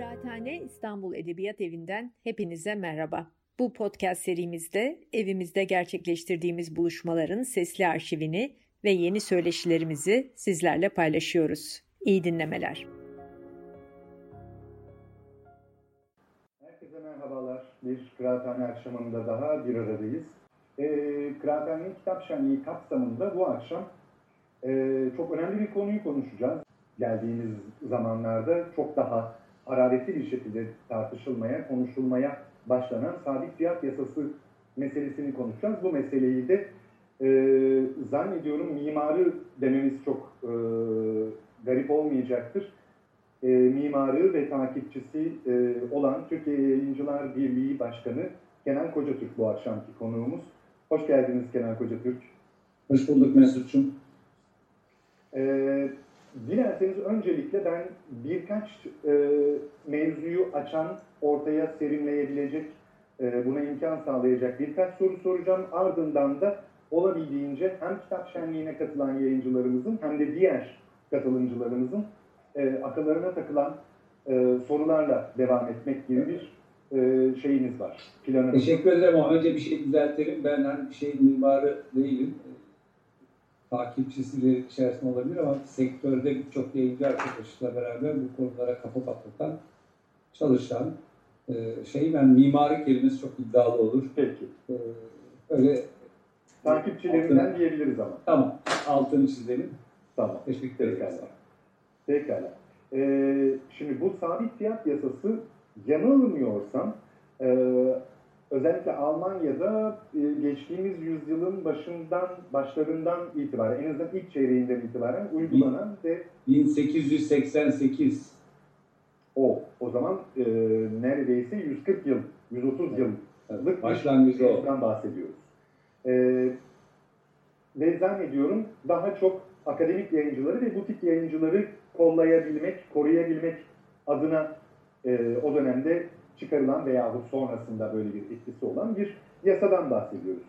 Kıraathane İstanbul Edebiyat Evi'nden hepinize merhaba. Bu podcast serimizde evimizde gerçekleştirdiğimiz buluşmaların sesli arşivini ve yeni söyleşilerimizi sizlerle paylaşıyoruz. İyi dinlemeler. Herkese merhabalar. Bir kıraathane akşamında daha bir aradayız. E, Kıraathane'nin kitap şenliği kapsamında bu akşam e, çok önemli bir konuyu konuşacağız. Geldiğimiz zamanlarda çok daha hararetli bir şekilde tartışılmaya, konuşulmaya başlanan sabit fiyat yasası meselesini konuşacağız. Bu meseleyi de e, zannediyorum mimarı dememiz çok e, garip olmayacaktır. E, mimarı ve takipçisi e, olan Türkiye Yayıncılar Birliği Başkanı Kenan Kocatürk bu akşamki konuğumuz. Hoş geldiniz Kenan Kocatürk. Hoş bulduk Mesut'cum. E, dilerseniz öncelikle ben birkaç e, mevzuyu açan, ortaya serinleyebilecek, e, buna imkan sağlayacak birkaç soru soracağım. Ardından da olabildiğince hem kitap şenliğine katılan yayıncılarımızın hem de diğer katılımcılarımızın e, akıllarına takılan e, sorularla devam etmek gibi bir e, şeyiniz var. Planımız. Teşekkür ederim ama önce bir şey düzeltelim. Ben hani bir şey mimarı değilim. Takipçisiyle içerisinde olabilir ama sektörde birçok yayıncı arkadaşlarla beraber bu konulara kafa patlatan, çalışan e, şey ben mimari kelimesi çok iddialı olur. Peki. E, öyle Takipçilerinden altını, diyebiliriz ama. Tamam. Altını çizelim. Tamam. Teşekkür ederim. Pekala. Pekala. Ee, şimdi bu sabit fiyat yasası yanılmıyorsam e, özellikle Almanya'da e, geçtiğimiz yüzyılın başından başlarından itibaren en azından ilk çeyreğinden itibaren uygulanan ve 1888 o o zaman e, neredeyse 140 yıl 130 yıllık başlangıcı bir bahsediyoruz. E, ve zannediyorum daha çok akademik yayıncıları ve butik yayıncıları kollayabilmek, koruyabilmek adına e, o dönemde çıkarılan veya sonrasında böyle bir etkisi olan bir yasadan bahsediyoruz.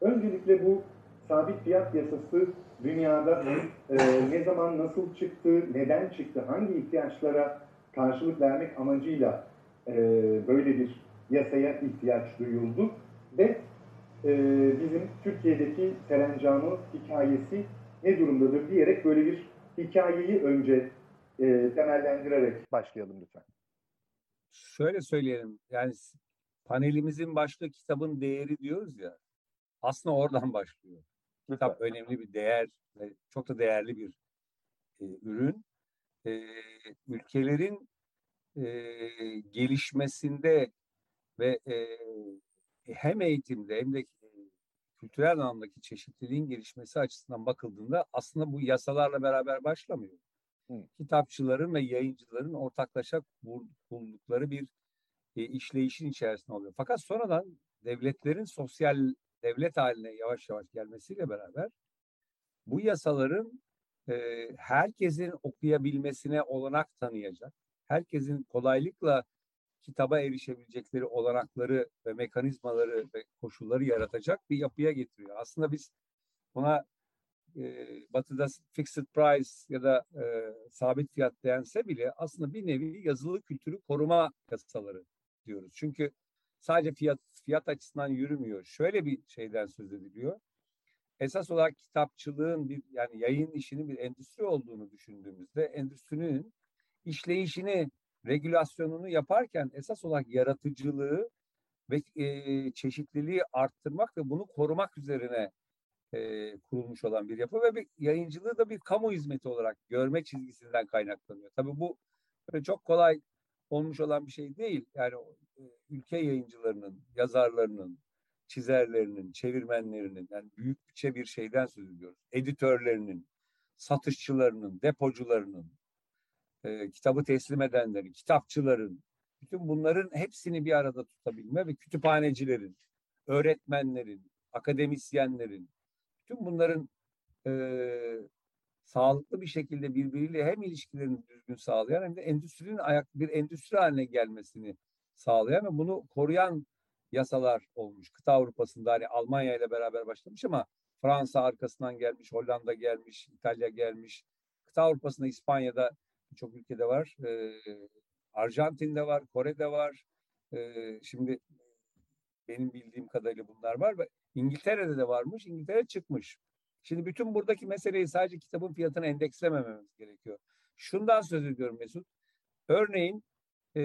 Öncelikle bu sabit fiyat yasası dünyada e, ne zaman nasıl çıktı, neden çıktı, hangi ihtiyaçlara karşılık vermek amacıyla e, böyle bir yasaya ihtiyaç duyuldu ve e, bizim Türkiye'deki serencamı hikayesi ne durumdadır diyerek böyle bir hikayeyi önce e, temellendirerek başlayalım lütfen. Şöyle söyleyelim yani panelimizin başlığı kitabın değeri diyoruz ya aslında oradan başlıyor. Kitap önemli bir değer ve çok da değerli bir e, ürün. E, ülkelerin e, gelişmesinde ve e, hem eğitimde hem de e, kültürel anlamdaki çeşitliliğin gelişmesi açısından bakıldığında aslında bu yasalarla beraber başlamıyor. Kitapçıların ve yayıncıların ortaklaşa buldukları bir e, işleyişin içerisinde oluyor. Fakat sonradan devletlerin sosyal devlet haline yavaş yavaş gelmesiyle beraber bu yasaların e, herkesin okuyabilmesine olanak tanıyacak, herkesin kolaylıkla kitaba erişebilecekleri olanakları ve mekanizmaları ve koşulları yaratacak bir yapıya getiriyor. Aslında biz buna e, Batı'da fixed price ya da e, sabit fiyat dense bile aslında bir nevi yazılı kültürü koruma yasaları diyoruz. Çünkü sadece fiyat fiyat açısından yürümüyor. Şöyle bir şeyden söz ediliyor. Esas olarak kitapçılığın bir yani yayın işinin bir endüstri olduğunu düşündüğümüzde endüstrinin işleyişini regülasyonunu yaparken esas olarak yaratıcılığı ve e, çeşitliliği arttırmak ve bunu korumak üzerine e, kurulmuş olan bir yapı ve bir yayıncılığı da bir kamu hizmeti olarak görme çizgisinden kaynaklanıyor. Tabii bu böyle çok kolay olmuş olan bir şey değil. Yani ülke yayıncılarının, yazarlarının, çizerlerinin, çevirmenlerinin yani büyük bütçe bir şeyden söz ediyoruz. Editörlerinin, satışçılarının, depocularının, e, kitabı teslim edenlerin, kitapçıların, bütün bunların hepsini bir arada tutabilme ve kütüphanecilerin, öğretmenlerin, akademisyenlerin, bütün bunların e, sağlıklı bir şekilde birbiriyle hem ilişkilerini düzgün sağlayan hem de endüstrinin ayak bir endüstri haline gelmesini sağlayan ve bunu koruyan yasalar olmuş. Kıta Avrupa'sında hani Almanya ile beraber başlamış ama Fransa arkasından gelmiş, Hollanda gelmiş, İtalya gelmiş. Kıta Avrupa'sında İspanya'da birçok ülkede var. Ee, Arjantin'de var, Kore'de var. E, şimdi benim bildiğim kadarıyla bunlar var ve İngiltere'de de varmış. İngiltere çıkmış. Şimdi bütün buradaki meseleyi sadece kitabın fiyatına endekslemememiz gerekiyor. Şundan söz ediyorum Mesut. Örneğin e,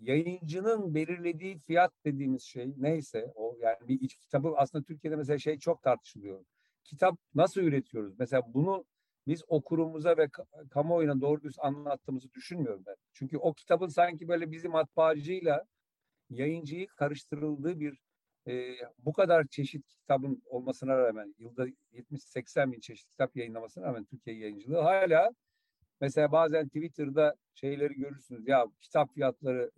yayıncının belirlediği fiyat dediğimiz şey neyse o yani bir kitabı aslında Türkiye'de mesela şey çok tartışılıyor. Kitap nasıl üretiyoruz? Mesela bunu biz okurumuza ve kamuoyuna doğru düz anlattığımızı düşünmüyorum ben. Çünkü o kitabın sanki böyle bizim matbaacıyla yayıncıyı karıştırıldığı bir e, bu kadar çeşit kitabın olmasına rağmen yılda 70-80 bin çeşit kitap yayınlamasına rağmen Türkiye yayıncılığı hala mesela bazen Twitter'da şeyleri görürsünüz ya kitap fiyatları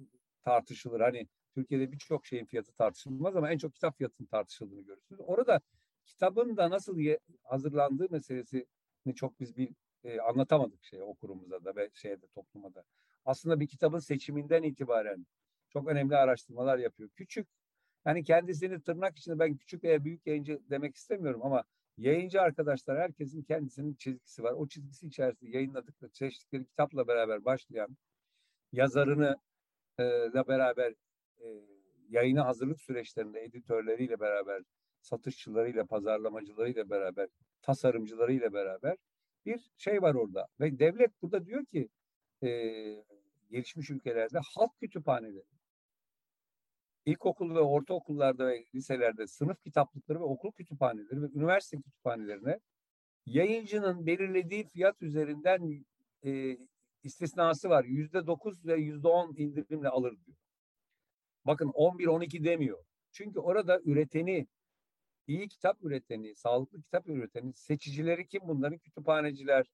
tartışılır. Hani Türkiye'de birçok şeyin fiyatı tartışılmaz ama en çok kitap fiyatının tartışıldığını görürsünüz. Orada kitabın da nasıl hazırlandığı meselesini çok biz bir e, anlatamadık şey okurumuza da ve şeyde topluma da. Aslında bir kitabın seçiminden itibaren çok önemli araştırmalar yapıyor. Küçük yani kendisini tırnak içinde ben küçük veya büyük yayıncı demek istemiyorum ama yayıncı arkadaşlar herkesin kendisinin çizgisi var. O çizgisi içerisinde yayınladıkları seçtikleri kitapla beraber başlayan yazarını e, ile beraber e, yayına hazırlık süreçlerinde editörleriyle beraber satışçılarıyla, pazarlamacılarıyla beraber, tasarımcılarıyla beraber bir şey var orada. Ve devlet burada diyor ki e, gelişmiş ülkelerde halk kütüphaneleri ilkokul ve ortaokullarda ve liselerde sınıf kitaplıkları ve okul kütüphaneleri ve üniversite kütüphanelerine yayıncının belirlediği fiyat üzerinden e, istisnası var. Yüzde dokuz ve yüzde on indirimle alır diyor. Bakın 11-12 demiyor. Çünkü orada üreteni, iyi kitap üreteni, sağlıklı kitap üreteni, seçicileri kim bunların? Kütüphaneciler,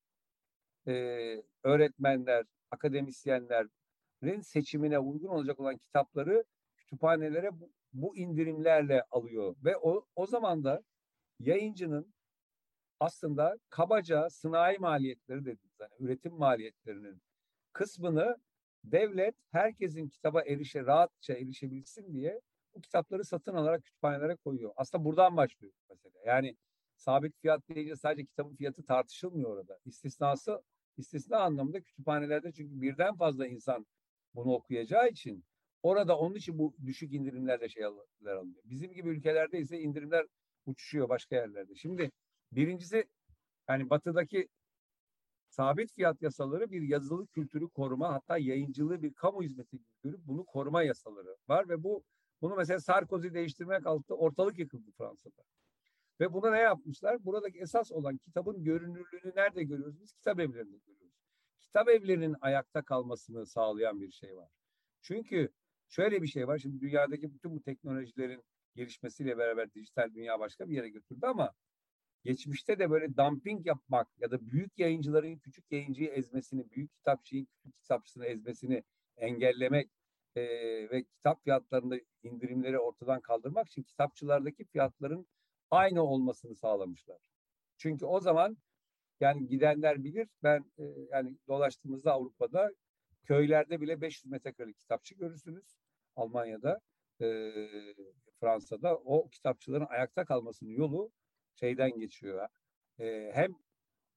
e, öğretmenler, akademisyenlerin seçimine uygun olacak olan kitapları kütüphanelere bu, bu indirimlerle alıyor ve o, o zaman da yayıncının aslında kabaca sınai maliyetleri dediğimiz yani üretim maliyetlerinin kısmını devlet herkesin kitaba erişe rahatça erişebilsin diye bu kitapları satın alarak kütüphanelere koyuyor. Aslında buradan başlıyor mesela. Yani sabit fiyat deyince sadece kitabın fiyatı tartışılmıyor orada. İstisnası istisna anlamında kütüphanelerde çünkü birden fazla insan bunu okuyacağı için Orada onun için bu düşük indirimlerle şeyler alınıyor. Bizim gibi ülkelerde ise indirimler uçuşuyor başka yerlerde. Şimdi birincisi yani batıdaki sabit fiyat yasaları bir yazılı kültürü koruma hatta yayıncılığı bir kamu hizmeti görüp bunu koruma yasaları var ve bu bunu mesela Sarkozy değiştirmeye kalktı ortalık yıkıldı Fransa'da. Ve buna ne yapmışlar? Buradaki esas olan kitabın görünürlüğünü nerede görüyoruz? Biz kitap evlerinde görüyoruz. Kitap evlerinin ayakta kalmasını sağlayan bir şey var. Çünkü Şöyle bir şey var. Şimdi dünyadaki bütün bu teknolojilerin gelişmesiyle beraber dijital dünya başka bir yere götürdü ama geçmişte de böyle dumping yapmak ya da büyük yayıncıların küçük yayıncıyı ezmesini, büyük kitapçıyı küçük kitapçısını ezmesini engellemek e, ve kitap fiyatlarında indirimleri ortadan kaldırmak için kitapçılardaki fiyatların aynı olmasını sağlamışlar. Çünkü o zaman yani gidenler bilir ben e, yani dolaştığımızda Avrupa'da köylerde bile 500 metrekarelik kitapçı görürsünüz. Almanya'da, e, Fransa'da o kitapçıların ayakta kalmasının yolu şeyden geçiyor. E, hem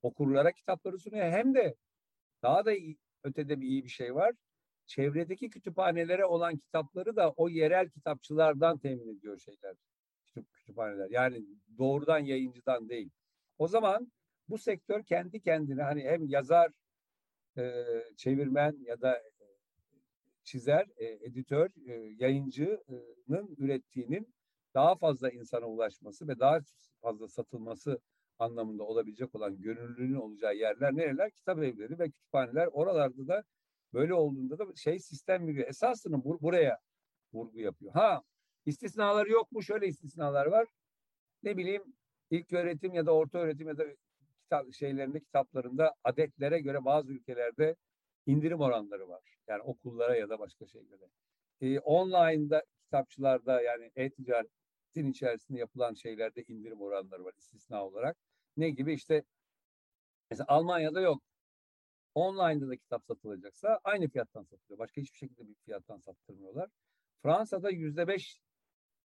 okurlara kitapları sunuyor hem de daha da iyi, ötede bir iyi bir şey var. Çevredeki kütüphanelere olan kitapları da o yerel kitapçılardan temin ediyor şeyler. Kütüphaneler. Yani doğrudan yayıncıdan değil. O zaman bu sektör kendi kendine hani hem yazar, e, çevirmen ya da çizer, e, editör, e, yayıncının ürettiğinin daha fazla insana ulaşması ve daha fazla satılması anlamında olabilecek olan gönüllünün olacağı yerler nereler? Kitap evleri ve kütüphaneler. Oralarda da böyle olduğunda da şey sistem veriyor. Esasını bur buraya vurgu yapıyor. Ha istisnaları yok mu? Şöyle istisnalar var. Ne bileyim ilk öğretim ya da orta öğretim ya da kitap şeylerinde kitaplarında adetlere göre bazı ülkelerde indirim oranları var. Yani okullara ya da başka şeylere. E, online'da kitapçılarda yani e-ticaretin içerisinde yapılan şeylerde indirim oranları var istisna olarak. Ne gibi işte mesela Almanya'da yok. Online'da da kitap satılacaksa aynı fiyattan satılıyor. Başka hiçbir şekilde bir fiyattan sattırmıyorlar. Fransa'da yüzde beş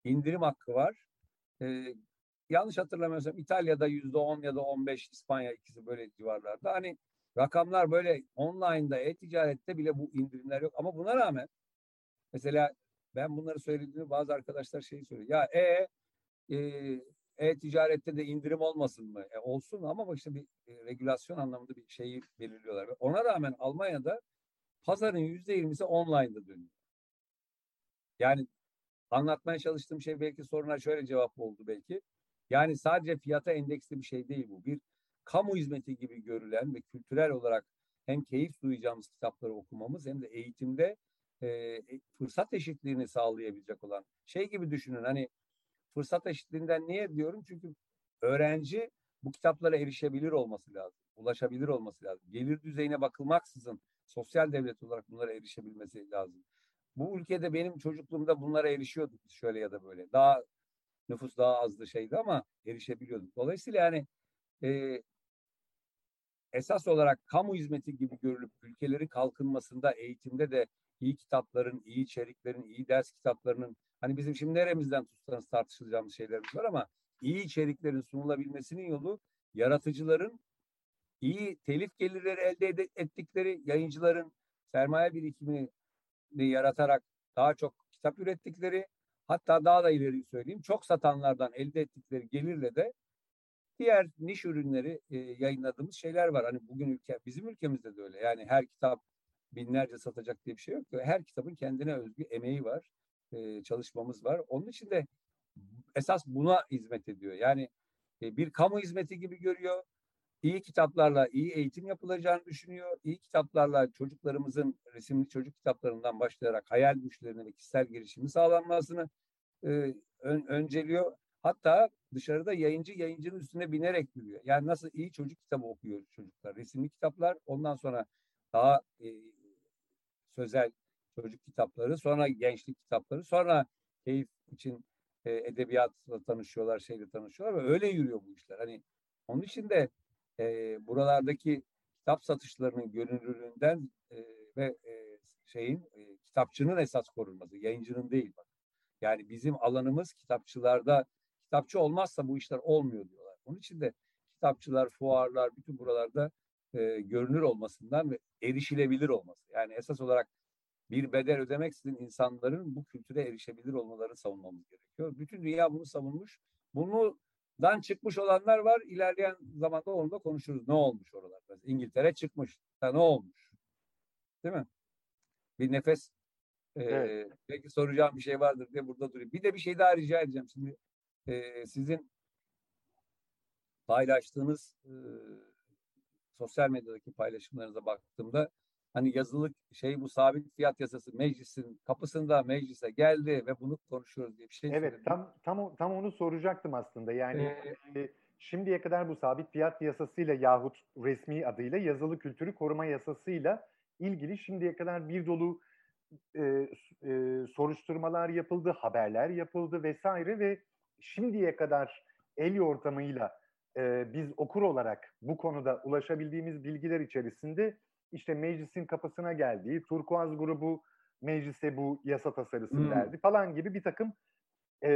indirim hakkı var. Ee, yanlış hatırlamıyorsam İtalya'da yüzde on ya da on beş İspanya ikisi böyle civarlarda. Hani rakamlar böyle online'da, e-ticarette bile bu indirimler yok. Ama buna rağmen mesela ben bunları söylediğimde bazı arkadaşlar şeyi söylüyor. Ya e, e e-ticarette de indirim olmasın mı? E, olsun ama bak işte bir e, regülasyon anlamında bir şeyi belirliyorlar. Ona rağmen Almanya'da pazarın yüzde yirmisi online'da dönüyor. Yani anlatmaya çalıştığım şey belki soruna şöyle cevap oldu belki. Yani sadece fiyata endeksli bir şey değil bu. Bir kamu hizmeti gibi görülen ve kültürel olarak hem keyif duyacağımız kitapları okumamız hem de eğitimde e, e fırsat eşitliğini sağlayabilecek olan şey gibi düşünün. Hani fırsat eşitliğinden niye diyorum? Çünkü öğrenci bu kitaplara erişebilir olması lazım. Ulaşabilir olması lazım. Gelir düzeyine bakılmaksızın sosyal devlet olarak bunlara erişebilmesi lazım. Bu ülkede benim çocukluğumda bunlara erişiyorduk şöyle ya da böyle. Daha nüfus daha azdı şeydi ama erişebiliyorduk. Dolayısıyla yani e, esas olarak kamu hizmeti gibi görülüp ülkelerin kalkınmasında, eğitimde de iyi kitapların, iyi içeriklerin, iyi ders kitaplarının hani bizim şimdi neremizden tutsanız tartışılacağımız şeylerimiz var ama iyi içeriklerin sunulabilmesinin yolu yaratıcıların iyi telif gelirleri elde ettikleri yayıncıların sermaye birikimini yaratarak daha çok kitap ürettikleri hatta daha da ileri söyleyeyim çok satanlardan elde ettikleri gelirle de diğer niş ürünleri e, yayınladığımız şeyler var. Hani bugün ülke bizim ülkemizde de öyle. Yani her kitap binlerce satacak diye bir şey yok. Her kitabın kendine özgü emeği var. E, çalışmamız var. Onun için de esas buna hizmet ediyor. Yani e, bir kamu hizmeti gibi görüyor. İyi kitaplarla iyi eğitim yapılacağını düşünüyor. İyi kitaplarla çocuklarımızın resimli çocuk kitaplarından başlayarak hayal güçlerini ve kişisel gelişimi sağlanmasını e, ön, önceliyor. Hatta dışarıda yayıncı yayıncının üstüne binerek yürüyor. Yani nasıl iyi çocuk kitabı okuyor çocuklar. Resimli kitaplar ondan sonra daha e, sözel çocuk kitapları, sonra gençlik kitapları, sonra keyif için e, edebiyatla tanışıyorlar, şeyle tanışıyorlar ve öyle yürüyor bu işler. Hani onun için de e, buralardaki kitap satışlarının görünürlüğünden e, ve e, şeyin e, kitapçının esas korunması, yayıncının değil bak. Yani bizim alanımız kitapçılarda kitapçı olmazsa bu işler olmuyor diyorlar. Onun için de kitapçılar, fuarlar, bütün buralarda e, görünür olmasından ve erişilebilir olması. Yani esas olarak bir bedel ödemeksizin insanların bu kültüre erişebilir olmalarını savunmamız gerekiyor. Bütün dünya bunu savunmuş. Bundan çıkmış olanlar var. İlerleyen zamanda onu da konuşuruz. Ne olmuş oralar? Mesela İngiltere çıkmış. Da ne olmuş? Değil mi? Bir nefes e, evet. belki soracağım bir şey vardır diye burada durayım. Bir de bir şey daha rica edeceğim. Şimdi e, sizin paylaştığınız e, sosyal medyadaki paylaşımlarınıza baktığımda hani yazılı şey bu sabit fiyat yasası meclisin kapısında meclise geldi ve bunu konuşuyoruz diye bir şey Evet söyledim. tam tam tam onu soracaktım aslında. Yani ee, şimdiye kadar bu sabit fiyat yasasıyla yahut resmi adıyla yazılı kültürü koruma yasasıyla ilgili şimdiye kadar bir dolu e, e, soruşturmalar yapıldı, haberler yapıldı vesaire ve şimdiye kadar el ortamıyla e, biz okur olarak bu konuda ulaşabildiğimiz bilgiler içerisinde işte meclisin kapısına geldiği, Turkuaz grubu meclise bu yasa tasarısı hmm. verdi falan gibi bir takım e,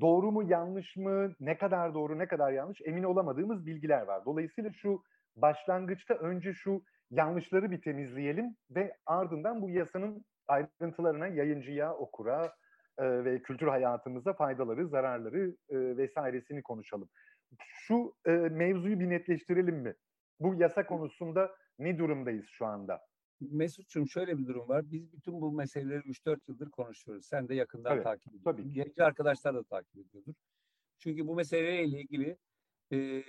doğru mu yanlış mı, ne kadar doğru ne kadar yanlış emin olamadığımız bilgiler var. Dolayısıyla şu başlangıçta önce şu yanlışları bir temizleyelim ve ardından bu yasanın ayrıntılarına yayıncıya, okura e, ve kültür hayatımıza faydaları, zararları e, vesairesini konuşalım. Şu e, mevzuyu bir netleştirelim mi? Bu yasa konusunda ne durumdayız şu anda? Mesut'cum şöyle bir durum var. Biz bütün bu meseleleri 3-4 yıldır konuşuyoruz. Sen de yakından evet, takip ediyorsun. Tabii. Genç arkadaşlar da takip ediyordur. Çünkü bu meseleyle ilgili e,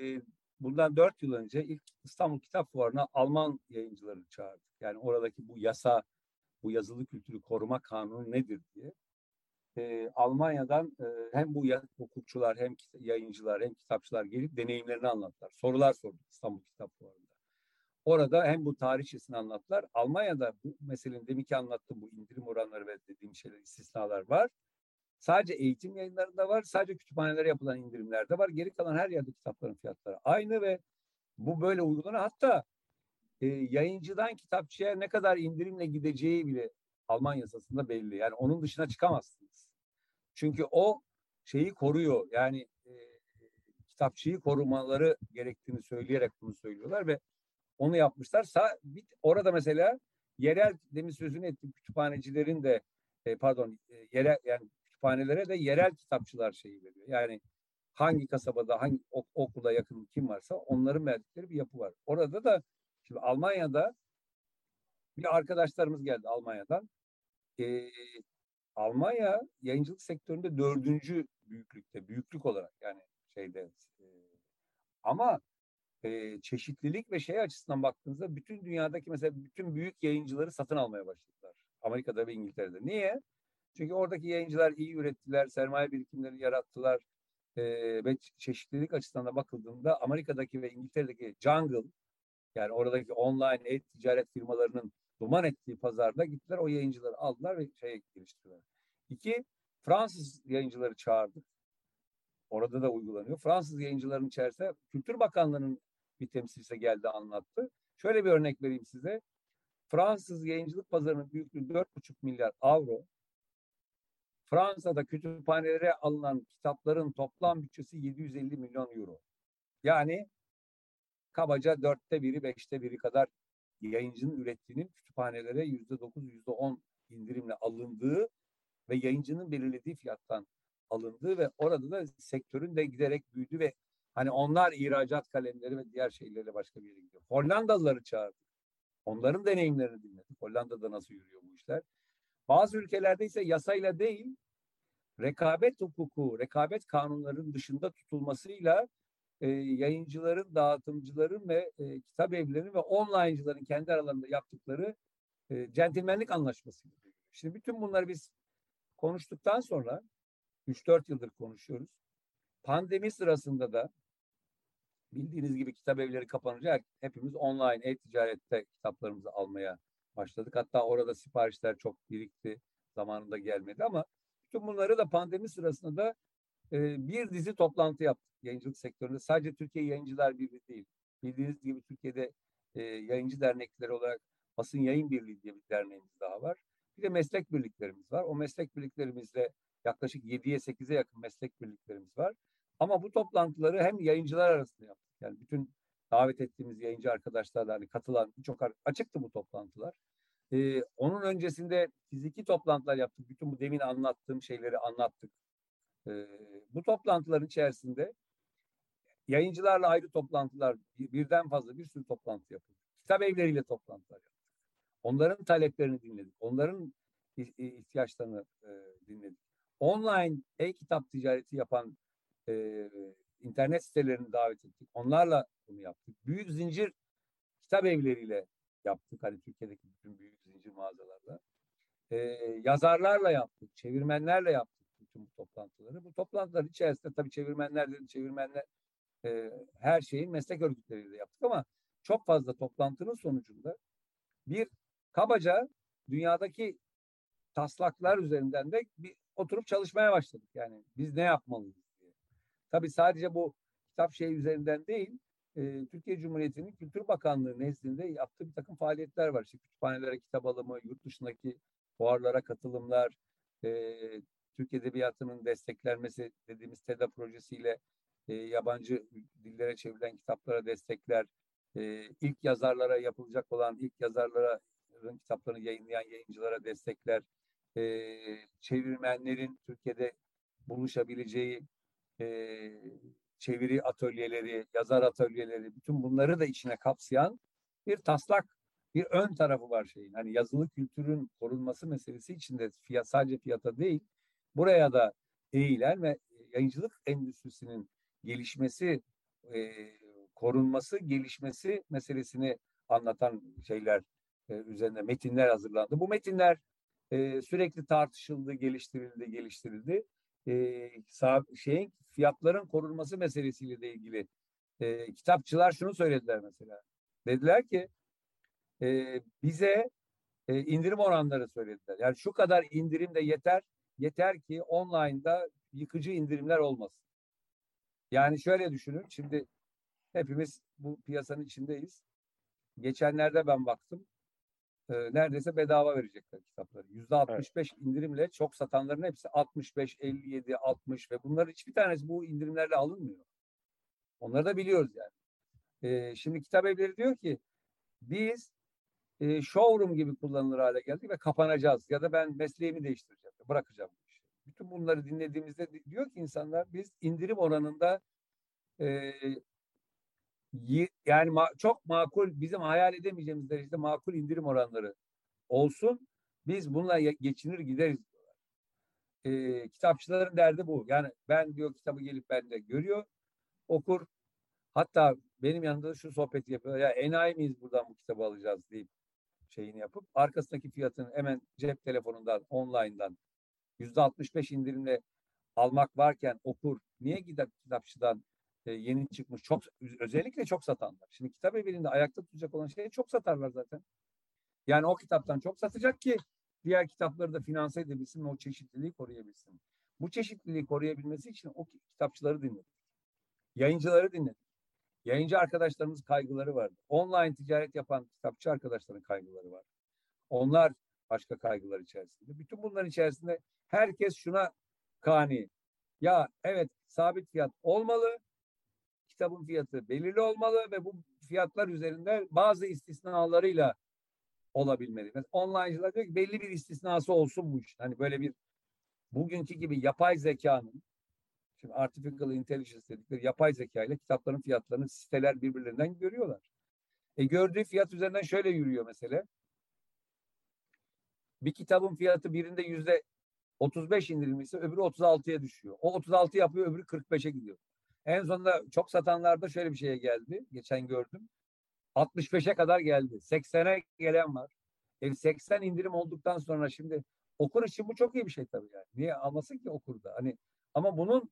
bundan 4 yıl önce ilk İstanbul Kitap Fuarı'na Alman yayıncıları çağırdık. Yani oradaki bu yasa, bu yazılı kültürü koruma kanunu nedir diye. E, Almanya'dan e, hem bu hukukçular hem yayıncılar hem kitapçılar gelip deneyimlerini anlattılar. Sorular sorduk İstanbul Kitap Fuarı'nda. Orada hem bu tarihçesini anlattılar. Almanya'da bu meselenin deminki anlattığım bu indirim oranları ve dediğim şeyler istisnalar var. Sadece eğitim yayınlarında var. Sadece kütüphanelere yapılan indirimlerde var. Geri kalan her yerde kitapların fiyatları aynı ve bu böyle uygulanıyor. Hatta e, yayıncıdan kitapçıya ne kadar indirimle gideceği bile Alman yasasında belli. Yani onun dışına çıkamazsınız. Çünkü o şeyi koruyor. Yani e, kitapçıyı korumaları gerektiğini söyleyerek bunu söylüyorlar ve onu yapmışlar. Sa orada mesela yerel demin sözünü ettim kütüphanecilerin de e, pardon e, yerel yani kütüphanelere de yerel kitapçılar şeyi veriyor. Yani hangi kasabada hangi ok okula yakın kim varsa onların verdikleri bir yapı var. Orada da şimdi Almanya'da bir arkadaşlarımız geldi Almanya'dan. Ee, Almanya yayıncılık sektöründe dördüncü büyüklükte, büyüklük olarak yani şeyde e, ama e, çeşitlilik ve şey açısından baktığınızda bütün dünyadaki mesela bütün büyük yayıncıları satın almaya başladılar. Amerika'da ve İngiltere'de. Niye? Çünkü oradaki yayıncılar iyi ürettiler, sermaye birikimleri yarattılar e, ve çeşitlilik açısından da bakıldığında Amerika'daki ve İngiltere'deki jungle yani oradaki online e-ticaret firmalarının duman ettiği pazarda gittiler o yayıncıları aldılar ve şeye geliştirdiler. İki, Fransız yayıncıları çağırdık. Orada da uygulanıyor. Fransız yayıncıların içerisinde Kültür Bakanlığı'nın bir temsilcisi geldi anlattı. Şöyle bir örnek vereyim size. Fransız yayıncılık pazarının büyüklüğü 4,5 milyar avro. Fransa'da kütüphanelere alınan kitapların toplam bütçesi 750 milyon euro. Yani kabaca dörtte biri, beşte biri kadar yayıncının ürettiğinin kütüphanelere yüzde dokuz, yüzde on indirimle alındığı ve yayıncının belirlediği fiyattan alındığı ve orada da sektörün de giderek büyüdü ve hani onlar ihracat kalemleri ve diğer şeylerle başka bir yere gidiyor. Hollandalıları çağırdık. Onların deneyimlerini dinledik. Hollanda'da nasıl yürüyor bu işler. Bazı ülkelerde ise yasayla değil, rekabet hukuku, rekabet kanunlarının dışında tutulmasıyla e, yayıncıların, dağıtımcıların ve e, kitap evlerinin ve online'cıların kendi aralarında yaptıkları e, centilmenlik anlaşması. Şimdi bütün bunları biz konuştuktan sonra 3-4 yıldır konuşuyoruz. Pandemi sırasında da bildiğiniz gibi kitap evleri kapanınca hepimiz online e-ticarette kitaplarımızı almaya başladık. Hatta orada siparişler çok birikti. Zamanında gelmedi ama bütün bunları da pandemi sırasında da bir dizi toplantı yaptık yayıncılık sektöründe. Sadece Türkiye Yayıncılar Birliği değil. Bildiğiniz gibi Türkiye'de e, yayıncı dernekleri olarak Basın Yayın Birliği diye bir derneğimiz daha var. Bir de meslek birliklerimiz var. O meslek birliklerimizde yaklaşık 7'ye 8'e yakın meslek birliklerimiz var. Ama bu toplantıları hem yayıncılar arasında yaptık. Yani bütün davet ettiğimiz yayıncı arkadaşlarla hani katılan çok açıktı bu toplantılar. Ee, onun öncesinde fiziki toplantılar yaptık. Bütün bu demin anlattığım şeyleri anlattık. Bu toplantıların içerisinde yayıncılarla ayrı toplantılar, birden fazla bir sürü toplantı yapıldı. Kitap evleriyle toplantılar yaptık. Onların taleplerini dinledik. Onların ihtiyaçlarını e, dinledik. Online e-kitap ticareti yapan e, internet sitelerini davet ettik. Onlarla bunu yaptık. Büyük zincir kitap evleriyle yaptık. Hani Türkiye'deki bütün büyük zincir mağazalarla. E, yazarlarla yaptık. Çevirmenlerle yaptık bütün bu toplantıları. Bu toplantılar içerisinde tabii çevirmenler dedi, çevirmenler e, her şeyin meslek örgütleriyle yaptık ama çok fazla toplantının sonucunda bir kabaca dünyadaki taslaklar üzerinden de bir oturup çalışmaya başladık. Yani biz ne yapmalıyız diye. Tabii sadece bu kitap şey üzerinden değil, e, Türkiye Cumhuriyeti'nin Kültür Bakanlığı nezdinde yaptığı bir takım faaliyetler var. İşte kütüphanelere kitap alımı, yurt dışındaki fuarlara katılımlar, e, Türk Edebiyatı'nın desteklenmesi dediğimiz TEDA projesiyle e, yabancı dillere çevrilen kitaplara destekler, e, ilk yazarlara yapılacak olan ilk yazarlara kitaplarını yayınlayan yayıncılara destekler, e, çevirmenlerin Türkiye'de buluşabileceği e, çeviri atölyeleri, yazar atölyeleri, bütün bunları da içine kapsayan bir taslak, bir ön tarafı var şeyin. Hani yazılı kültürün korunması meselesi içinde fiyat, sadece fiyata değil, buraya da eğilen ve yayıncılık endüstrisinin gelişmesi, e, korunması, gelişmesi meselesini anlatan şeyler e, üzerine metinler hazırlandı. Bu metinler e, sürekli tartışıldı, geliştirildi, geliştirildi. E, şeyin fiyatların korunması meselesiyle de ilgili e, kitapçılar şunu söylediler mesela. Dediler ki e, bize e, indirim oranları söylediler. Yani şu kadar indirim de yeter, yeter ki online'da yıkıcı indirimler olmasın. Yani şöyle düşünün, şimdi hepimiz bu piyasanın içindeyiz. Geçenlerde ben baktım, e, neredeyse bedava verecekler kitapları. Yüzde 65 evet. indirimle çok satanların hepsi 65, 57, 60 ve bunların hiçbir tanesi bu indirimlerle alınmıyor. Onları da biliyoruz yani. E, şimdi kitap evleri diyor ki biz e, showroom gibi kullanılır hale geldik ve kapanacağız. Ya da ben mesleğimi değiştireceğim, bırakacağım. Bütün bunları dinlediğimizde diyor ki insanlar biz indirim oranında e, yani ma çok makul bizim hayal edemeyeceğimiz derecede makul indirim oranları olsun. Biz bununla geçinir gideriz diyorlar. E, kitapçıların derdi bu. Yani ben diyor kitabı gelip bende görüyor, okur. Hatta benim yanımda da şu sohbeti yapıyor. Ya enayi miyiz buradan bu kitabı alacağız deyip şeyini yapıp arkasındaki fiyatını hemen cep telefonundan, online'dan yüzde 65 indirimle almak varken okur. Niye gider kitapçıdan e, yeni çıkmış çok özellikle çok satanlar. Şimdi kitap evinde ayakta tutacak olan şeyi çok satarlar zaten. Yani o kitaptan çok satacak ki diğer kitapları da finanse edebilsin ve o çeşitliliği koruyabilsin. Bu çeşitliliği koruyabilmesi için o kitapçıları dinledik. Yayıncıları dinledik. Yayıncı arkadaşlarımız kaygıları vardı. Online ticaret yapan kitapçı arkadaşların kaygıları var. Onlar başka kaygılar içerisinde. Bütün bunların içerisinde herkes şuna kani. Ya evet sabit fiyat olmalı. Kitabın fiyatı belirli olmalı ve bu fiyatlar üzerinde bazı istisnalarıyla olabilmeli. Mesela online'cılar diyor ki belli bir istisnası olsun bu iş. Hani böyle bir bugünkü gibi yapay zekanın şimdi artificial intelligence dedikleri yapay zeka ile kitapların fiyatlarını siteler birbirlerinden görüyorlar. E gördüğü fiyat üzerinden şöyle yürüyor mesela. Bir kitabın fiyatı birinde yüzde 35 indirilmişse öbürü 36'ya düşüyor. O 36 yapıyor öbürü 45'e gidiyor. En sonunda çok satanlarda şöyle bir şeye geldi. Geçen gördüm. 65'e kadar geldi. 80'e gelen var. E 80 indirim olduktan sonra şimdi okur için bu çok iyi bir şey tabii yani. Niye almasın ki okurda? Hani ama bunun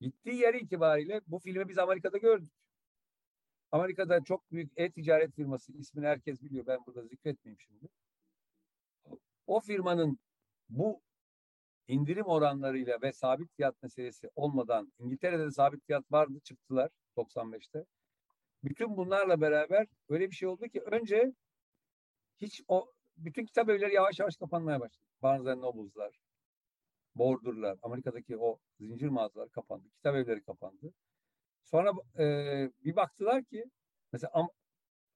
gittiği yeri itibariyle bu filmi biz Amerika'da gördük. Amerika'da çok büyük e-ticaret firması ismini herkes biliyor. Ben burada zikretmeyeyim şimdi. O firmanın bu indirim oranlarıyla ve sabit fiyat meselesi olmadan İngiltere'de de sabit fiyat vardı çıktılar 95'te. Bütün bunlarla beraber öyle bir şey oldu ki önce hiç o bütün kitap evleri yavaş yavaş kapanmaya başladı. Barnes Noble'lar, Bordur'lar, Amerika'daki o zincir mağazalar kapandı. Kitap evleri kapandı. Sonra e, bir baktılar ki mesela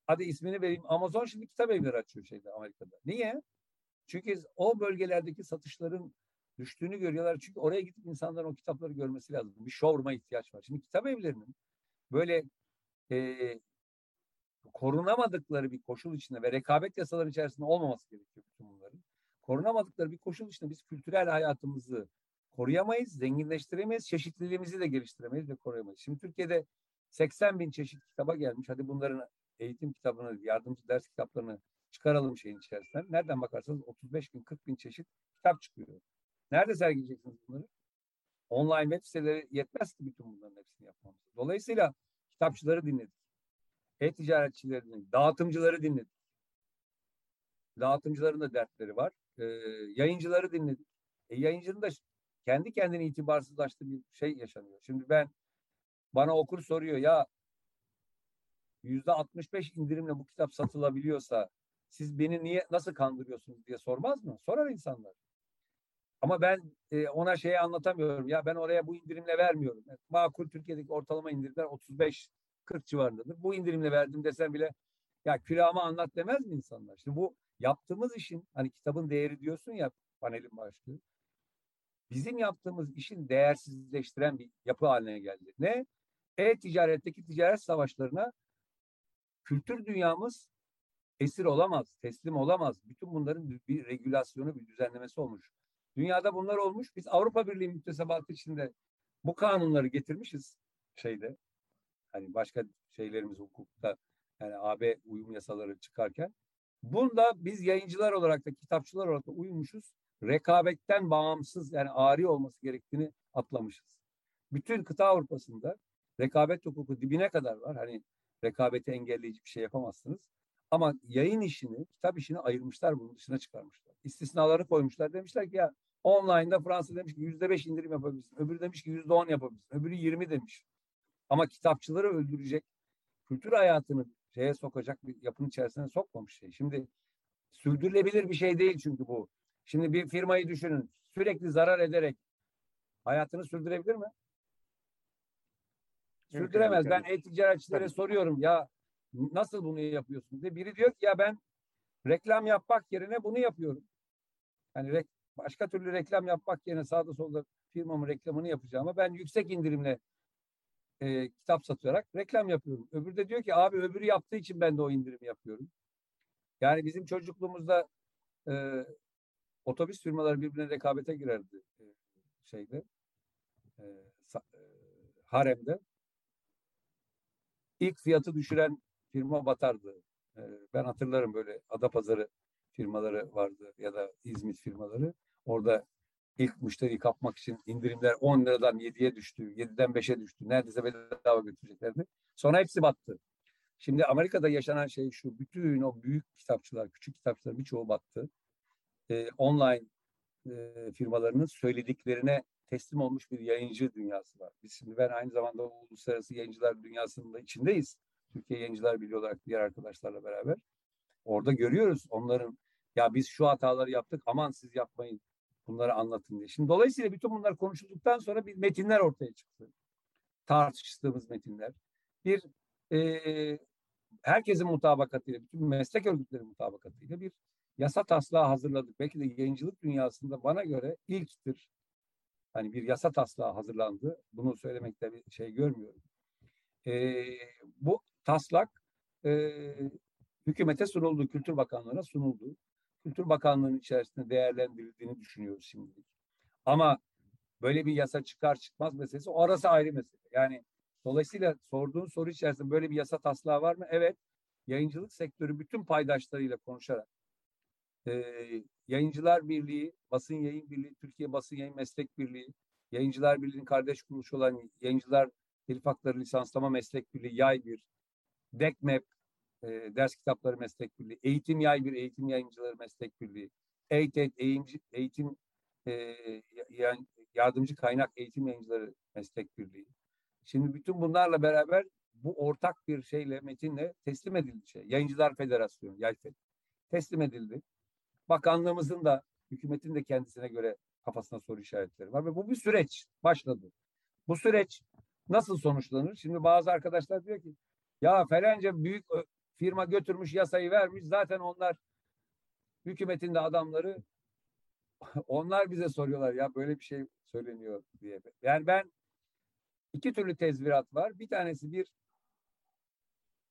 hadi ismini vereyim Amazon şimdi kitap evleri açıyor şeyde Amerika'da. Niye? Çünkü o bölgelerdeki satışların düştüğünü görüyorlar. Çünkü oraya gidip insanların o kitapları görmesi lazım. Bir showroom'a ihtiyaç var. Şimdi kitap evlerinin böyle e, korunamadıkları bir koşul içinde ve rekabet yasaları içerisinde olmaması gerekiyor bütün bunların. Korunamadıkları bir koşul içinde biz kültürel hayatımızı koruyamayız, zenginleştiremeyiz, çeşitliliğimizi de geliştiremeyiz ve koruyamayız. Şimdi Türkiye'de 80 bin çeşit kitaba gelmiş. Hadi bunların eğitim kitabını, yardımcı ders kitaplarını çıkaralım şeyin içerisinden. Nereden bakarsanız 35 bin, 40 bin çeşit kitap çıkıyor. Nerede sergileyeceksiniz bunları? Online web siteleri yetmez ki bütün bunların hepsini yapmamız. Dolayısıyla kitapçıları dinledik. E-ticaretçileri dinledik. Dağıtımcıları dinledik. Dağıtımcıların da dertleri var. Ee, yayıncıları dinledik. E, yayıncının da kendi kendini itibarsızlaştığı bir şey yaşanıyor. Şimdi ben bana okur soruyor ya yüzde 65 indirimle bu kitap satılabiliyorsa siz beni niye nasıl kandırıyorsunuz diye sormaz mı? Sorar insanlar. Ama ben e, ona şeyi anlatamıyorum. Ya ben oraya bu indirimle vermiyorum. Yani makul Türkiye'deki ortalama indirimler 35 40 civarındadır. Bu indirimle verdim desem bile ya külahımı anlat demez mi insanlar? Şimdi bu yaptığımız işin hani kitabın değeri diyorsun ya panelin başlığı. Bizim yaptığımız işin değersizleştiren bir yapı haline geldi. Ne? E-ticaretteki ticaret savaşlarına kültür dünyamız esir olamaz, teslim olamaz. Bütün bunların bir regülasyonu, bir düzenlemesi olmuş. Dünyada bunlar olmuş. Biz Avrupa Birliği müktesebatı içinde bu kanunları getirmişiz şeyde. Hani başka şeylerimiz hukukta yani AB uyum yasaları çıkarken. Bunda biz yayıncılar olarak da kitapçılar olarak da uymuşuz. Rekabetten bağımsız yani ari olması gerektiğini atlamışız. Bütün kıta Avrupa'sında rekabet hukuku dibine kadar var. Hani rekabeti engelleyici bir şey yapamazsınız. Ama yayın işini, kitap işini ayırmışlar, bunun dışına çıkarmışlar. İstisnaları koymuşlar. Demişler ki ya online'da Fransa demiş ki yüzde beş indirim yapabilirsin. Öbürü demiş ki yüzde on yapabilirsin. Öbürü yirmi demiş. Ama kitapçıları öldürecek, kültür hayatını şeye sokacak bir yapının içerisine sokmamış şey. Şimdi sürdürülebilir bir şey değil çünkü bu. Şimdi bir firmayı düşünün. Sürekli zarar ederek hayatını sürdürebilir mi? Sürdüremez. Ben e-ticaretçilere soruyorum ya nasıl bunu yapıyorsun diye. Biri diyor ki ya ben reklam yapmak yerine bunu yapıyorum. Yani rek, başka türlü reklam yapmak yerine sağda solda firmamın reklamını yapacağım ben yüksek indirimle e, kitap satarak reklam yapıyorum. Öbürü de diyor ki abi öbürü yaptığı için ben de o indirimi yapıyorum. Yani bizim çocukluğumuzda e, otobüs firmaları birbirine rekabete girerdi e, şeyde e, e, haremde. İlk fiyatı düşüren firma batardı. E, ben hatırlarım böyle Adapazarı firmaları vardı ya da İzmit firmaları. Orada ilk müşteriyi kapmak için indirimler 10 liradan 7'ye düştü, 7'den 5'e düştü. Neredeyse bedava götüreceklerdi. Sonra hepsi battı. Şimdi Amerika'da yaşanan şey şu, bütün o büyük kitapçılar, küçük kitapçılar birçoğu battı. Ee, online e, firmalarının söylediklerine teslim olmuş bir yayıncı dünyası var. Biz şimdi ben aynı zamanda uluslararası yayıncılar dünyasının içindeyiz. Türkiye Yayıncılar Birliği olarak diğer arkadaşlarla beraber. Orada görüyoruz onların ya biz şu hataları yaptık aman siz yapmayın bunları anlatın diye. Şimdi dolayısıyla bütün bunlar konuşulduktan sonra bir metinler ortaya çıktı. Tartıştığımız metinler. Bir e, herkesin mutabakatıyla, bütün meslek örgütleri mutabakatıyla bir yasa taslağı hazırladık. Belki de yayıncılık dünyasında bana göre ilktir. Hani bir yasa taslağı hazırlandı. Bunu söylemekte bir şey görmüyorum. E, bu taslak e, hükümete sunuldu, Kültür Bakanlığı'na sunuldu. Kültür Bakanlığı'nın içerisinde değerlendirildiğini düşünüyoruz şimdilik. Ama böyle bir yasa çıkar çıkmaz meselesi orası ayrı mesele. Yani dolayısıyla sorduğun soru içerisinde böyle bir yasa taslağı var mı? Evet. Yayıncılık sektörü bütün paydaşlarıyla konuşarak e, Yayıncılar Birliği, Basın Yayın Birliği, Türkiye Basın Yayın Meslek Birliği, Yayıncılar Birliği'nin kardeş kuruluşu olan Yayıncılar Telif Hakları Lisanslama Meslek Birliği, YAY bir, DECMEP, e, Ders Kitapları Meslek Birliği, Eğitim Yay bir Eğitim Yayıncıları Meslek Birliği, EYTED, Eğitim, e, Yardımcı Kaynak Eğitim Yayıncıları Meslek Birliği. Şimdi bütün bunlarla beraber bu ortak bir şeyle, metinle teslim edildi şey. Yayıncılar Federasyonu, YAYFED teslim edildi. Bakanlığımızın da, hükümetin de kendisine göre kafasına soru işaretleri var ve bu bir süreç başladı. Bu süreç nasıl sonuçlanır? Şimdi bazı arkadaşlar diyor ki ya falanca büyük firma götürmüş yasayı vermiş zaten onlar hükümetin de adamları onlar bize soruyorlar ya böyle bir şey söyleniyor diye. Yani ben iki türlü tezvirat var. Bir tanesi bir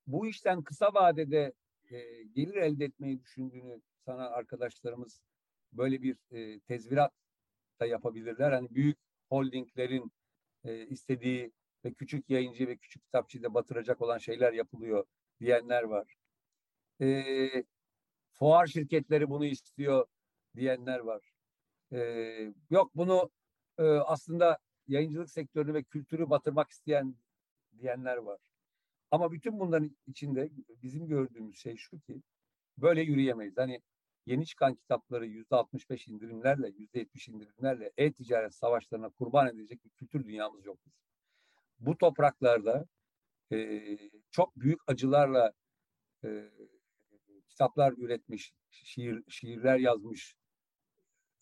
bu işten kısa vadede e, gelir elde etmeyi düşündüğünü sana arkadaşlarımız böyle bir e, tezvirat da yapabilirler. Hani büyük holdinglerin e, istediği ve küçük yayıncı ve küçük kitapçıyı da batıracak olan şeyler yapılıyor diyenler var. E, fuar şirketleri bunu istiyor diyenler var. E, yok bunu e, aslında yayıncılık sektörünü ve kültürü batırmak isteyen diyenler var. Ama bütün bunların içinde bizim gördüğümüz şey şu ki böyle yürüyemeyiz. Hani yeni çıkan kitapları yüzde 65 indirimlerle, yüzde 70 indirimlerle e-ticaret savaşlarına kurban edilecek bir kültür dünyamız yok bizim. Bu topraklarda e, çok büyük acılarla e, kitaplar üretmiş, şiir, şiirler yazmış,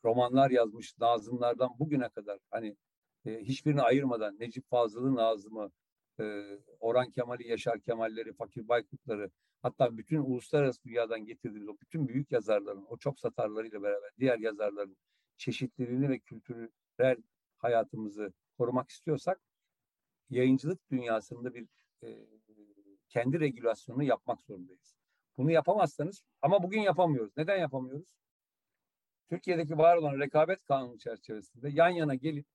romanlar yazmış, Nazımlardan bugüne kadar. Hani e, hiçbirini ayırmadan Necip Fazıl'ın Nazım'ı, e, Orhan Kemal'i, Yaşar Kemal'leri, Fakir Baykut'ları hatta bütün uluslararası dünyadan getirdiğimiz o bütün büyük yazarların, o çok satarlarıyla beraber diğer yazarların çeşitliliğini ve kültürel hayatımızı korumak istiyorsak yayıncılık dünyasında bir e, kendi regülasyonunu yapmak zorundayız. Bunu yapamazsanız ama bugün yapamıyoruz. Neden yapamıyoruz? Türkiye'deki var olan rekabet kanunu çerçevesinde yan yana gelip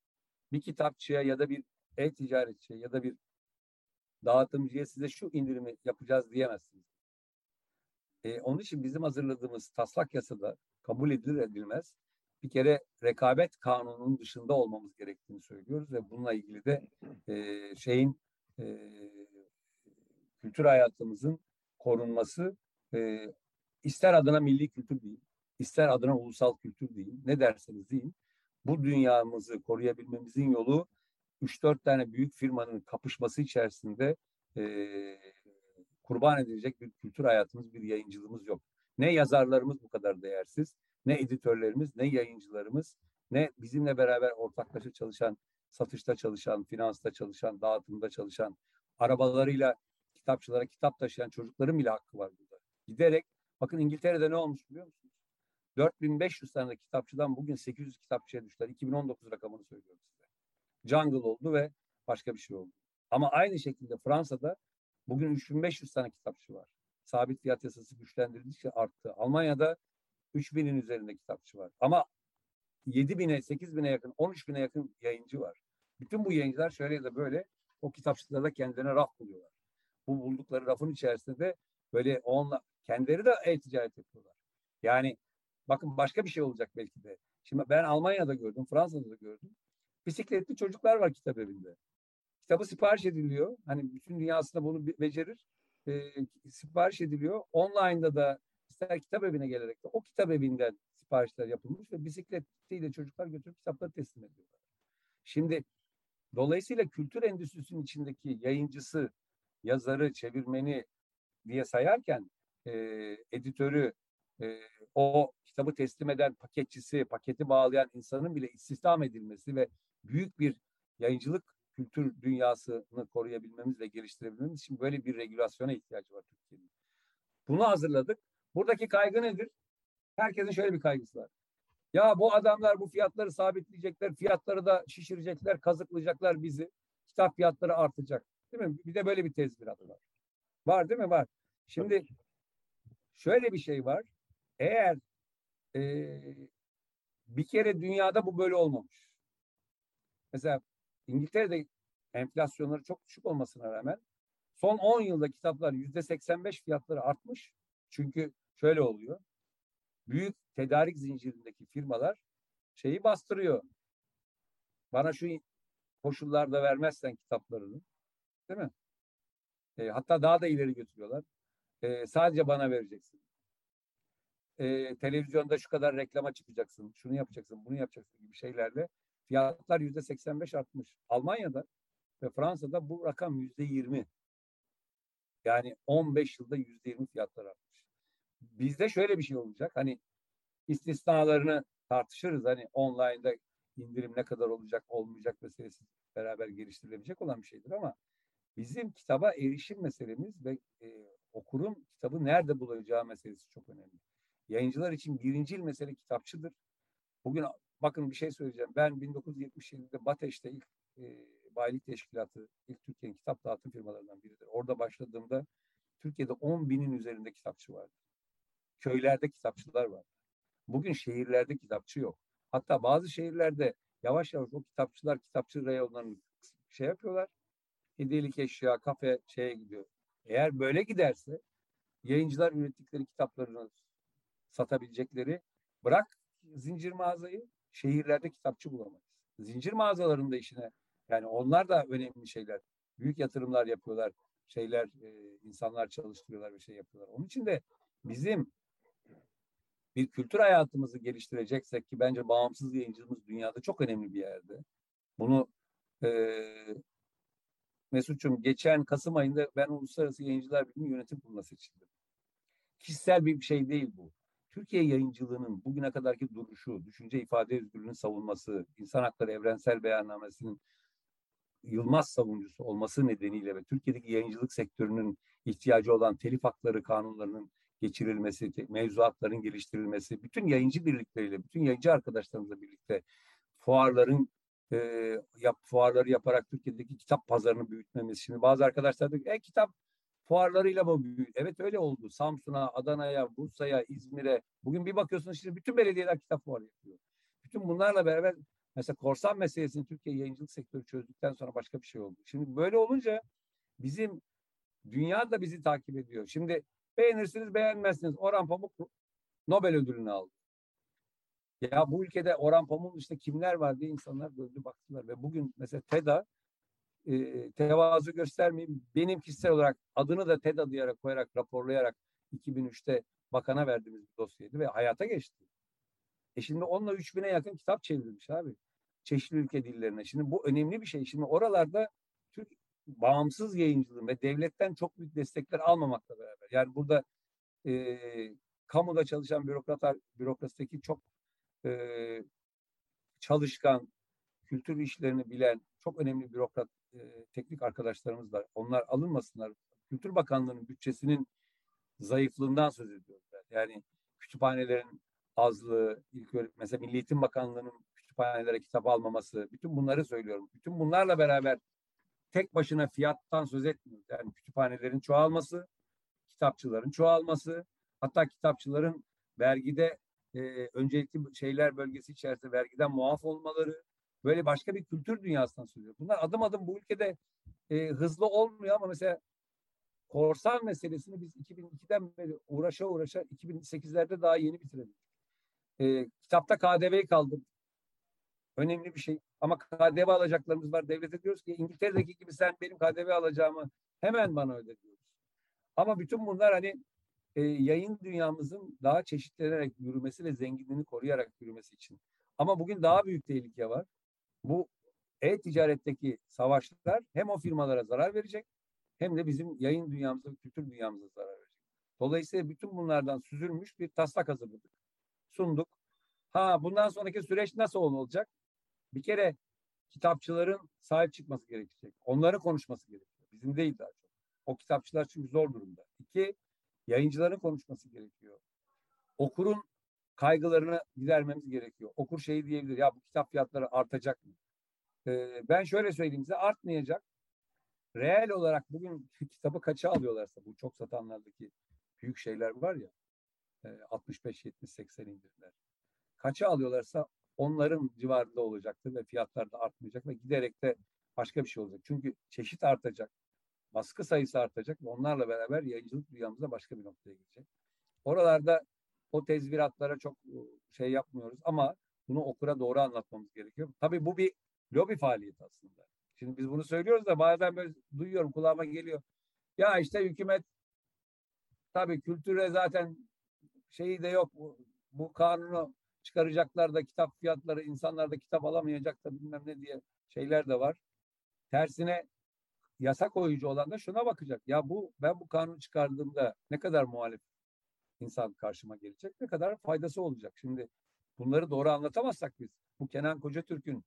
bir kitapçıya ya da bir e-ticaretçiye ya da bir dağıtımcıya size şu indirimi yapacağız diyemezsiniz. E, onun için bizim hazırladığımız taslak yasada kabul edilir edilmez bir kere rekabet kanununun dışında olmamız gerektiğini söylüyoruz ve bununla ilgili de e, şeyin e, kültür hayatımızın korunması e, ister adına milli kültür değil, ister adına ulusal kültür değil, ne derseniz deyin. Bu dünyamızı koruyabilmemizin yolu 3-4 tane büyük firmanın kapışması içerisinde e, kurban edilecek bir kültür hayatımız, bir yayıncılığımız yok. Ne yazarlarımız bu kadar değersiz, ne editörlerimiz, ne yayıncılarımız, ne bizimle beraber ortaklaşa çalışan, satışta çalışan, finansta çalışan, dağıtımda çalışan, arabalarıyla kitapçılara kitap taşıyan çocukların bile hakkı var burada. Giderek bakın İngiltere'de ne olmuş biliyor musunuz? 4500 tane kitapçıdan bugün 800 kitapçıya düştüler. 2019 rakamını söylüyorum size. Jungle oldu ve başka bir şey oldu. Ama aynı şekilde Fransa'da bugün 3500 tane kitapçı var. Sabit fiyat yasası güçlendirildikçe arttı. Almanya'da 3000'in üzerinde kitapçı var. Ama 7000'e, 8000'e yakın, 13.000'e yakın yayıncı var. Bütün bu yayıncılar şöyle ya da böyle o kitapçılarda kendilerine raf buluyorlar. Bu buldukları rafın içerisinde de böyle onla kendileri de e-ticaret yapıyorlar. Yani bakın başka bir şey olacak belki de. Şimdi ben Almanya'da gördüm, Fransa'da da gördüm. Bisikletli çocuklar var kitap evinde. Kitabı sipariş ediliyor. Hani bütün dünyasında bunu becerir. E, sipariş ediliyor. Online'da da ister kitap evine gelerek de o kitap evinden siparişler yapılmış ve bisikletliyle çocuklar götürüp kitapları teslim ediyorlar. Şimdi dolayısıyla kültür endüstrisinin içindeki yayıncısı, yazarı, çevirmeni diye sayarken e, editörü, e, o kitabı teslim eden paketçisi, paketi bağlayan insanın bile istihdam edilmesi ve büyük bir yayıncılık kültür dünyasını koruyabilmemiz ve geliştirebilmemiz için böyle bir regülasyona ihtiyacı var Türkiye'nin. Bunu hazırladık. Buradaki kaygı nedir? Herkesin şöyle bir kaygısı var. Ya bu adamlar bu fiyatları sabitleyecekler, fiyatları da şişirecekler, kazıklayacaklar bizi. Kitap fiyatları artacak. Değil mi? Bir de böyle bir tezvirat var. Var değil mi? Var. Şimdi şöyle bir şey var. Eğer e, bir kere dünyada bu böyle olmamış. Mesela İngiltere'de enflasyonları çok düşük olmasına rağmen son 10 yılda kitaplar yüzde 85 fiyatları artmış. Çünkü şöyle oluyor. Büyük tedarik zincirindeki firmalar şeyi bastırıyor. Bana şu koşullarda vermezsen kitaplarını değil mi? E, hatta daha da ileri götürüyorlar. E, sadece bana vereceksin. E, televizyonda şu kadar reklama çıkacaksın, şunu yapacaksın, bunu yapacaksın gibi şeylerle fiyatlar yüzde 85 artmış. Almanya'da ve Fransa'da bu rakam yüzde 20. Yani 15 yılda yüzde 20 fiyatlar artmış. Bizde şöyle bir şey olacak. Hani istisnalarını tartışırız. Hani online'da indirim ne kadar olacak olmayacak meselesi beraber geliştirilebilecek olan bir şeydir ama bizim kitaba erişim meselemiz ve e, okurun kitabı nerede bulacağı meselesi çok önemli. Yayıncılar için birinci mesele kitapçıdır. Bugün bakın bir şey söyleyeceğim. Ben 1977'de Bateş'te ilk e, bayilik teşkilatı, ilk Türkiye'nin kitap dağıtım firmalarından biridir. Orada başladığımda Türkiye'de 10 binin üzerinde kitapçı vardı. Köylerde kitapçılar var. Bugün şehirlerde kitapçı yok. Hatta bazı şehirlerde yavaş yavaş o kitapçılar kitapçı reyonlarını şey yapıyorlar. Hediyelik eşya, kafe şeye gidiyor. Eğer böyle giderse yayıncılar ürettikleri kitaplarını satabilecekleri bırak zincir mağazayı şehirlerde kitapçı bulamayız. Zincir mağazalarında işine yani onlar da önemli şeyler. Büyük yatırımlar yapıyorlar. Şeyler e, insanlar çalıştırıyorlar ve şey yapıyorlar. Onun için de bizim bir kültür hayatımızı geliştireceksek ki bence bağımsız yayıncılığımız dünyada çok önemli bir yerde. Bunu e, Mesut'cum geçen Kasım ayında ben Uluslararası Yayıncılar Birliği Yönetim Kurulu'na seçildim. Kişisel bir şey değil bu. Türkiye yayıncılığının bugüne kadarki duruşu, düşünce ifade özgürlüğünün savunması, insan hakları evrensel beyannamesinin Yılmaz savunucusu olması nedeniyle ve Türkiye'deki yayıncılık sektörünün ihtiyacı olan telif hakları kanunlarının geçirilmesi, mevzuatların geliştirilmesi, bütün yayıncı birlikleriyle, bütün yayıncı arkadaşlarımızla birlikte fuarların e, yap, fuarları yaparak Türkiye'deki kitap pazarını büyütmemiz. Şimdi bazı arkadaşlar diyor e, kitap fuarlarıyla mı büyüdü? Evet öyle oldu. Samsun'a, Adana'ya, Bursa'ya, İzmir'e. Bugün bir bakıyorsunuz şimdi bütün belediyeler kitap fuarı yapıyor. Bütün bunlarla beraber mesela korsan meselesini Türkiye yayıncılık sektörü çözdükten sonra başka bir şey oldu. Şimdi böyle olunca bizim dünya da bizi takip ediyor. Şimdi beğenirsiniz beğenmezsiniz. Orhan Pamuk Nobel ödülünü aldı. Ya bu ülkede Orhan Pamuk'un işte kimler var diye insanlar döndü baktılar ve bugün mesela TED'a e, tevazu göstermeyeyim. Benim kişisel olarak adını da TED'a diyarak koyarak raporlayarak 2003'te bakana verdiğimiz bir dosyaydı ve hayata geçti. E şimdi onunla 3000'e yakın kitap çevrilmiş abi. Çeşitli ülke dillerine. Şimdi bu önemli bir şey. Şimdi oralarda bağımsız yayıncılığın ve devletten çok büyük destekler almamakla beraber. Yani burada e, kamuda çalışan bürokratlar, bürokrasideki çok e, çalışkan, kültür işlerini bilen çok önemli bürokrat e, teknik arkadaşlarımız var. Onlar alınmasınlar. Kültür Bakanlığı'nın bütçesinin zayıflığından söz ediyorum ben. Yani kütüphanelerin azlığı, ilk mesela Milli Eğitim Bakanlığı'nın kütüphanelere kitap almaması, bütün bunları söylüyorum. Bütün bunlarla beraber tek başına fiyattan söz etmiyoruz. Yani kütüphanelerin çoğalması, kitapçıların çoğalması, hatta kitapçıların vergide e, öncelikli şeyler bölgesi içerisinde vergiden muaf olmaları, böyle başka bir kültür dünyasından söylüyor. Bunlar adım adım bu ülkede e, hızlı olmuyor ama mesela korsan meselesini biz 2002'den beri uğraşa uğraşa 2008'lerde daha yeni bitirebildik. E, kitapta KDV'yi kaldırdık. Önemli bir şey. Ama KDV alacaklarımız var. Devlete diyoruz ki İngiltere'deki gibi sen benim KDV alacağımı hemen bana öde diyoruz. Ama bütün bunlar hani e, yayın dünyamızın daha çeşitlenerek yürümesi ve zenginliğini koruyarak yürümesi için. Ama bugün daha büyük tehlike var. Bu e-ticaretteki savaşlar hem o firmalara zarar verecek hem de bizim yayın dünyamıza, kültür dünyamıza zarar verecek. Dolayısıyla bütün bunlardan süzülmüş bir taslak hazırladık. Sunduk. Ha bundan sonraki süreç nasıl olacak? Bir kere kitapçıların sahip çıkması gerekecek. Onların konuşması gerekiyor. Bizim değil daha çok. O kitapçılar çünkü zor durumda. İki, yayıncıların konuşması gerekiyor. Okurun kaygılarını gidermemiz gerekiyor. Okur şeyi diyebilir. Ya bu kitap fiyatları artacak mı? Ee, ben şöyle söyleyeyim size artmayacak. Reel olarak bugün kitabı kaça alıyorlarsa bu çok satanlardaki büyük şeyler var ya 65 70 80 indirimler. Kaça alıyorlarsa onların civarında olacaktır ve fiyatlar da artmayacak ve giderek de başka bir şey olacak. Çünkü çeşit artacak, baskı sayısı artacak ve onlarla beraber yayıncılık dünyamızda başka bir noktaya gidecek. Oralarda o tezviratlara çok şey yapmıyoruz ama bunu okura doğru anlatmamız gerekiyor. Tabii bu bir lobi faaliyeti aslında. Şimdi biz bunu söylüyoruz da bazen böyle duyuyorum kulağıma geliyor. Ya işte hükümet tabii kültüre zaten şeyi de yok. Bu, bu kanunu çıkaracaklar da kitap fiyatları insanlar da kitap alamayacak da bilmem ne diye şeyler de var. Tersine yasa koyucu olan da şuna bakacak. Ya bu ben bu kanunu çıkardığımda ne kadar muhalif insan karşıma gelecek, ne kadar faydası olacak. Şimdi bunları doğru anlatamazsak biz bu Kenan Kocatürk'ün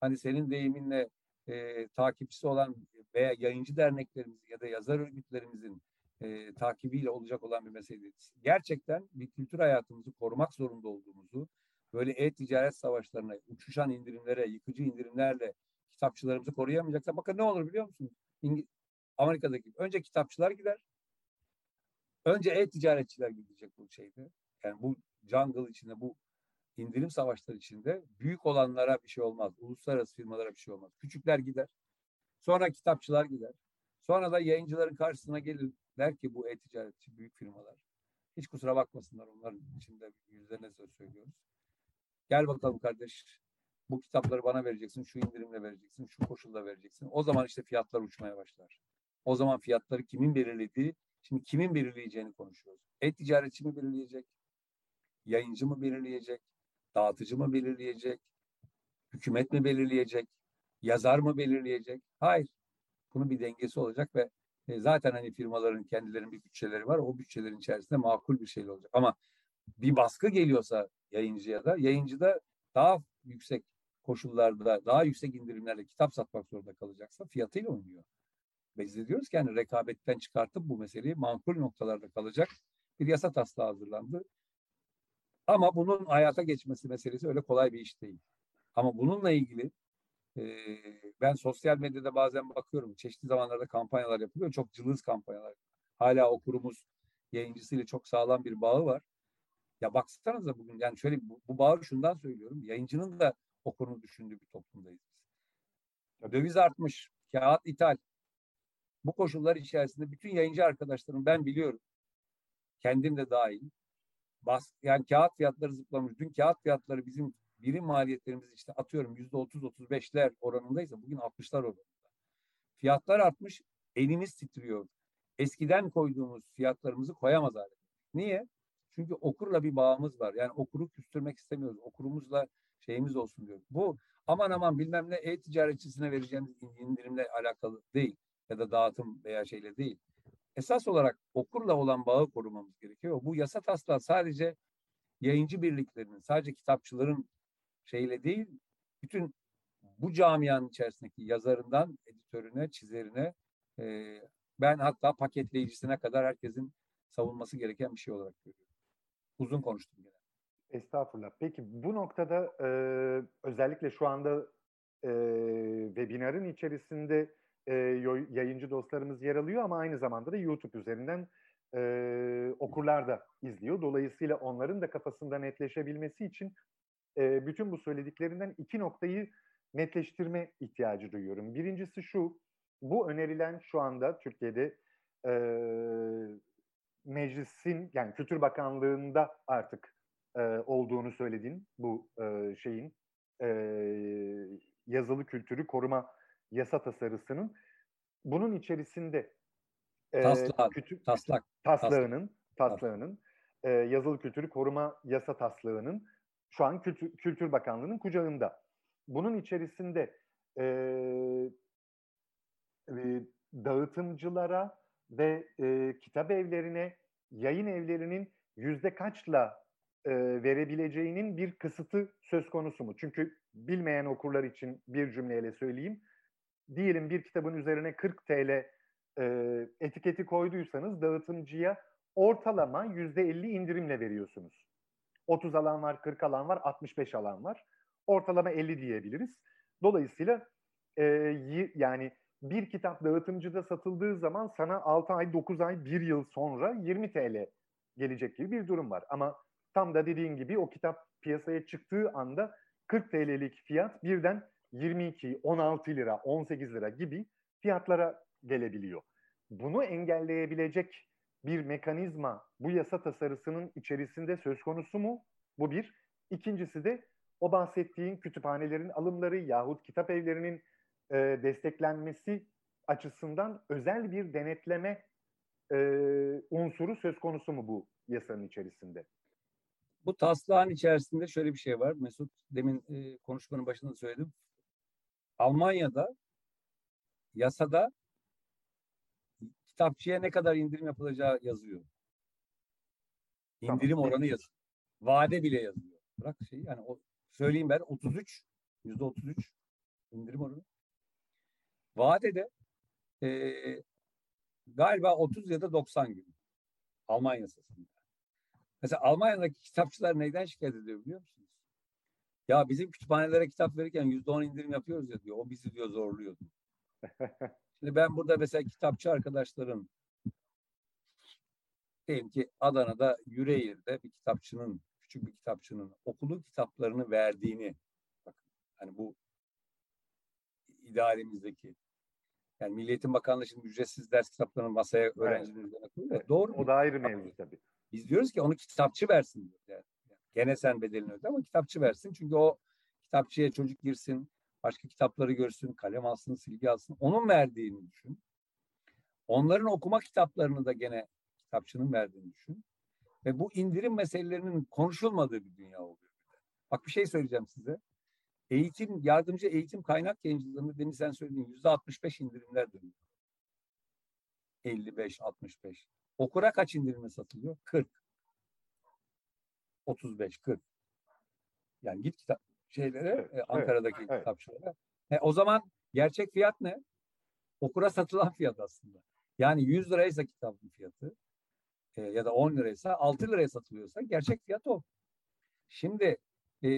hani senin deyiminle e, takipçisi olan veya yayıncı derneklerimiz ya da yazar örgütlerimizin e, takibiyle olacak olan bir mesele. Gerçekten bir kültür hayatımızı korumak zorunda olduğumuzu, böyle e-ticaret savaşlarına, uçuşan indirimlere, yıkıcı indirimlerle kitapçılarımızı koruyamayacaksa bakın ne olur biliyor musunuz? İngi Amerika'daki önce kitapçılar gider. Önce e-ticaretçiler gidecek bu şeyde. Yani bu jungle içinde, bu indirim savaşları içinde büyük olanlara bir şey olmaz. Uluslararası firmalara bir şey olmaz. Küçükler gider. Sonra kitapçılar gider. Sonra da yayıncıların karşısına gelir der ki bu e-ticaretçi büyük firmalar. Hiç kusura bakmasınlar onların içinde yüzlerine söz söylüyoruz. Gel bakalım kardeş bu kitapları bana vereceksin, şu indirimle vereceksin, şu koşulda vereceksin. O zaman işte fiyatlar uçmaya başlar. O zaman fiyatları kimin belirlediği, şimdi kimin belirleyeceğini konuşuyoruz. E-ticaretçi mi belirleyecek? Yayıncı mı belirleyecek? Dağıtıcı mı belirleyecek? Hükümet mi belirleyecek? Yazar mı belirleyecek? Hayır. Bunun bir dengesi olacak ve e, zaten hani firmaların kendilerinin bir bütçeleri var. O bütçelerin içerisinde makul bir şey olacak. Ama bir baskı geliyorsa yayıncıya da yayıncı da daha yüksek koşullarda, daha yüksek indirimlerle kitap satmak zorunda kalacaksa fiyatıyla oynuyor. Biz de diyoruz ki yani rekabetten çıkartıp bu meseleyi makul noktalarda kalacak bir yasa taslağı hazırlandı. Ama bunun hayata geçmesi meselesi öyle kolay bir iş değil. Ama bununla ilgili ben sosyal medyada bazen bakıyorum. Çeşitli zamanlarda kampanyalar yapılıyor. Çok cılız kampanyalar. Hala okurumuz yayıncısıyla çok sağlam bir bağı var. Ya baksanıza bugün yani şöyle bu, bu bağı şundan söylüyorum. Yayıncının da okurunu düşündüğü bir toplumdayız. Döviz artmış. Kağıt ithal. Bu koşullar içerisinde bütün yayıncı arkadaşlarım ben biliyorum. Kendim de dahil. Bas, yani kağıt fiyatları zıplamış. Dün kağıt fiyatları bizim birim maliyetlerimiz işte atıyorum yüzde otuz otuz beşler oranındaysa bugün altmışlar oranında. Fiyatlar artmış, elimiz titriyor. Eskiden koyduğumuz fiyatlarımızı koyamaz hale. Niye? Çünkü okurla bir bağımız var. Yani okuru küstürmek istemiyoruz. Okurumuzla şeyimiz olsun diyoruz. Bu aman aman bilmem ne e-ticaretçisine vereceğimiz indirimle alakalı değil. Ya da dağıtım veya şeyle değil. Esas olarak okurla olan bağı korumamız gerekiyor. Bu yasa taslağı sadece yayıncı birliklerinin, sadece kitapçıların şeyle değil, bütün bu camianın içerisindeki yazarından editörüne, çizerine, e, Ben hatta paketleyicisine kadar herkesin savunması gereken bir şey olarak görüyorum. Uzun konuştum gene. Estağfurullah. Peki bu noktada e, özellikle şu anda e, webinarın içerisinde e, yayıncı dostlarımız yer alıyor ama aynı zamanda da YouTube üzerinden e, okurlar da izliyor. Dolayısıyla onların da kafasında netleşebilmesi için e, bütün bu söylediklerinden iki noktayı netleştirme ihtiyacı duyuyorum. Birincisi şu, bu önerilen şu anda Türkiye'de e, meclisin yani Kültür Bakanlığı'nda artık e, olduğunu söyledin bu e, şeyin e, yazılı kültürü koruma yasa tasarısının bunun içerisinde e, taslak, kütü, taslak taslağının taslağının e, yazılı kültürü koruma yasa taslağının şu an Kültür, Kültür Bakanlığı'nın kucağında. Bunun içerisinde e, e, dağıtımcılara ve e, kitap evlerine yayın evlerinin yüzde kaçla e, verebileceğinin bir kısıtı söz konusu mu? Çünkü bilmeyen okurlar için bir cümleyle söyleyeyim. Diyelim bir kitabın üzerine 40 TL e, etiketi koyduysanız dağıtımcıya ortalama yüzde 50 indirimle veriyorsunuz. 30 alan var, 40 alan var, 65 alan var. Ortalama 50 diyebiliriz. Dolayısıyla e, yani bir kitap dağıtımcıda satıldığı zaman sana 6 ay, 9 ay, 1 yıl sonra 20 TL gelecek gibi bir durum var. Ama tam da dediğin gibi o kitap piyasaya çıktığı anda 40 TL'lik fiyat birden 22, 16 lira, 18 lira gibi fiyatlara gelebiliyor. Bunu engelleyebilecek bir mekanizma bu yasa tasarısının içerisinde söz konusu mu? Bu bir. İkincisi de o bahsettiğin kütüphanelerin alımları yahut kitap evlerinin e, desteklenmesi açısından özel bir denetleme e, unsuru söz konusu mu bu yasanın içerisinde? Bu taslağın içerisinde şöyle bir şey var. Mesut demin e, konuşmanın başında söyledim. Almanya'da yasada kitapçıya ne kadar indirim yapılacağı yazıyor. İndirim tamam. oranı yazıyor. Vade bile yazıyor. Bırak şey yani o söyleyeyim ben 33 yüzde 33 indirim oranı. Vadede e, galiba 30 ya da 90 gün. Almanya yasasında. Mesela Almanya'daki kitapçılar neyden şikayet ediyor biliyor musunuz? Ya bizim kütüphanelere kitap verirken yüzde on indirim yapıyoruz ya diyor. O bizi diyor zorluyor. Şimdi ben burada mesela kitapçı arkadaşlarım diyelim ki Adana'da Yüreğir'de bir kitapçının, küçük bir kitapçının okulu kitaplarını verdiğini bakın. Hani bu idaremizdeki yani Milliyetin Bakanlığı şimdi ücretsiz ders kitaplarını masaya öğrencinin evet. üzerine koyuyor. Evet. Doğru. O da ayrı mevzu tabii. Biz diyoruz ki onu kitapçı versin diyor. Yani, gene sen bedelini öde ama kitapçı versin. Çünkü o kitapçıya çocuk girsin, başka kitapları görsün, kalem alsın, silgi alsın. Onun verdiğini düşün. Onların okuma kitaplarını da gene kitapçının verdiğini düşün. Ve bu indirim meselelerinin konuşulmadığı bir dünya oluyor. Bak bir şey söyleyeceğim size. Eğitim, yardımcı eğitim kaynak yayıncılığında demin sen söylediğin yüzde 65 indirimler dönüyor. 55, 65. Okura kaç indirimle satılıyor? 40. 35, 40. Yani git kitap şeylere evet, e, Ankara'daki evet, kitapçılara. E, o zaman gerçek fiyat ne? Okura satılan fiyat aslında. Yani 100 liraysa kitabın fiyatı e, ya da 10 liraysa 6 liraya satılıyorsa gerçek fiyat o. Şimdi e,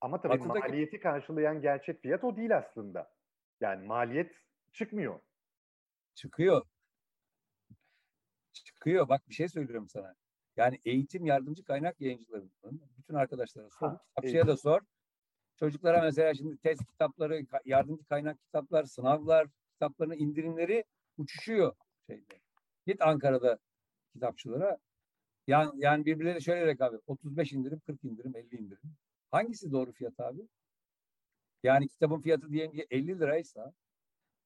ama tabii batıdaki... maliyeti karşılayan gerçek fiyat o değil aslında. Yani maliyet çıkmıyor. Çıkıyor. Çıkıyor. Bak bir şey söylüyorum sana. Yani eğitim yardımcı kaynak yayıncılarının bütün arkadaşlara sor. Ha, kitapçıya da sor. Çocuklara mesela şimdi test kitapları, yardımcı kaynak kitaplar, sınavlar, kitaplarının indirimleri uçuşuyor şeyde. Git Ankara'da kitapçılara. Yani, yani birbirleri şöyle rekabet. 35 indirim, 40 indirim, 50 indirim. Hangisi doğru fiyat abi? Yani kitabın fiyatı diyelim ki 50 liraysa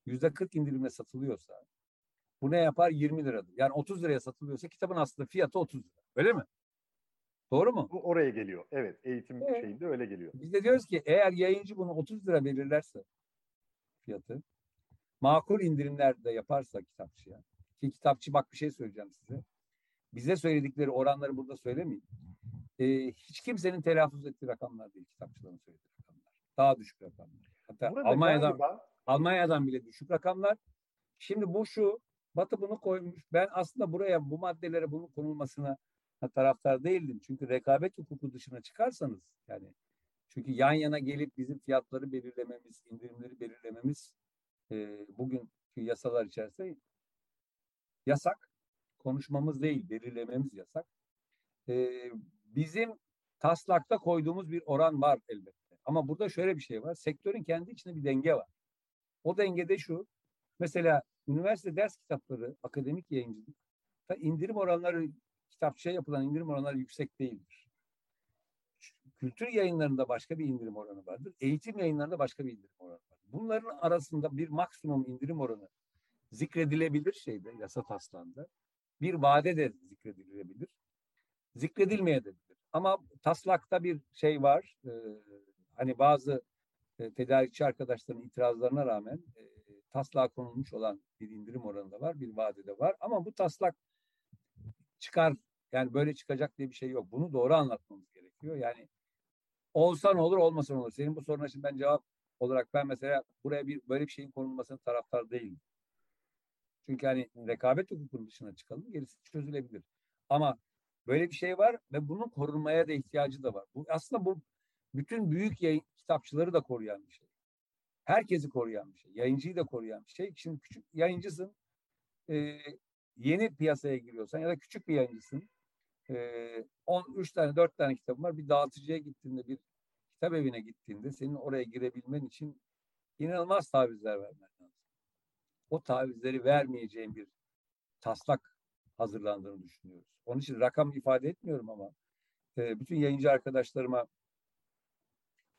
yüzde 40 indirimle satılıyorsa bu ne yapar? 20 liradır. Yani 30 liraya satılıyorsa kitabın aslında fiyatı 30 lira. Öyle mi? Doğru mu? Bu oraya geliyor. Evet. Eğitim evet. şeyinde öyle geliyor. Biz de diyoruz ki eğer yayıncı bunu 30 lira belirlerse fiyatı makul indirimler de yaparsa kitapçıya ki kitapçı bak bir şey söyleyeceğim size. Bize söyledikleri oranları burada söylemeyeyim. Ee, hiç kimsenin telaffuz ettiği rakamlar değil kitapçıların söylediği rakamlar. Daha düşük rakamlar. Hatta Burada Almanya'dan galiba... Almanya'dan bile düşük rakamlar. Şimdi bu şu, Batı bunu koymuş. Ben aslında buraya bu maddelere bunun konulmasına taraftar değildim. Çünkü rekabet hukuku dışına çıkarsanız yani çünkü yan yana gelip bizim fiyatları belirlememiz, indirimleri belirlememiz e, bugünkü yasalar içerisinde yasak. Konuşmamız değil, belirlememiz yasak. E, bizim taslakta koyduğumuz bir oran var elbette. Ama burada şöyle bir şey var. Sektörün kendi içinde bir denge var. O dengede şu. Mesela üniversite ders kitapları, akademik yayıncılık indirim oranları kitapçıya yapılan indirim oranları yüksek değildir. Kültür yayınlarında başka bir indirim oranı vardır. Eğitim yayınlarında başka bir indirim oranı vardır. Bunların arasında bir maksimum indirim oranı zikredilebilir şeyde, yasa taslağında. Bir vade de zikredilebilir. Zikredilmeyebilir. Ama taslakta bir şey var. E, hani bazı e, tedarikçi arkadaşların itirazlarına rağmen e, taslağa konulmuş olan bir indirim oranı da var, bir vadede var. Ama bu taslak çıkar yani böyle çıkacak diye bir şey yok. Bunu doğru anlatmamız gerekiyor. Yani olsa ne olur, olmasa ne olur. Senin bu soruna şimdi ben cevap olarak ben mesela buraya bir böyle bir şeyin konulmasının taraftar değilim. Çünkü hani rekabet hukukunun dışına çıkalım, gerisi çözülebilir. Ama böyle bir şey var ve bunun korunmaya da ihtiyacı da var. Bu aslında bu bütün büyük yayın kitapçıları da koruyan bir şey. Herkesi koruyan bir şey. Yayıncıyı da koruyan bir şey. Şimdi küçük yayıncısın. E, yeni piyasaya giriyorsan ya da küçük bir yayıncısın. E, 13 tane 4 tane kitabın var. Bir dağıtıcıya gittiğinde bir kitap evine gittiğinde senin oraya girebilmen için inanılmaz tavizler vermen lazım. O tavizleri vermeyeceğin bir taslak hazırlandığını düşünüyoruz. Onun için rakam ifade etmiyorum ama e, bütün yayıncı arkadaşlarıma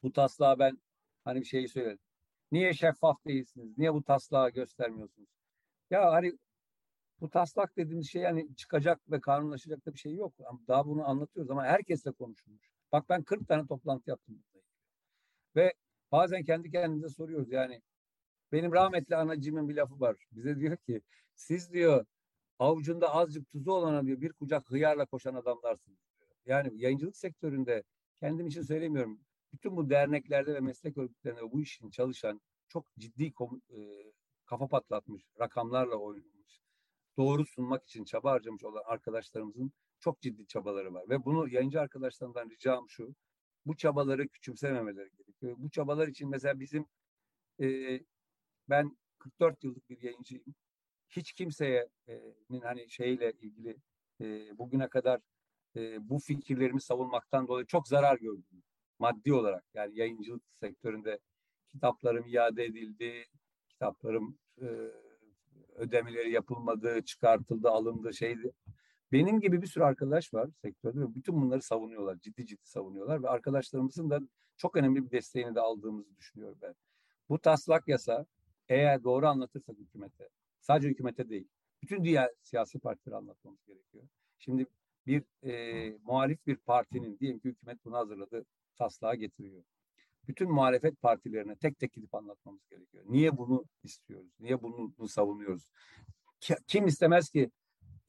bu taslağı ben hani bir şeyi söyledim. Niye şeffaf değilsiniz? Niye bu taslağı göstermiyorsunuz? Ya hani bu taslak dediğimiz şey yani çıkacak ve kanunlaşacak da bir şey yok. Daha bunu anlatıyoruz ama herkesle konuşulmuş. Bak ben 40 tane toplantı yaptım. Ve bazen kendi kendimize soruyoruz yani benim rahmetli anacığımın bir lafı var. Bize diyor ki siz diyor avucunda azıcık tuzu olana diyor bir kucak hıyarla koşan adamlarsınız diyor. Yani yayıncılık sektöründe kendim için söylemiyorum. Bütün bu derneklerde ve meslek örgütlerinde bu işin çalışan çok ciddi e, kafa patlatmış, rakamlarla oynamış, doğru sunmak için çaba harcamış olan arkadaşlarımızın çok ciddi çabaları var. Ve bunu yayıncı arkadaşlarımdan ricam şu, bu çabaları küçümsememeleri gerekiyor. Bu çabalar için mesela bizim e, ben 44 yıllık bir yayıncıyım. Hiç kimseye'nin hani şeyle ilgili e, bugüne kadar e, bu fikirlerimi savunmaktan dolayı çok zarar gördüm. Maddi olarak yani yayıncılık sektöründe kitaplarım iade edildi, kitaplarım e, ödemeleri yapılmadı, çıkartıldı, alındı, şeydi. Benim gibi bir sürü arkadaş var sektörde ve bütün bunları savunuyorlar, ciddi ciddi savunuyorlar ve arkadaşlarımızın da çok önemli bir desteğini de aldığımızı düşünüyorum ben. Bu taslak yasa eğer doğru anlatırsak hükümete, sadece hükümete değil, bütün diğer siyasi partileri anlatmamız gerekiyor. Şimdi bir e, muhalif bir partinin, diyelim ki hükümet bunu hazırladı, taslağı getiriyor. Bütün muhalefet partilerine tek tek gidip anlatmamız gerekiyor. Niye bunu istiyoruz? Niye bunu, bunu savunuyoruz? Kim istemez ki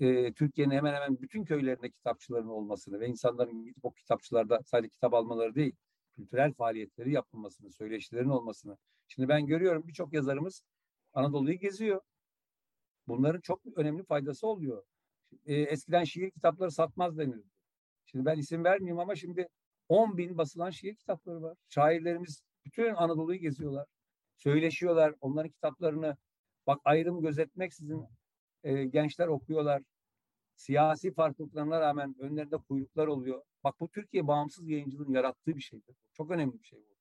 e, Türkiye'nin hemen hemen bütün köylerinde kitapçıların olmasını ve insanların gidip o kitapçılarda sadece kitap almaları değil, kültürel faaliyetleri yapılmasını, söyleşilerin olmasını. Şimdi ben görüyorum birçok yazarımız Anadolu'yu geziyor. Bunların çok önemli faydası oluyor. E, eskiden şiir kitapları satmaz denirdi. Şimdi ben isim vermeyeyim ama şimdi 10 bin basılan şiir kitapları var. Şairlerimiz bütün Anadolu'yu geziyorlar. Söyleşiyorlar. Onların kitaplarını bak ayrım gözetmeksizin e, gençler okuyorlar. Siyasi farklılıklarına rağmen önlerinde kuyruklar oluyor. Bak bu Türkiye bağımsız yayıncılığın yarattığı bir şeydir. Çok önemli bir şey bu.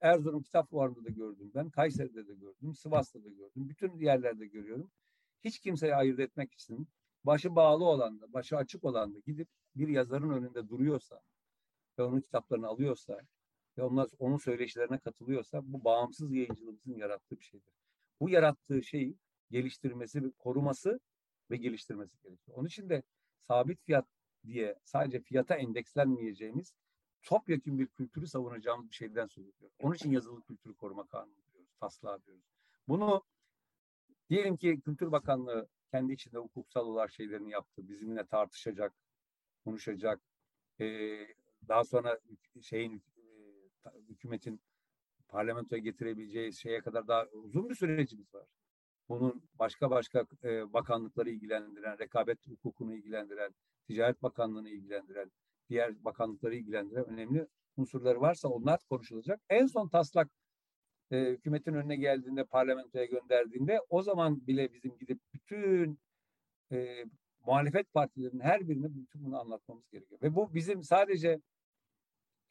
Erzurum Kitap Fuarı'nda da gördüm ben. Kayseri'de de gördüm. Sivas'ta da gördüm. Bütün yerlerde görüyorum. Hiç kimseye ayırt etmek için başı bağlı olan da, başı açık olan da gidip bir yazarın önünde duruyorsa ve onun kitaplarını alıyorsa ve onlar onun söyleşilerine katılıyorsa bu bağımsız yayıncılığımızın yarattığı bir şeydir. Bu yarattığı şeyi geliştirmesi, koruması ve geliştirmesi gerekiyor. Onun için de sabit fiyat diye sadece fiyata endekslenmeyeceğimiz topyekun bir kültürü savunacağımız bir şeyden söz ediyoruz. Onun için yazılı kültürü koruma kanunu diyoruz, taslağı diyoruz. Bunu diyelim ki Kültür Bakanlığı kendi içinde hukuksal olarak şeylerini yaptı. Bizimle tartışacak, konuşacak. Ee, daha sonra şeyin hükümetin parlamentoya getirebileceği şeye kadar daha uzun bir sürecimiz var. bunun başka başka e, bakanlıkları ilgilendiren, rekabet hukukunu ilgilendiren, Ticaret Bakanlığı'nı ilgilendiren, diğer bakanlıkları ilgilendiren önemli unsurları varsa onlar konuşulacak. En son taslak e, hükümetin önüne geldiğinde, parlamentoya gönderdiğinde o zaman bile bizim gidip bütün e, muhalefet partilerinin her birine bütün bunu anlatmamız gerekiyor. Ve bu bizim sadece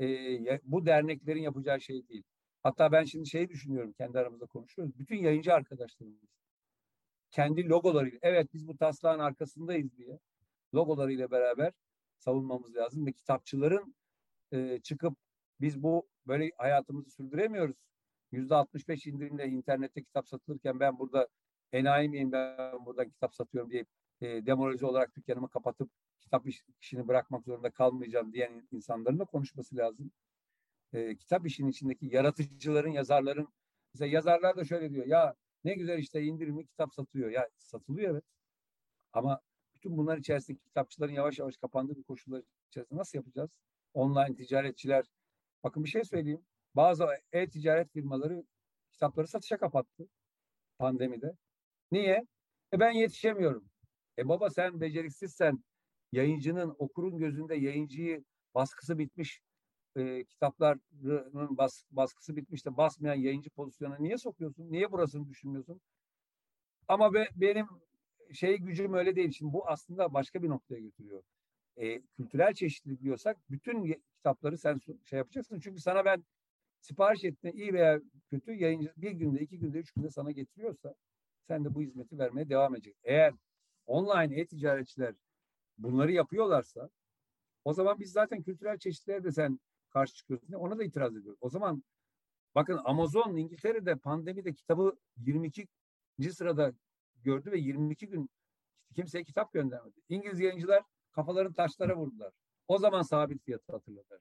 e, bu derneklerin yapacağı şey değil. Hatta ben şimdi şeyi düşünüyorum, kendi aramızda konuşuyoruz. Bütün yayıncı arkadaşlarımız kendi logolarıyla, evet biz bu taslağın arkasındayız diye logolarıyla beraber savunmamız lazım ve kitapçıların e, çıkıp biz bu böyle hayatımızı sürdüremiyoruz. Yüzde 65 indirimle internette kitap satılırken ben burada enayi miyim ben buradan kitap satıyorum diye e, demoralize olarak dükkanımı kapatıp kitap iş, işini bırakmak zorunda kalmayacağım diyen insanların da konuşması lazım. E, kitap işinin içindeki yaratıcıların, yazarların mesela yazarlar da şöyle diyor ya ne güzel işte indirimli kitap satıyor. Ya satılıyor evet. Ama bütün bunlar içerisinde kitapçıların yavaş yavaş kapandığı bir koşullar içerisinde nasıl yapacağız? Online ticaretçiler bakın bir şey söyleyeyim. Bazı e-ticaret firmaları kitapları satışa kapattı pandemide. Niye? E ben yetişemiyorum. E baba sen beceriksizsen yayıncının okurun gözünde yayıncıyı baskısı bitmiş e, kitaplarının bas, baskısı bitmiş de basmayan yayıncı pozisyonuna niye sokuyorsun? Niye burasını düşünmüyorsun? Ama be, benim şey gücüm öyle değil. Şimdi bu aslında başka bir noktaya götürüyor. E, kültürel çeşitlilik diyorsak bütün kitapları sen şey yapacaksın. Çünkü sana ben sipariş ettiğinde iyi veya kötü yayıncı bir günde, iki günde, üç günde sana getiriyorsa sen de bu hizmeti vermeye devam edecek. Eğer online e-ticaretçiler bunları yapıyorlarsa o zaman biz zaten kültürel çeşitliliğe de sen karşı çıkıyorsun. Ona da itiraz ediyoruz. O zaman bakın Amazon İngiltere'de pandemide kitabı 22. sırada gördü ve 22 gün kimseye kitap göndermedi. İngiliz yayıncılar kafaların taşlara vurdular. O zaman sabit fiyatı hatırladılar.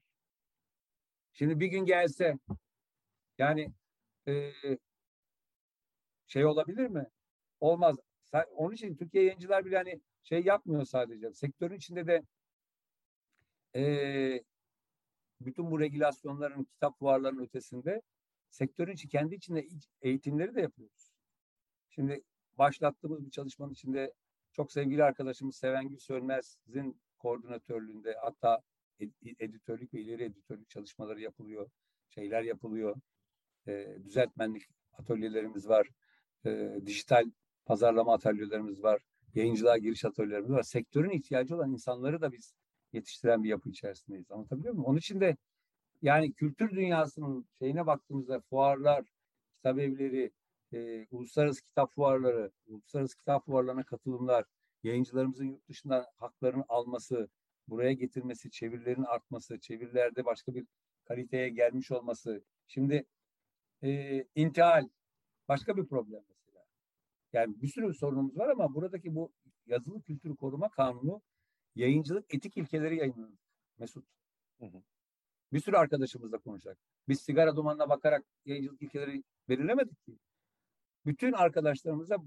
Şimdi bir gün gelse yani e, şey olabilir mi? Olmaz. Onun için Türkiye yayıncılar bile hani şey yapmıyor sadece. Sektörün içinde de e, bütün bu regülasyonların, kitap fuarlarının ötesinde sektörün içi kendi içinde eğitimleri de yapıyoruz. Şimdi başlattığımız bir çalışmanın içinde çok sevgili arkadaşımız Sevengül Sönmez'in koordinatörlüğünde hatta editörlük ve ileri editörlük çalışmaları yapılıyor. Şeyler yapılıyor. E, düzeltmenlik atölyelerimiz var. E, dijital pazarlama atölyelerimiz var. Yayıncılığa giriş atölyelerimiz var. Sektörün ihtiyacı olan insanları da biz yetiştiren bir yapı içerisindeyiz. Anlatabiliyor muyum? Onun için de yani kültür dünyasının şeyine baktığımızda fuarlar, kitap evleri, e, uluslararası kitap fuarları, uluslararası kitap fuarlarına katılımlar, yayıncılarımızın yurt dışından haklarını alması, buraya getirmesi, çevirilerin artması, çevirilerde başka bir kaliteye gelmiş olması. Şimdi e, intihal başka bir problem. Yani bir sürü sorunumuz var ama buradaki bu yazılı kültürü koruma kanunu yayıncılık etik ilkeleri yayınladık Mesut. Hı hı. Bir sürü arkadaşımızla konuşacak. Biz sigara dumanına bakarak yayıncılık ilkeleri belirlemedik ki. Bütün arkadaşlarımıza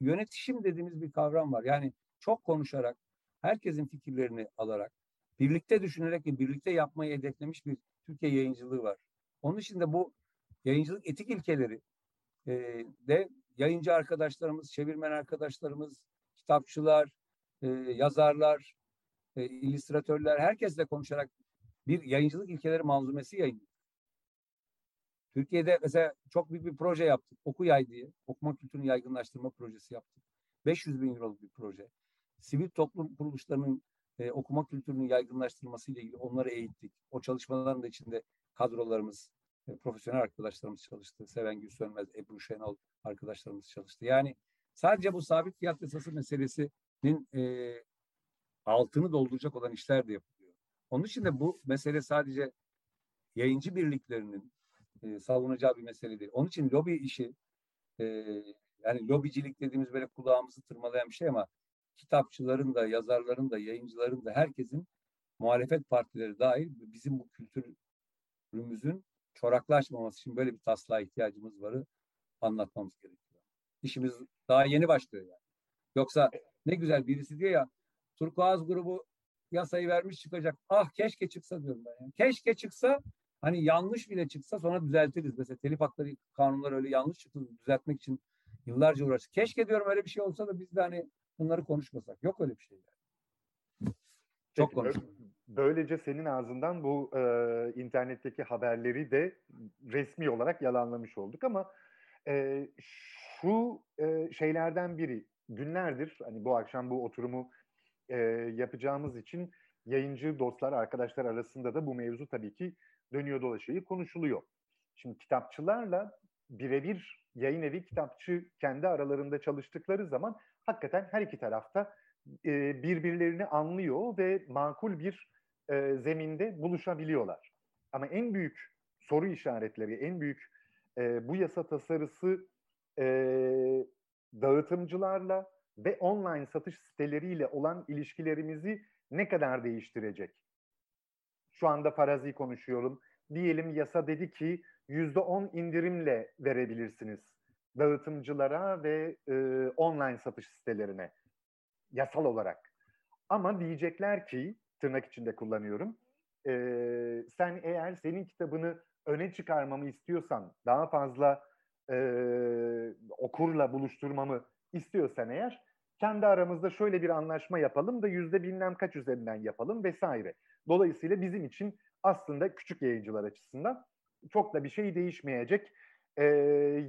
yönetişim dediğimiz bir kavram var. Yani çok konuşarak, herkesin fikirlerini alarak, birlikte düşünerek ve birlikte yapmayı hedeflemiş bir Türkiye yayıncılığı var. Onun için de bu yayıncılık etik ilkeleri e, de yayıncı arkadaşlarımız, çevirmen arkadaşlarımız, kitapçılar, e, yazarlar, e, illüstratörler herkesle konuşarak bir yayıncılık ilkeleri manzumesi yayınladık. Türkiye'de mesela çok büyük bir proje yaptık. Oku Yay diye. Okuma kültürünü yaygınlaştırma projesi yaptık. 500 bin euroluk bir proje. Sivil toplum kuruluşlarının e, okuma kültürünü yaygınlaştırması ile ilgili onları eğittik. O çalışmaların da içinde kadrolarımız, e, profesyonel arkadaşlarımız çalıştı. Seven Gül Sönmez, Ebru Şenol arkadaşlarımız çalıştı. Yani sadece bu sabit fiyat yasası meselesinin e, altını dolduracak olan işler de yapılıyor. Onun için de bu mesele sadece yayıncı birliklerinin e, savunacağı bir mesele değil. Onun için lobi işi e, yani lobicilik dediğimiz böyle kulağımızı tırmalayan bir şey ama kitapçıların da, yazarların da, yayıncıların da herkesin muhalefet partileri dahil bizim bu kültürümüzün çoraklaşmaması için böyle bir taslağa ihtiyacımız varı anlatmamız gerekiyor. İşimiz daha yeni başlıyor yani. Yoksa ne güzel birisi diyor ya Turkuaz grubu yasayı vermiş çıkacak. Ah keşke çıksa diyorum ben. Yani. Keşke çıksa hani yanlış bile çıksa sonra düzeltiriz. Mesela telif hakları kanunları öyle yanlış çıktı düzeltmek için Yıllarca uğraştık. Keşke diyorum öyle bir şey olsa da biz de hani bunları konuşmasak. Yok öyle bir şey. Çok konuştuk. Böylece senin ağzından bu e, internetteki haberleri de resmi olarak yalanlamış olduk ama e, şu e, şeylerden biri günlerdir hani bu akşam bu oturumu e, yapacağımız için yayıncı dostlar, arkadaşlar arasında da bu mevzu tabii ki dönüyor dolaşıyor, konuşuluyor. Şimdi kitapçılarla birebir yayın evi kitapçı kendi aralarında çalıştıkları zaman hakikaten her iki tarafta e, birbirlerini anlıyor ve makul bir e, zeminde buluşabiliyorlar. Ama en büyük soru işaretleri, en büyük e, bu yasa tasarısı e, dağıtımcılarla ve online satış siteleriyle olan ilişkilerimizi ne kadar değiştirecek? Şu anda farazi konuşuyorum. Diyelim yasa dedi ki yüzde on indirimle verebilirsiniz dağıtımcılara ve e, online satış sitelerine yasal olarak. Ama diyecekler ki tırnak içinde kullanıyorum. E, sen eğer senin kitabını öne çıkarmamı istiyorsan, daha fazla e, okurla buluşturmamı istiyorsan eğer kendi aramızda şöyle bir anlaşma yapalım da yüzde bilmem kaç üzerinden yapalım vesaire. Dolayısıyla bizim için aslında küçük yayıncılar açısından çok da bir şey değişmeyecek. Ee,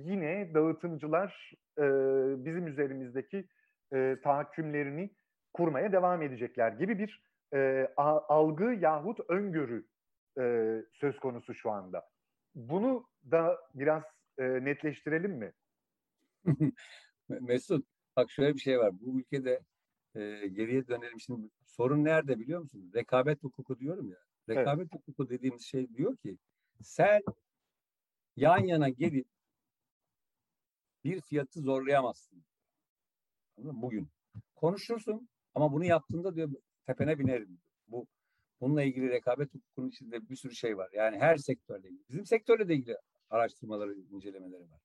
yine dağıtımcılar e, bizim üzerimizdeki e, tahakkümlerini kurmaya devam edecekler gibi bir e, algı yahut öngörü e, söz konusu şu anda. Bunu da biraz e, netleştirelim mi? Mesut, bak şöyle bir şey var. Bu ülkede e, geriye dönelim. Şimdi sorun nerede biliyor musun? Rekabet hukuku diyorum ya. Rekabet evet. hukuku dediğimiz şey diyor ki sen yan yana gelip bir fiyatı zorlayamazsın. Bugün. Konuşursun ama bunu yaptığında diyor tepene binerim. Bu bununla ilgili rekabet hukukunun içinde bir sürü şey var. Yani her sektörle ilgili. Bizim sektörle de ilgili araştırmaları, incelemeleri var.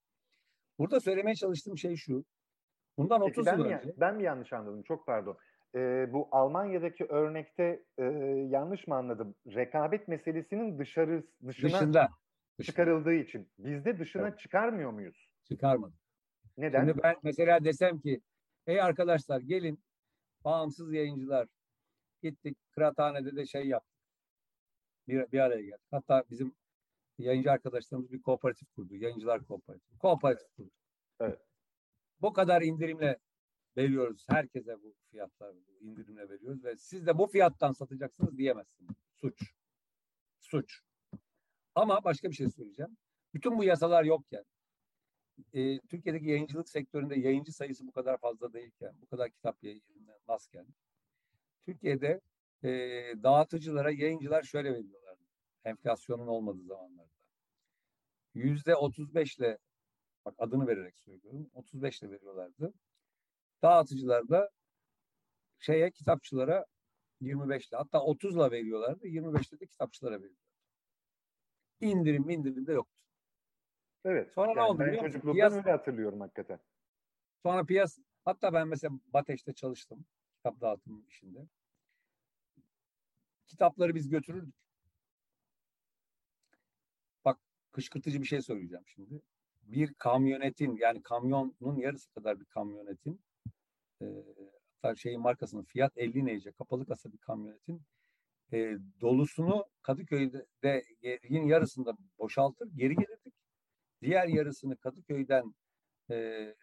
Burada söylemeye çalıştığım şey şu. Bundan Peki 30 ben yıl mi, önce. Ben mi yanlış anladım? Çok pardon. Ee, bu Almanya'daki örnekte e, yanlış mı anladım? Rekabet meselesinin dışarı dışına dışında çıkarıldığı için. Bizde dışına evet. çıkarmıyor muyuz? Çıkarmadık. Neden? Şimdi ben mesela desem ki Ey arkadaşlar gelin bağımsız yayıncılar gittik kıraathanede de şey yaptık. Bir, bir araya geldik. Hatta bizim yayıncı arkadaşlarımız bir kooperatif kurdu. Yayıncılar kooperatif. Kooperatif kurdu. Evet. Bu kadar indirimle veriyoruz. Herkese bu fiyatlar bu indirimle veriyoruz ve siz de bu fiyattan satacaksınız diyemezsiniz. Suç. Suç. Ama başka bir şey söyleyeceğim. Bütün bu yasalar yokken e, Türkiye'deki yayıncılık sektöründe yayıncı sayısı bu kadar fazla değilken, bu kadar kitap yayınlanmazken Türkiye'de e, dağıtıcılara yayıncılar şöyle veriyorlar. Enflasyonun olmadığı zamanlarda. Yüzde 35 ile bak adını vererek söylüyorum. 35 ile veriyorlardı. Dağıtıcılar da şeye kitapçılara 25 ile hatta 30 ile veriyorlardı. 25 ile de kitapçılara veriyorlardı. İndirim indirim de yoktu. Evet. Sonra yani ne oldu ben çocukluktan Piyas... öyle hatırlıyorum hakikaten. Sonra piyas hatta ben mesela Bateş'te çalıştım. Kitap dağıtım işinde. Kitapları biz götürürdük. Bak kışkırtıcı bir şey söyleyeceğim şimdi. Bir kamyonetin yani kamyonun yarısı kadar bir kamyonetin e, şeyin markasının Fiat 50 neyce kapalı kasa bir kamyonetin e, dolusunu Kadıköy'de de yine yarısında boşaltır geri gelirdik. Diğer yarısını Kadıköy'den e,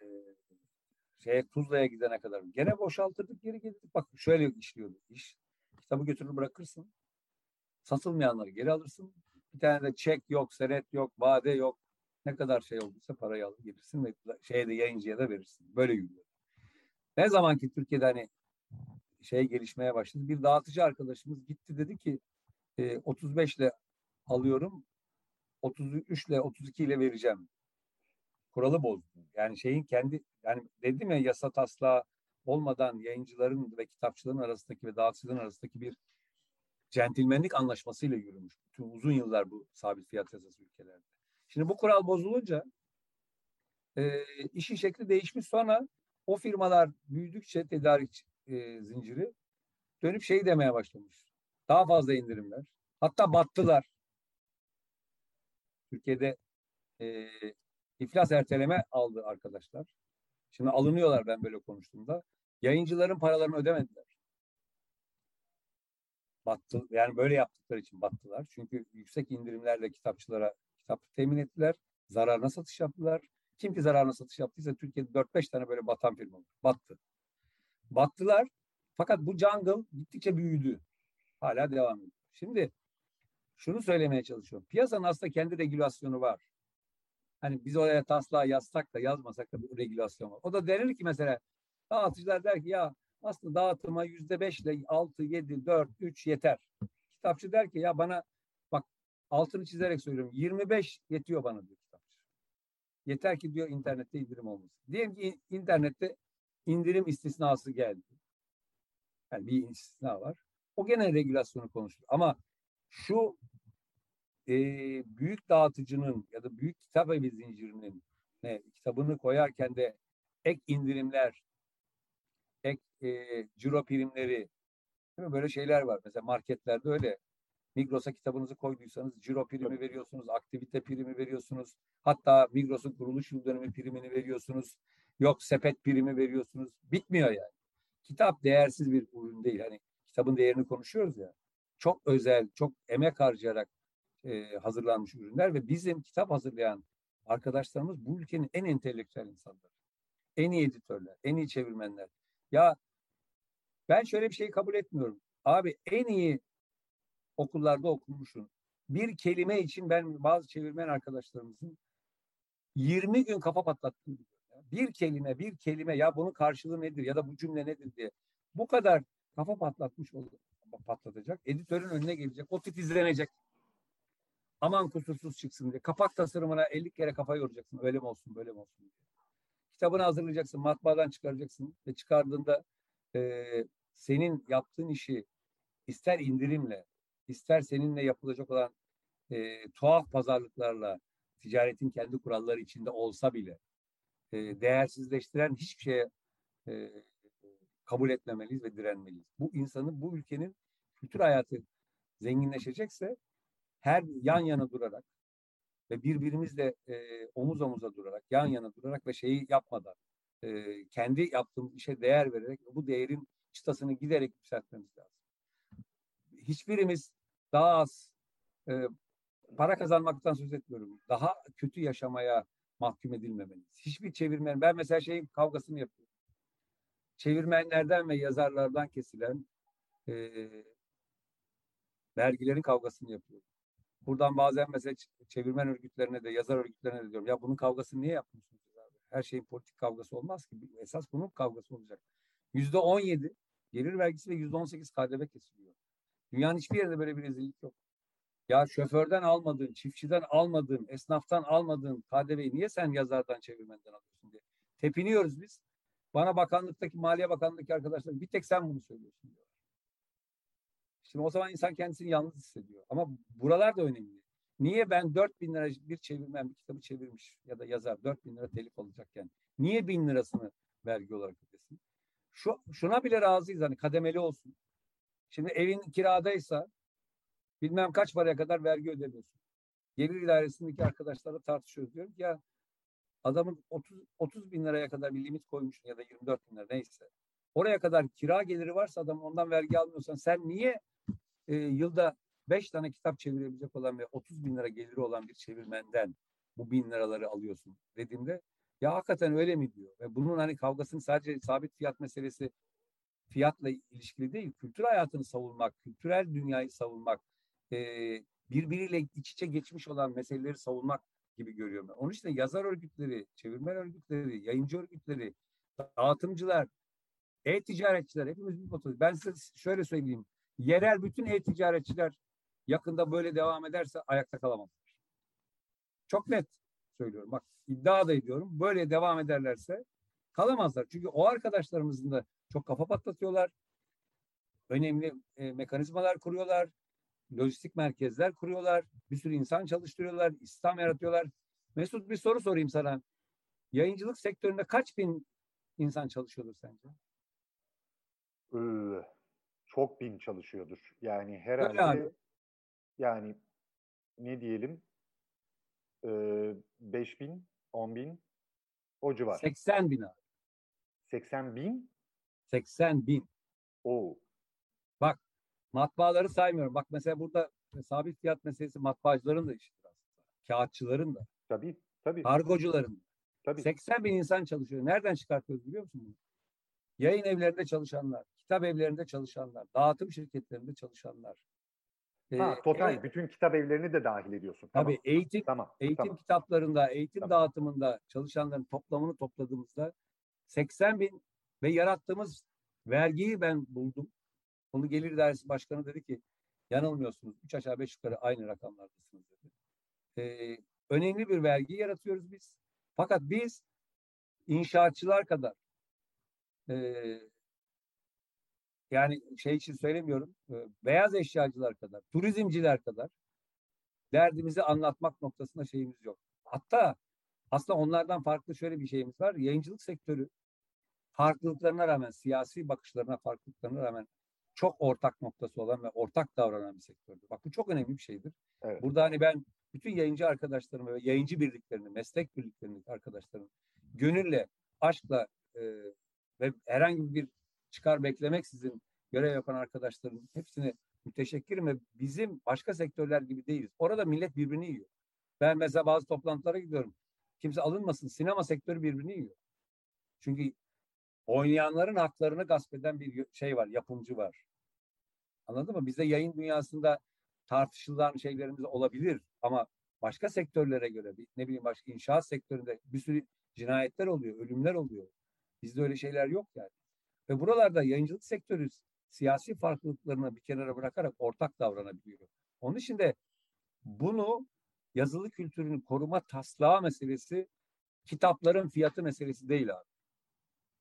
şeye Tuzla'ya gidene kadar gene boşaltırdık geri gelirdik. Bak şöyle işliyordu iş. Kitabı götürür bırakırsın. Satılmayanları geri alırsın. Bir tane de çek yok, senet yok, vade yok. Ne kadar şey olduysa parayı alır gelirsin ve şeye de yayıncıya da verirsin. Böyle yürüyor. Ne zaman ki Türkiye'de hani şey gelişmeye başladı. Bir dağıtıcı arkadaşımız gitti dedi ki e, 35 ile alıyorum 33 ile 32 ile vereceğim. Kuralı bozdu. Yani şeyin kendi yani dedim ya yasa taslağı olmadan yayıncıların ve kitapçıların arasındaki ve dağıtıcıların arasındaki bir centilmenlik anlaşmasıyla yürümüş. Tüm uzun yıllar bu sabit fiyat yasası ülkelerde. Şimdi bu kural bozulunca e, işin şekli değişmiş. Sonra o firmalar büyüdükçe tedarik e, zinciri dönüp şey demeye başlamış. Daha fazla indirimler. Hatta battılar. Türkiye'de e, iflas erteleme aldı arkadaşlar. Şimdi alınıyorlar ben böyle konuştuğumda. Yayıncıların paralarını ödemediler. Battı. Yani böyle yaptıkları için battılar. Çünkü yüksek indirimlerle kitapçılara kitap temin ettiler. Zararına satış yaptılar. Kim ki zararına satış yaptıysa Türkiye'de 4-5 tane böyle batan firma var. Battı. Battılar. Fakat bu jungle gittikçe büyüdü. Hala devam ediyor. Şimdi şunu söylemeye çalışıyorum. Piyasanın aslında kendi regülasyonu var. Hani biz oraya taslağı yazsak da yazmasak da bir regülasyon var. O da denir ki mesela dağıtıcılar der ki ya aslında dağıtıma yüzde beşle altı, yedi, dört, üç yeter. Kitapçı der ki ya bana bak altını çizerek söylüyorum 25 yetiyor bana diyor kitapçı. Yeter ki diyor internette indirim olmasın. Diyelim ki internette indirim istisnası geldi. Yani bir istisna var. O gene regülasyonu konuşur. Ama şu e, büyük dağıtıcının ya da büyük kitap evi zincirinin ne, kitabını koyarken de ek indirimler, ek e, ciro primleri değil mi? böyle şeyler var. Mesela marketlerde öyle. Migros'a kitabınızı koyduysanız ciro primi veriyorsunuz, aktivite primi veriyorsunuz. Hatta Migros'un kuruluş yıl dönümü primini veriyorsunuz. Yok sepet primi veriyorsunuz. Bitmiyor yani. Kitap değersiz bir ürün değil. Hani kitabın değerini konuşuyoruz ya. Çok özel, çok emek harcayarak e, hazırlanmış ürünler ve bizim kitap hazırlayan arkadaşlarımız bu ülkenin en entelektüel insanları. En iyi editörler, en iyi çevirmenler. Ya ben şöyle bir şeyi kabul etmiyorum. Abi en iyi okullarda okumuşsun. Bir kelime için ben bazı çevirmen arkadaşlarımızın 20 gün kafa patlattığını biliyorum. Bir kelime, bir kelime ya bunun karşılığı nedir ya da bu cümle nedir diye. Bu kadar kafa patlatmış olur, patlatacak. Editörün önüne gelecek. O titizlenecek. Aman kusursuz çıksın diye. Kapak tasarımına 50 kere kafa yoracaksın. Öyle mi olsun, böyle mi olsun diye. Kitabını hazırlayacaksın, matbaadan çıkaracaksın ve çıkardığında e, senin yaptığın işi ister indirimle, ister seninle yapılacak olan e, tuhaf pazarlıklarla, ticaretin kendi kuralları içinde olsa bile e, değersizleştiren hiçbir şeye e, kabul etmemeliyiz ve direnmeliyiz. Bu insanın, bu ülkenin kültür hayatı zenginleşecekse her yan yana durarak ve birbirimizle e, omuz omuza durarak, yan yana durarak ve şeyi yapmadan e, kendi yaptığımız işe değer vererek bu değerin çıtasını giderek yükseltmemiz lazım. Hiçbirimiz daha az e, para kazanmaktan söz etmiyorum. Daha kötü yaşamaya mahkum edilmemeliyiz. Hiçbir çevirmen, ben mesela şeyin kavgasını yapıyorum. Çevirmenlerden ve yazarlardan kesilen e, vergilerin kavgasını yapıyorum. Buradan bazen mesela çevirmen örgütlerine de yazar örgütlerine de diyorum. Ya bunun kavgasını niye yapmıyorsunuz? Abi? Her şeyin politik kavgası olmaz ki. Esas bunun kavgası olacak. Yüzde on yedi gelir vergisi ve yüzde on sekiz KDV kesiliyor. Dünyanın hiçbir yerinde böyle bir rezillik yok. Ya şoförden almadığın, çiftçiden almadığın, esnaftan almadığın KDV'yi niye sen yazardan, çevirmenden alıyorsun diye. Tepiniyoruz biz. Bana bakanlıktaki, Maliye Bakanlığı'ndaki arkadaşlar bir tek sen bunu söylüyorsun diyor. Şimdi o zaman insan kendisini yalnız hissediyor. Ama buralar da önemli. Niye ben 4 bin lira bir çevirmen bir kitabı çevirmiş ya da yazar 4 bin lira telif alacakken niye bin lirasını vergi olarak ödesin? Şu, şuna bile razıyız hani kademeli olsun. Şimdi evin kiradaysa bilmem kaç paraya kadar vergi ödemiyorsun. Gelir idaresindeki arkadaşlarla tartışıyoruz. Diyorum ya adamın 30, 30 bin liraya kadar bir limit koymuşsun ya da 24 bin lira neyse. Oraya kadar kira geliri varsa adam ondan vergi almıyorsan sen niye e, yılda 5 tane kitap çevirebilecek olan ve 30 bin lira geliri olan bir çevirmenden bu bin liraları alıyorsun dediğimde ya hakikaten öyle mi diyor. Ve bunun hani kavgasını sadece sabit fiyat meselesi fiyatla ilişkili değil, kültür hayatını savunmak, kültürel dünyayı savunmak, e, birbiriyle iç içe geçmiş olan meseleleri savunmak gibi görüyorum. Ben. Onun için de yazar örgütleri, çevirmen örgütleri, yayıncı örgütleri, dağıtımcılar, e-ticaretçiler hepimiz bir fotoğraf. Ben size şöyle söyleyeyim. Yerel bütün e-ticaretçiler yakında böyle devam ederse ayakta kalamazlar. Çok net söylüyorum. Bak iddia da ediyorum. Böyle devam ederlerse kalamazlar. Çünkü o arkadaşlarımızın da çok kafa patlatıyorlar. Önemli e, mekanizmalar kuruyorlar. Lojistik merkezler kuruyorlar. Bir sürü insan çalıştırıyorlar. İstihdam yaratıyorlar. Mesut bir soru sorayım sana. Yayıncılık sektöründe kaç bin insan çalışıyordur sence? Ee, çok bin çalışıyordur. Yani herhalde yani ne diyelim e, 5 bin, 10 bin o civar. 80 bin abi. 80 bin? 80 bin. Oo. Bak matbaaları saymıyorum. Bak mesela burada sabit fiyat meselesi matbaacıların da işidir aslında. Kağıtçıların da. Tabii tabii. Kargocuların da. tabii. 80 bin insan çalışıyor. Nereden çıkartıyoruz biliyor musun bunu? Yayın evlerinde çalışanlar, kitap evlerinde çalışanlar, dağıtım şirketlerinde çalışanlar. Ha, Ee, total evet, bütün kitap evlerini de dahil ediyorsun. tabii eğitim Tamam. eğitim tamam. kitaplarında, eğitim Tamam. dağıtımında çalışanların toplamını topladığımızda 80 bin ve yarattığımız vergiyi ben buldum. Onu Gelir Dairesi Başkanı dedi ki yanılmıyorsunuz. Üç aşağı beş yukarı aynı rakamlardasınız dedi. Ee, önemli bir vergi yaratıyoruz biz. Fakat biz inşaatçılar kadar ee, yani şey için söylemiyorum. e, beyaz eşyacılar kadar, turizmciler kadar derdimizi anlatmak noktasında şeyimiz yok. Hatta aslında onlardan farklı şöyle bir şeyimiz var. Yayıncılık sektörü farklılıklarına rağmen, siyasi bakışlarına farklılıklarına rağmen çok ortak noktası olan ve ortak davranan bir sektördür. Bak bu çok önemli bir şeydir. Evet. Burada hani ben bütün yayıncı arkadaşlarımı ve yayıncı birliklerini, meslek birliklerini arkadaşlarım gönülle, aşkla e, ve herhangi bir çıkar beklemeksizin görev yapan arkadaşların hepsine müteşekkirim ve bizim başka sektörler gibi değiliz. Orada millet birbirini yiyor. Ben mesela bazı toplantılara gidiyorum. Kimse alınmasın. Sinema sektörü birbirini yiyor. Çünkü oynayanların haklarını gasp eden bir şey var, yapımcı var. Anladın mı? Bizde yayın dünyasında tartışılan şeylerimiz olabilir ama başka sektörlere göre ne bileyim başka inşaat sektöründe bir sürü cinayetler oluyor, ölümler oluyor. Bizde öyle şeyler yok yani. Ve buralarda yayıncılık sektörü siyasi farklılıklarını bir kenara bırakarak ortak davranabiliyor. Onun için de bunu yazılı kültürünü koruma taslağı meselesi kitapların fiyatı meselesi değil abi.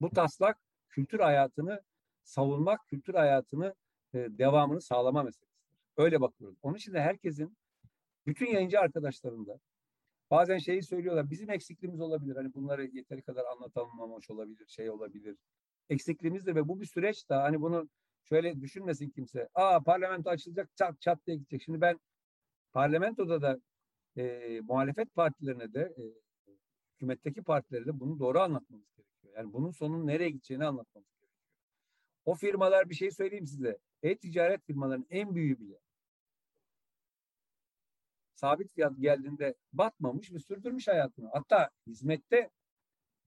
Bu taslak kültür hayatını savunmak, kültür hayatını e, devamını sağlama meselesidir. Öyle bakıyoruz. Onun için de herkesin bütün yayıncı arkadaşlarım da bazen şeyi söylüyorlar. Bizim eksikliğimiz olabilir. Hani bunları yeteri kadar anlatamamış olabilir, şey olabilir. Eksikliğimizdir ve bu bir süreç daha. Hani bunu şöyle düşünmesin kimse. Aa parlamento açılacak çat çat diye gidecek. Şimdi ben parlamentoda da e, muhalefet partilerine de e, hükümetteki partilere de bunu doğru anlatmamız gerekiyor. Yani bunun sonun nereye gideceğini anlatmamız gerekiyor. O firmalar bir şey söyleyeyim size. E-ticaret firmalarının en büyüğü bile sabit fiyat geldiğinde batmamış ve sürdürmüş hayatını. Hatta hizmette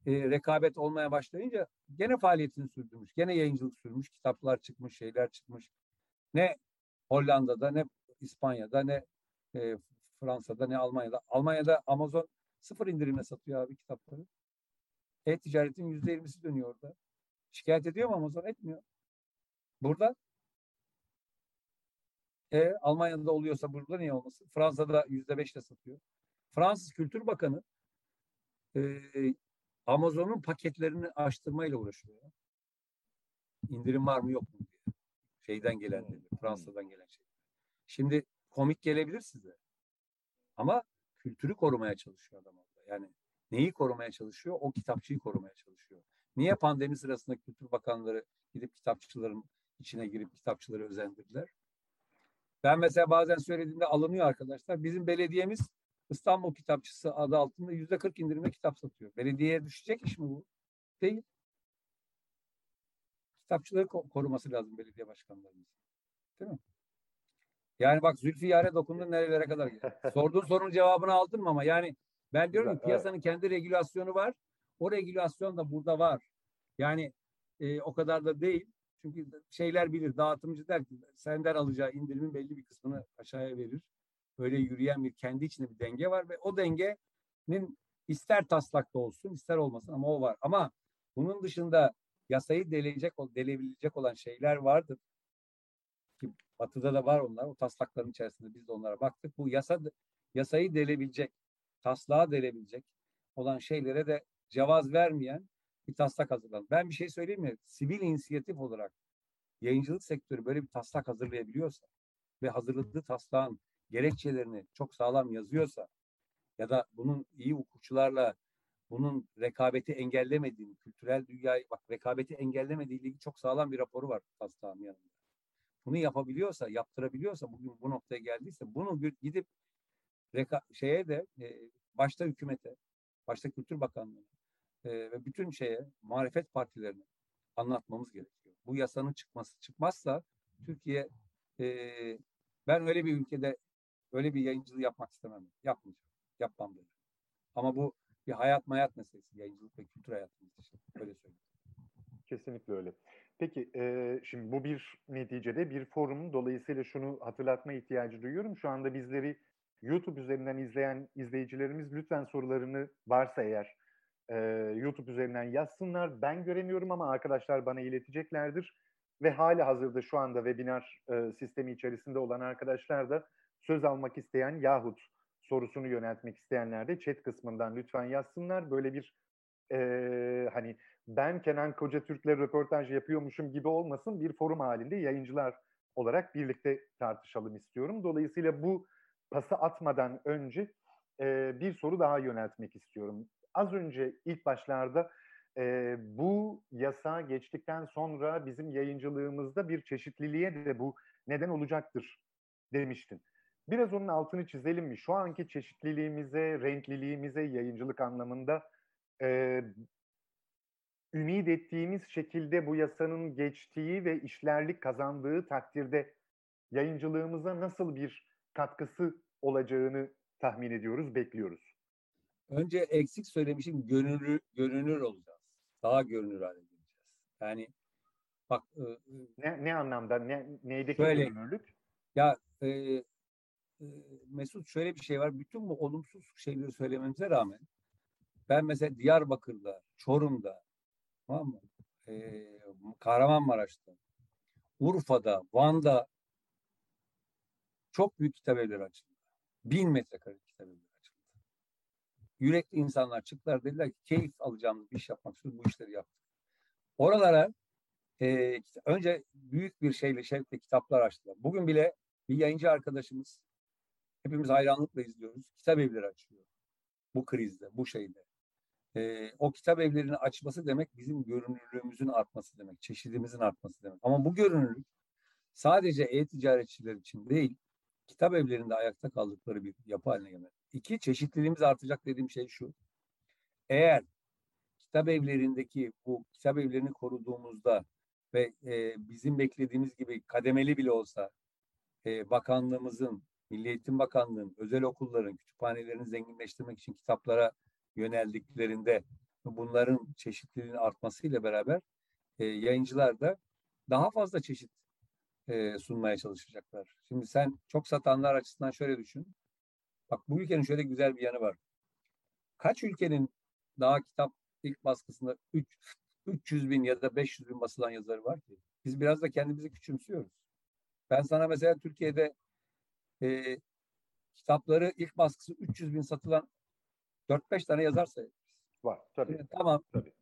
e, rekabet olmaya başlayınca gene faaliyetini sürdürmüş. Gene yayıncılık sürmüş. Kitaplar çıkmış, şeyler çıkmış. Ne Hollanda'da ne İspanya'da ne e, Fransa'da ne Almanya'da. Almanya'da Amazon sıfır indirimle satıyor abi kitapları. E-ticaretin yüzde yirmisi dönüyor orada. Şikayet ediyor mu Amazon? Etmiyor. Burada e, Almanya'da oluyorsa burada niye olmasın? Fransa'da yüzde beşle satıyor. Fransız Kültür Bakanı e, Amazon'un paketlerini açtırmayla uğraşıyor. İndirim var mı yok mu diye. Şeyden gelen dedi. Fransa'dan gelen şey. Şimdi komik gelebilir size. Ama kültürü korumaya çalışıyor adam orada. Yani neyi korumaya çalışıyor? O kitapçıyı korumaya çalışıyor. Niye pandemi sırasında Kültür Bakanları gidip kitapçıların içine girip kitapçıları özendirdiler? Ben mesela bazen söylediğimde alınıyor arkadaşlar. Bizim belediyemiz İstanbul Kitapçısı adı altında yüzde 40 indirimle kitap satıyor. Belediyeye düşecek iş mi bu? Değil. Kitapçıları ko- koruması lazım belediye başkanlarımız. Değil mi? Yani bak Zülfiyare dokundu nerelere kadar geldi. Sorduğun sorunun cevabını aldın mı ama yani ben diyorum Güzel, ki piyasanın kendi regülasyonu var. O regülasyon da burada var. Yani e, o kadar da değil. Çünkü şeyler bilir, dağıtımcı der ki senden alacağı indirimin belli bir kısmını aşağıya verir. Böyle yürüyen bir kendi içinde bir denge var ve o dengenin ister taslakta olsun ister olmasın ama o var. Ama bunun dışında yasayı deleyecek, delebilecek olan şeyler vardır. Ki batıda da var onlar. O taslakların içerisinde biz de onlara baktık. Bu yasa yasayı delebilecek, taslağı delebilecek olan şeylere de cevaz vermeyen bir taslak hazırlandı. Ben bir şey söyleyeyim mi? Sivil inisiyatif olarak yayıncılık sektörü böyle bir taslak hazırlayabiliyorsa ve hazırladığı taslağın gerekçelerini çok sağlam yazıyorsa ya da bunun iyi hukukçularla bunun rekabeti engellemediğini, kültürel dünyayı bak rekabeti engellemediği ilgili çok sağlam bir raporu var taslağın yanında. Bunu yapabiliyorsa, yaptırabiliyorsa bugün bu noktaya geldiyse bunu gidip reka, şeye de e, başta hükümete, başta Kültür Bakanlığı'na e, ve bütün şeye muhalefet partilerine anlatmamız gerekiyor. Bu yasanın çıkması çıkmazsa Türkiye e, ben öyle bir ülkede öyle bir yayıncılığı yapmak istemem. Yapmayacağım. Yapmam dedim. Ama bu bir hayat mayat meselesi. Yayıncılık ve kültür hayatımız için. Öyle söyleyeyim. Kesinlikle öyle. Peki e, şimdi bu bir neticede bir forum. Dolayısıyla şunu hatırlatma ihtiyacı duyuyorum. Şu anda bizleri YouTube üzerinden izleyen izleyicilerimiz lütfen sorularını varsa eğer e, YouTube üzerinden yazsınlar. Ben göremiyorum ama arkadaşlar bana ileteceklerdir. Ve hali hazırda şu anda webinar e, sistemi içerisinde olan arkadaşlar da söz almak isteyen yahut sorusunu yöneltmek isteyenler de chat kısmından lütfen yazsınlar. Böyle bir e, hani ben Kenan Koca Türk'le röportaj yapıyormuşum gibi olmasın bir forum halinde yayıncılar olarak birlikte tartışalım istiyorum. Dolayısıyla bu pası atmadan önce e, bir soru daha yöneltmek istiyorum. Az önce ilk başlarda e, bu yasa geçtikten sonra bizim yayıncılığımızda bir çeşitliliğe de bu neden olacaktır demiştin. Biraz onun altını çizelim mi? Şu anki çeşitliliğimize, renkliliğimize yayıncılık anlamında e, ümit ettiğimiz şekilde bu yasanın geçtiği ve işlerlik kazandığı takdirde yayıncılığımıza nasıl bir katkısı olacağını tahmin ediyoruz, bekliyoruz. Önce eksik söylemişim görünür, görünür olacağız. Daha görünür hale geleceğiz. Yani bak e, ne, ne anlamda ne neydeki şöyle, görünürlük? Ya e, Mesut şöyle bir şey var. Bütün bu olumsuz şeyleri söylememize rağmen ben mesela Diyarbakır'da, Çorum'da, tamam mı? E, Kahramanmaraş'ta, Urfa'da, Van'da çok büyük kitap evleri açıldı. Bin metrekare kitap evleri açıldı. Yürekli insanlar çıktılar dediler ki keyif alacağımız bir iş yapmak istiyoruz. Bu işleri yaptık. Oralara e, önce büyük bir şeyle şevkle kitaplar açtılar. Bugün bile bir yayıncı arkadaşımız hepimiz hayranlıkla izliyoruz. Kitap evleri açıyor. Bu krizde, bu şeyde. E, o kitap evlerini açması demek bizim görünürlüğümüzün artması demek, çeşidimizin artması demek. Ama bu görünürlük sadece e-ticaretçiler için değil, kitap evlerinde ayakta kaldıkları bir yapı haline gelmeli. İki, çeşitliliğimiz artacak dediğim şey şu. Eğer kitap evlerindeki bu kitap evlerini koruduğumuzda ve e, bizim beklediğimiz gibi kademeli bile olsa e, bakanlığımızın, Milli Eğitim Bakanlığı'nın, özel okulların, kütüphanelerini zenginleştirmek için kitaplara yöneldiklerinde bunların çeşitliliğinin artmasıyla beraber e, yayıncılar da daha fazla çeşit e, sunmaya çalışacaklar. Şimdi sen çok satanlar açısından şöyle düşün. Bak bu ülkenin şöyle güzel bir yanı var. Kaç ülkenin daha kitap ilk baskısında 3, 300 bin ya da 500 bin basılan yazarı var ki? Biz biraz da kendimizi küçümsüyoruz. Ben sana mesela Türkiye'de e, kitapları ilk baskısı 300 bin satılan 4-5 tane yazar sayarız. Var tabii. Şimdi, tamam. Tabii.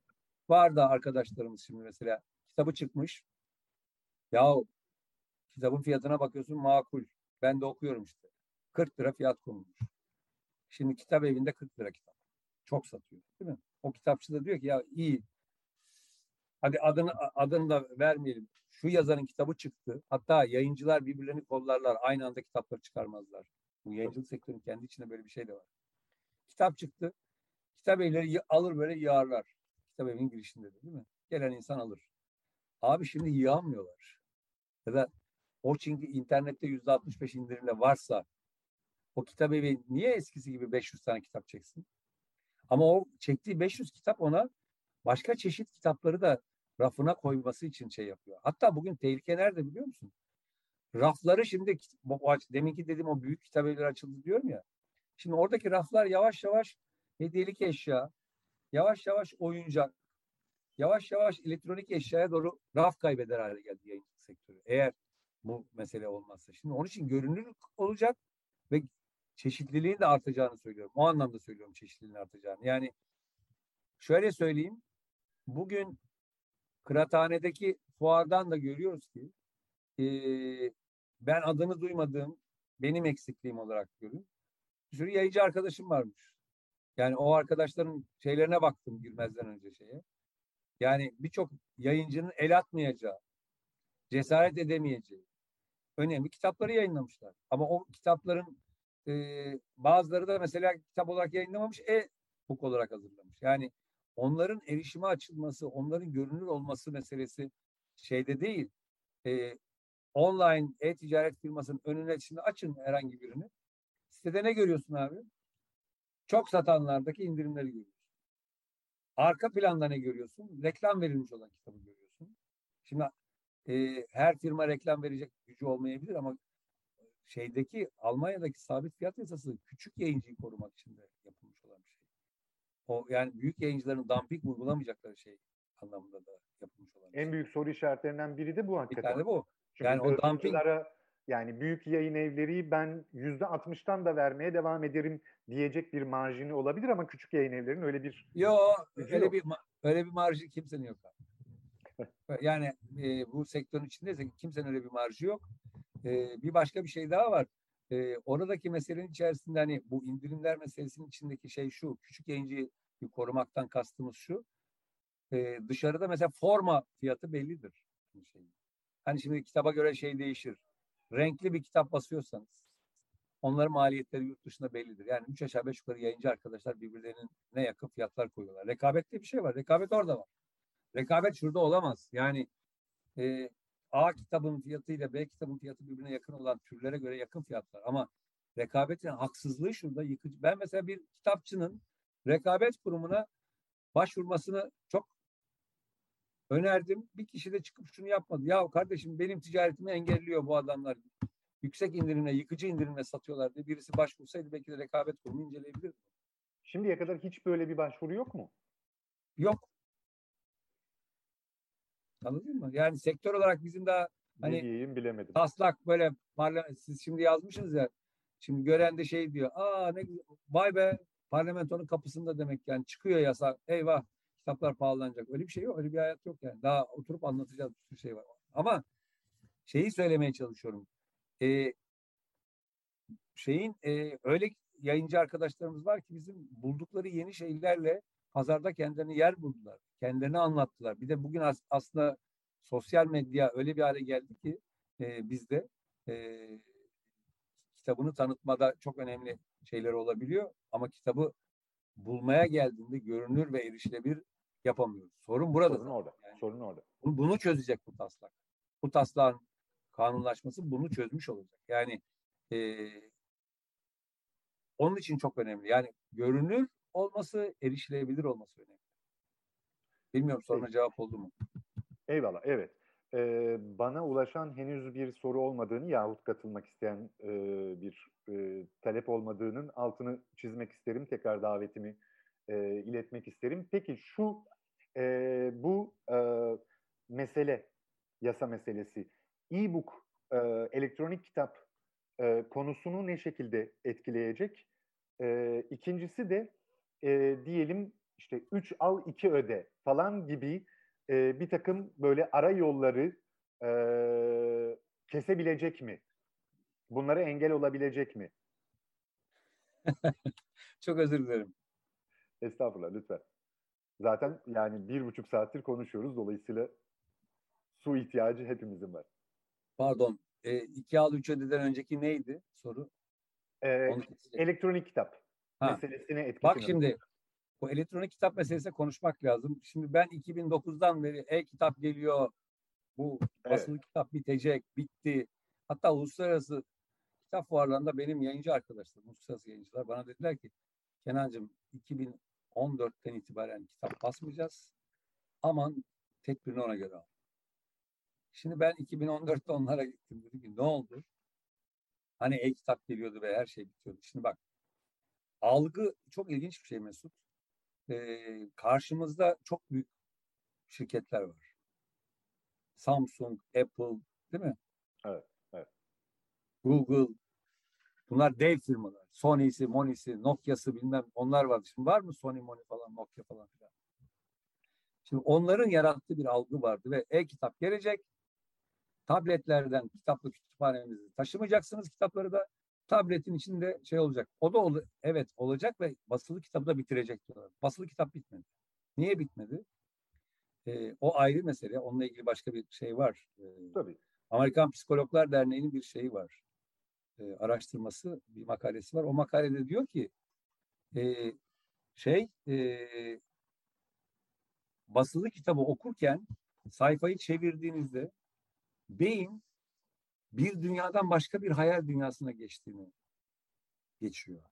Var da arkadaşlarımız şimdi mesela kitabı çıkmış. Ya kitabın fiyatına bakıyorsun makul. Ben de okuyorum işte. 40 lira fiyat konulmuş. Şimdi kitap evinde 40 lira kitap. Çok satıyor değil mi? O kitapçı da diyor ki ya iyi. Hadi adını adını da vermeyelim. Şu yazarın kitabı çıktı. Hatta yayıncılar birbirlerini kollarlar. Aynı anda kitapları çıkarmazlar. Bu yayıncılık sektörünün kendi içinde böyle bir şey de var. Kitap çıktı. Kitap evleri alır böyle yağarlar. Kitap evinin girişinde de değil mi? Gelen insan alır. Abi şimdi yağmıyorlar. Ya da o çünkü internette yüzde 65 indirimle varsa o kitap evi niye eskisi gibi 500 tane kitap çeksin? Ama o çektiği 500 kitap ona başka çeşit kitapları da rafına koyması için şey yapıyor. Hatta bugün tehlike nerede biliyor musun? Rafları şimdi deminki dediğim o büyük kitap evleri açıldı diyorum ya. Şimdi oradaki raflar yavaş yavaş hediyelik eşya, yavaş yavaş oyuncak, yavaş yavaş elektronik eşyaya doğru raf kaybeder hale geldi yayıncılık sektörü. Eğer bu mesele olmazsa. Şimdi onun için görünürlük olacak ve çeşitliliğin de artacağını söylüyorum. O anlamda söylüyorum çeşitliliğin artacağını. Yani şöyle söyleyeyim. Bugün kıraathanedeki fuardan da görüyoruz ki e, ben adını duymadığım benim eksikliğim olarak görüyorum. Bir sürü yayıncı arkadaşım varmış. Yani o arkadaşların şeylerine baktım girmezden önce şeye. Yani birçok yayıncının el atmayacağı, cesaret edemeyeceği önemli kitapları yayınlamışlar. Ama o kitapların e, bazıları da mesela kitap olarak yayınlamamış, e-book olarak hazırlamış. Yani onların erişime açılması, onların görünür olması meselesi şeyde değil. E, online e-ticaret firmasının önüne şimdi açın herhangi birini. Sitede ne görüyorsun abi? Çok satanlardaki indirimleri görüyorsun. Arka planda ne görüyorsun? Reklam verilmiş olan kitabı görüyorsun. Şimdi e, her firma reklam verecek gücü olmayabilir ama şeydeki Almanya'daki sabit fiyat yasası küçük yayıncıyı korumak için de yapılmış. O yani büyük yayıncıların dumping uygulamayacakları şey anlamında da yapılmış olan. En şey. büyük soru işaretlerinden biri de bu hakikaten. Bir tane bu. Çünkü yani o dumping yani büyük yayın evleri ben yüzde altmıştan da vermeye devam ederim diyecek bir marjini olabilir ama küçük yayın evlerinin öyle bir Yo öyle yok. bir öyle bir marjı kimsenin yok. yani e, bu sektörün içindeyse kimsenin öyle bir marjı yok. E, bir başka bir şey daha var. E, oradaki meselenin içerisinde hani bu indirimler meselesinin içindeki şey şu. Küçük yayıncıyı korumaktan kastımız şu. E, dışarıda mesela forma fiyatı bellidir. Hani şimdi kitaba göre şey değişir. Renkli bir kitap basıyorsanız onların maliyetleri yurt dışında bellidir. Yani üç aşağı beş yukarı yayıncı arkadaşlar birbirlerinin ne yakın fiyatlar koyuyorlar. Rekabette bir şey var. Rekabet orada var. Rekabet şurada olamaz. Yani e, A kitabın fiyatıyla B kitabın fiyatı birbirine yakın olan türlere göre yakın fiyatlar. Ama rekabetin haksızlığı şurada yıkıcı. Ben mesela bir kitapçının rekabet kurumuna başvurmasını çok önerdim. Bir kişi de çıkıp şunu yapmadı. Ya kardeşim benim ticaretimi engelliyor bu adamlar. Yüksek indirimle, yıkıcı indirimle satıyorlar diye birisi başvursaydı belki de rekabet kurumu inceleyebilirdi. Şimdiye kadar hiç böyle bir başvuru yok mu? Yok. Anladın mı? Yani sektör olarak bizim daha hani ne diyeyim bilemedim. Taslak böyle siz şimdi yazmışsınız ya. Şimdi gören de şey diyor. Aa ne vay be parlamentonun kapısında demek yani çıkıyor yasa. Eyvah kitaplar pahalanacak. Öyle bir şey yok. Öyle bir hayat yok yani. Daha oturup anlatacağız bir sürü şey var. Ama şeyi söylemeye çalışıyorum. Ee, şeyin e, öyle yayıncı arkadaşlarımız var ki bizim buldukları yeni şeylerle pazarda kendilerine yer buldular. Kendilerini anlattılar. Bir de bugün as- aslında sosyal medya öyle bir hale geldi ki e, bizde e, kitabını tanıtmada çok önemli şeyler olabiliyor. Ama kitabı bulmaya geldiğinde görünür ve erişilebilir yapamıyoruz. Sorun burada. Sorun orada. Yani Sorun orada. Bunu, bunu çözecek bu taslak. Bu taslağın kanunlaşması bunu çözmüş olacak. Yani e, onun için çok önemli. Yani görünür olması, erişilebilir olması önemli. Bilmiyorum soruna evet. cevap oldu mu? Eyvallah, evet. Ee, bana ulaşan henüz bir soru olmadığını yahut katılmak isteyen e, bir e, talep olmadığının altını çizmek isterim. Tekrar davetimi e, iletmek isterim. Peki şu e, bu e, mesele, yasa meselesi, e-book, e, elektronik kitap e, konusunu ne şekilde etkileyecek? E, ikincisi de e, diyelim işte 3 al 2 öde falan gibi e, bir takım böyle ara yolları e, kesebilecek mi? Bunlara engel olabilecek mi? Çok özür dilerim. Estağfurullah lütfen. Zaten yani bir buçuk saattir konuşuyoruz. Dolayısıyla su ihtiyacı hepimizin var. Pardon. E, iki al üç ödeden önceki neydi soru? Ee, elektronik kitap ha. meselesine etkisi. Bak şimdi bu elektronik kitap meselesine konuşmak lazım. Şimdi ben 2009'dan beri e-kitap geliyor. Bu evet. basılı kitap bitecek, bitti. Hatta uluslararası kitap fuarlarında benim yayıncı arkadaşlarım, uluslararası yayıncılar bana dediler ki Kenancığım 2014'ten itibaren kitap basmayacağız. Aman tedbirini ona göre al. Şimdi ben 2014'te onlara gittim. Dedim ki ne oldu? Hani e-kitap geliyordu ve her şey bitiyordu. Şimdi bak algı çok ilginç bir şey Mesut e, karşımızda çok büyük şirketler var. Samsung, Apple, değil mi? Evet, evet. Google, bunlar dev firmalar. Sony'si, Moni'si, Nokia'sı bilmem onlar var. Şimdi var mı Sony, Moni falan, Nokia falan filan? Şimdi onların yarattığı bir algı vardı ve e-kitap gelecek. Tabletlerden kitaplı kütüphanenizi taşımayacaksınız kitapları da tabletin içinde şey olacak. O da ol evet olacak ve basılı kitabı da bitirecek diyorlar. Basılı kitap bitmedi. Niye bitmedi? Ee, o ayrı mesele. Onunla ilgili başka bir şey var. Ee, Tabii. Amerikan Psikologlar Derneği'nin bir şeyi var. Ee, araştırması, bir makalesi var. O makalede diyor ki e, şey e, basılı kitabı okurken sayfayı çevirdiğinizde beyin bir dünyadan başka bir hayal dünyasına geçtiğini geçiyor.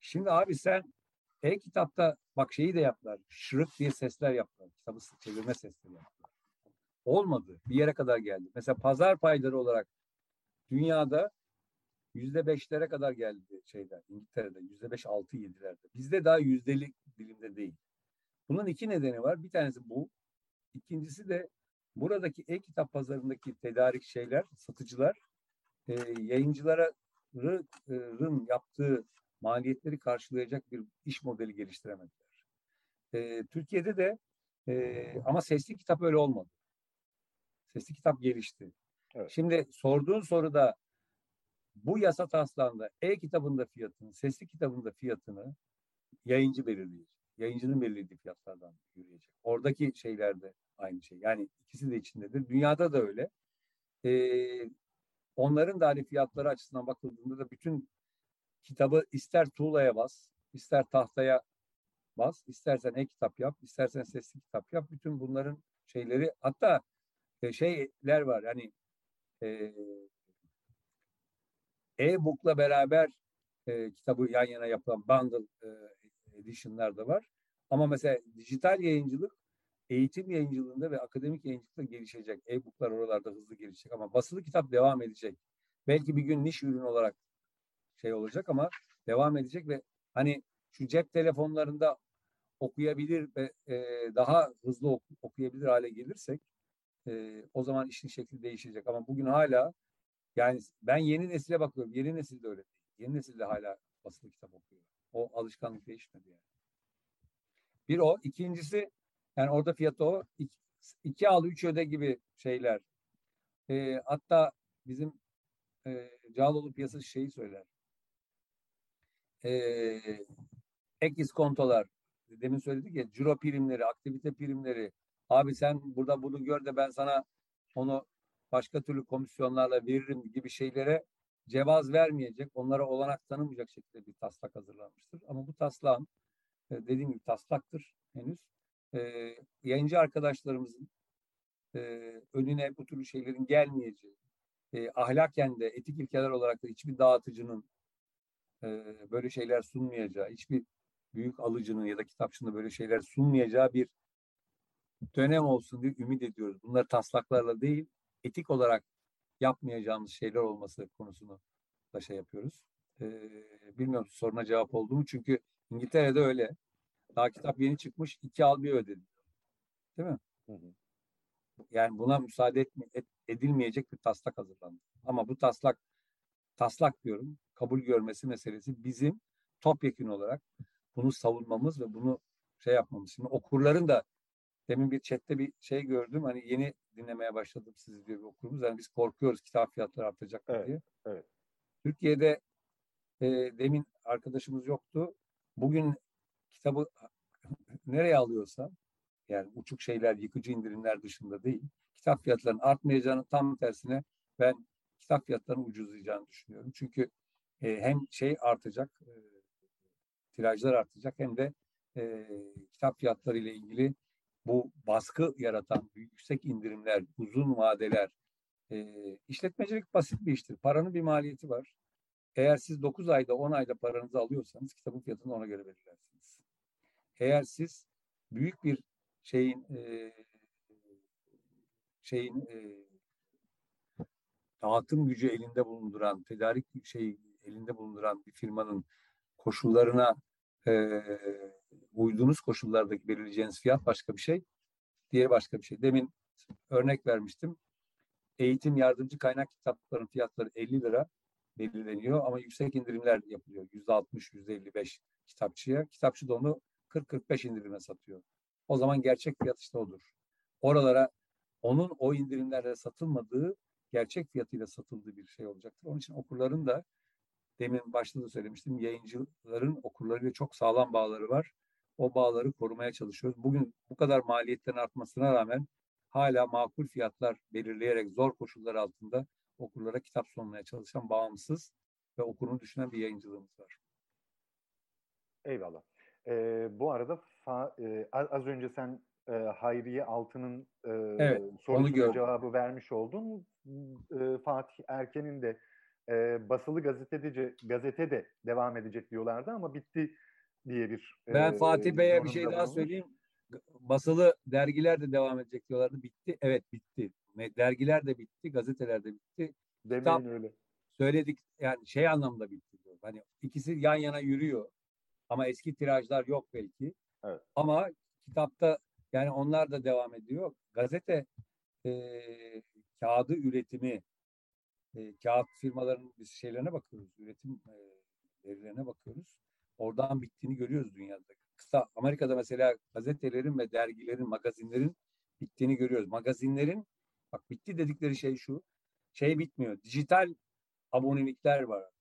Şimdi abi sen e-kitapta bak şeyi de yaptılar. Şırık diye sesler yaptılar. Kitabı çevirme sesleri yaptılar. Olmadı. Bir yere kadar geldi. Mesela pazar payları olarak dünyada yüzde beşlere kadar geldi şeyler. İngiltere'de yüzde beş, altı, yedilerde. Bizde daha yüzdelik dilimde değil. Bunun iki nedeni var. Bir tanesi bu. İkincisi de buradaki e-kitap pazarındaki tedarik şeyler, satıcılar e, yayıncıların yaptığı maliyetleri karşılayacak bir iş modeli geliştiremediler. E, Türkiye'de de e, ama sesli kitap öyle olmadı. Sesli kitap gelişti. Evet. Şimdi sorduğun soruda bu yasa taslağında e-kitabında fiyatını, sesli kitabında fiyatını yayıncı belirleyecek. Yayıncının belirlediği fiyatlardan yürüyecek. Oradaki şeyler de aynı şey. Yani ikisi de içindedir. Dünyada da öyle. Ee, onların da hani fiyatları açısından bakıldığında da bütün kitabı ister tuğlaya bas, ister tahtaya bas, istersen e-kitap yap, istersen sesli kitap yap. Bütün bunların şeyleri hatta e, şeyler var hani e, e-book'la beraber e, kitabı yan yana yapılan bundle e, edition'lar da var. Ama mesela dijital yayıncılık eğitim yayıncılığında ve akademik yayıncılıkta gelişecek. E-book'lar oralarda hızlı gelişecek ama basılı kitap devam edecek. Belki bir gün niş ürün olarak şey olacak ama devam edecek ve hani şu cep telefonlarında okuyabilir ve e, daha hızlı ok- okuyabilir hale gelirsek e, o zaman işin şekli değişecek. Ama bugün hala yani ben yeni nesile bakıyorum. Yeni nesil de öyle. Yeni nesil de hala basılı kitap okuyor. O alışkanlık değişmedi yani. Bir o. ikincisi yani orada fiyatı o. İki, iki al üç öde gibi şeyler. E, hatta bizim e, Cağaloğlu piyasası şeyi söyler. E, ek iskontolar. Demin söyledik ya ciro primleri, aktivite primleri. Abi sen burada bunu gör de ben sana onu başka türlü komisyonlarla veririm gibi şeylere cevaz vermeyecek, onlara olanak tanımayacak şekilde bir taslak hazırlanmıştır. Ama bu taslağın e, dediğim gibi taslaktır henüz. E, yayıncı arkadaşlarımızın e, önüne bu türlü şeylerin gelmeyeceği, e, ahlaken de etik ilkeler olarak da hiçbir dağıtıcının e, böyle şeyler sunmayacağı, hiçbir büyük alıcının ya da kitapçının böyle şeyler sunmayacağı bir dönem olsun diye ümit ediyoruz. Bunlar taslaklarla değil, etik olarak yapmayacağımız şeyler olması konusunu da şey yapıyoruz. Ee, bilmiyorum soruna cevap oldu mu? Çünkü İngiltere'de öyle. Daha kitap yeni çıkmış. iki al bir ödedi. Değil mi? Hı hı. Yani buna müsaade etme, et, edilmeyecek bir taslak hazırlandı. Ama bu taslak taslak diyorum kabul görmesi meselesi bizim topyekun olarak bunu savunmamız ve bunu şey yapmamız. Şimdi okurların da demin bir chatte bir şey gördüm. Hani yeni dinlemeye başladım sizi diyor bir okurumuz. Yani biz korkuyoruz kitap fiyatları artacak evet, diye. Evet. Türkiye'de e, demin arkadaşımız yoktu. Bugün kitabı nereye alıyorsa yani uçuk şeyler, yıkıcı indirimler dışında değil. Kitap fiyatlarının artmayacağını tam tersine ben kitap fiyatlarının ucuzlayacağını düşünüyorum. Çünkü e, hem şey artacak, e, tirajlar artacak hem de e, kitap fiyatları ile ilgili bu baskı yaratan yüksek indirimler, uzun vadeler, e, işletmecilik basit bir iştir. Paranın bir maliyeti var. Eğer siz 9 ayda 10 ayda paranızı alıyorsanız kitabın fiyatını ona göre belirlersiniz. Eğer siz büyük bir şeyin e, şeyin e, dağıtım gücü elinde bulunduran, tedarik şey elinde bulunduran bir firmanın koşullarına e, uyduğunuz koşullardaki belirleyeceğiniz fiyat başka bir şey. Diğeri başka bir şey. Demin örnek vermiştim. Eğitim yardımcı kaynak kitapların fiyatları 50 lira belirleniyor ama yüksek indirimler yapılıyor. %60, %55 kitapçıya. Kitapçı da onu 40-45 indirime satıyor. O zaman gerçek fiyat işte odur. Oralara onun o indirimlerle satılmadığı gerçek fiyatıyla satıldığı bir şey olacaktır. Onun için okurların da demin başta da söylemiştim yayıncıların okurlarıyla çok sağlam bağları var. O bağları korumaya çalışıyoruz. Bugün bu kadar maliyetlerin artmasına rağmen hala makul fiyatlar belirleyerek zor koşullar altında okurlara kitap sunmaya çalışan bağımsız ve okurunu düşünen bir yayıncılığımız var. Eyvallah. Ee, bu arada fa, e, az önce sen e, Hayriye Altı'nın e, evet, sorusuna cevabı vermiş oldun. E, Fatih Erken'in de e, basılı gazetede gazetede devam edecek diyorlardı ama bitti diye bir Ben e, Fatih Bey'e bir şey daha söyleyeyim. Basılı dergiler de devam edecek diyorlardı. Bitti. Evet bitti. Dergiler de bitti, gazeteler de bitti. Demeyin Kitap, öyle. Söyledik yani şey anlamda bitti diyor. Hani ikisi yan yana yürüyor. Ama eski tirajlar yok belki. Evet. Ama kitapta yani onlar da devam ediyor. Gazete e, kağıdı üretimi e, kağıt firmalarının biz şeylerine bakıyoruz. Üretim e, verilerine bakıyoruz. Oradan bittiğini görüyoruz dünyada. Kısa Amerika'da mesela gazetelerin ve dergilerin, magazinlerin bittiğini görüyoruz. Magazinlerin bak bitti dedikleri şey şu. Şey bitmiyor. Dijital abonelikler var artık.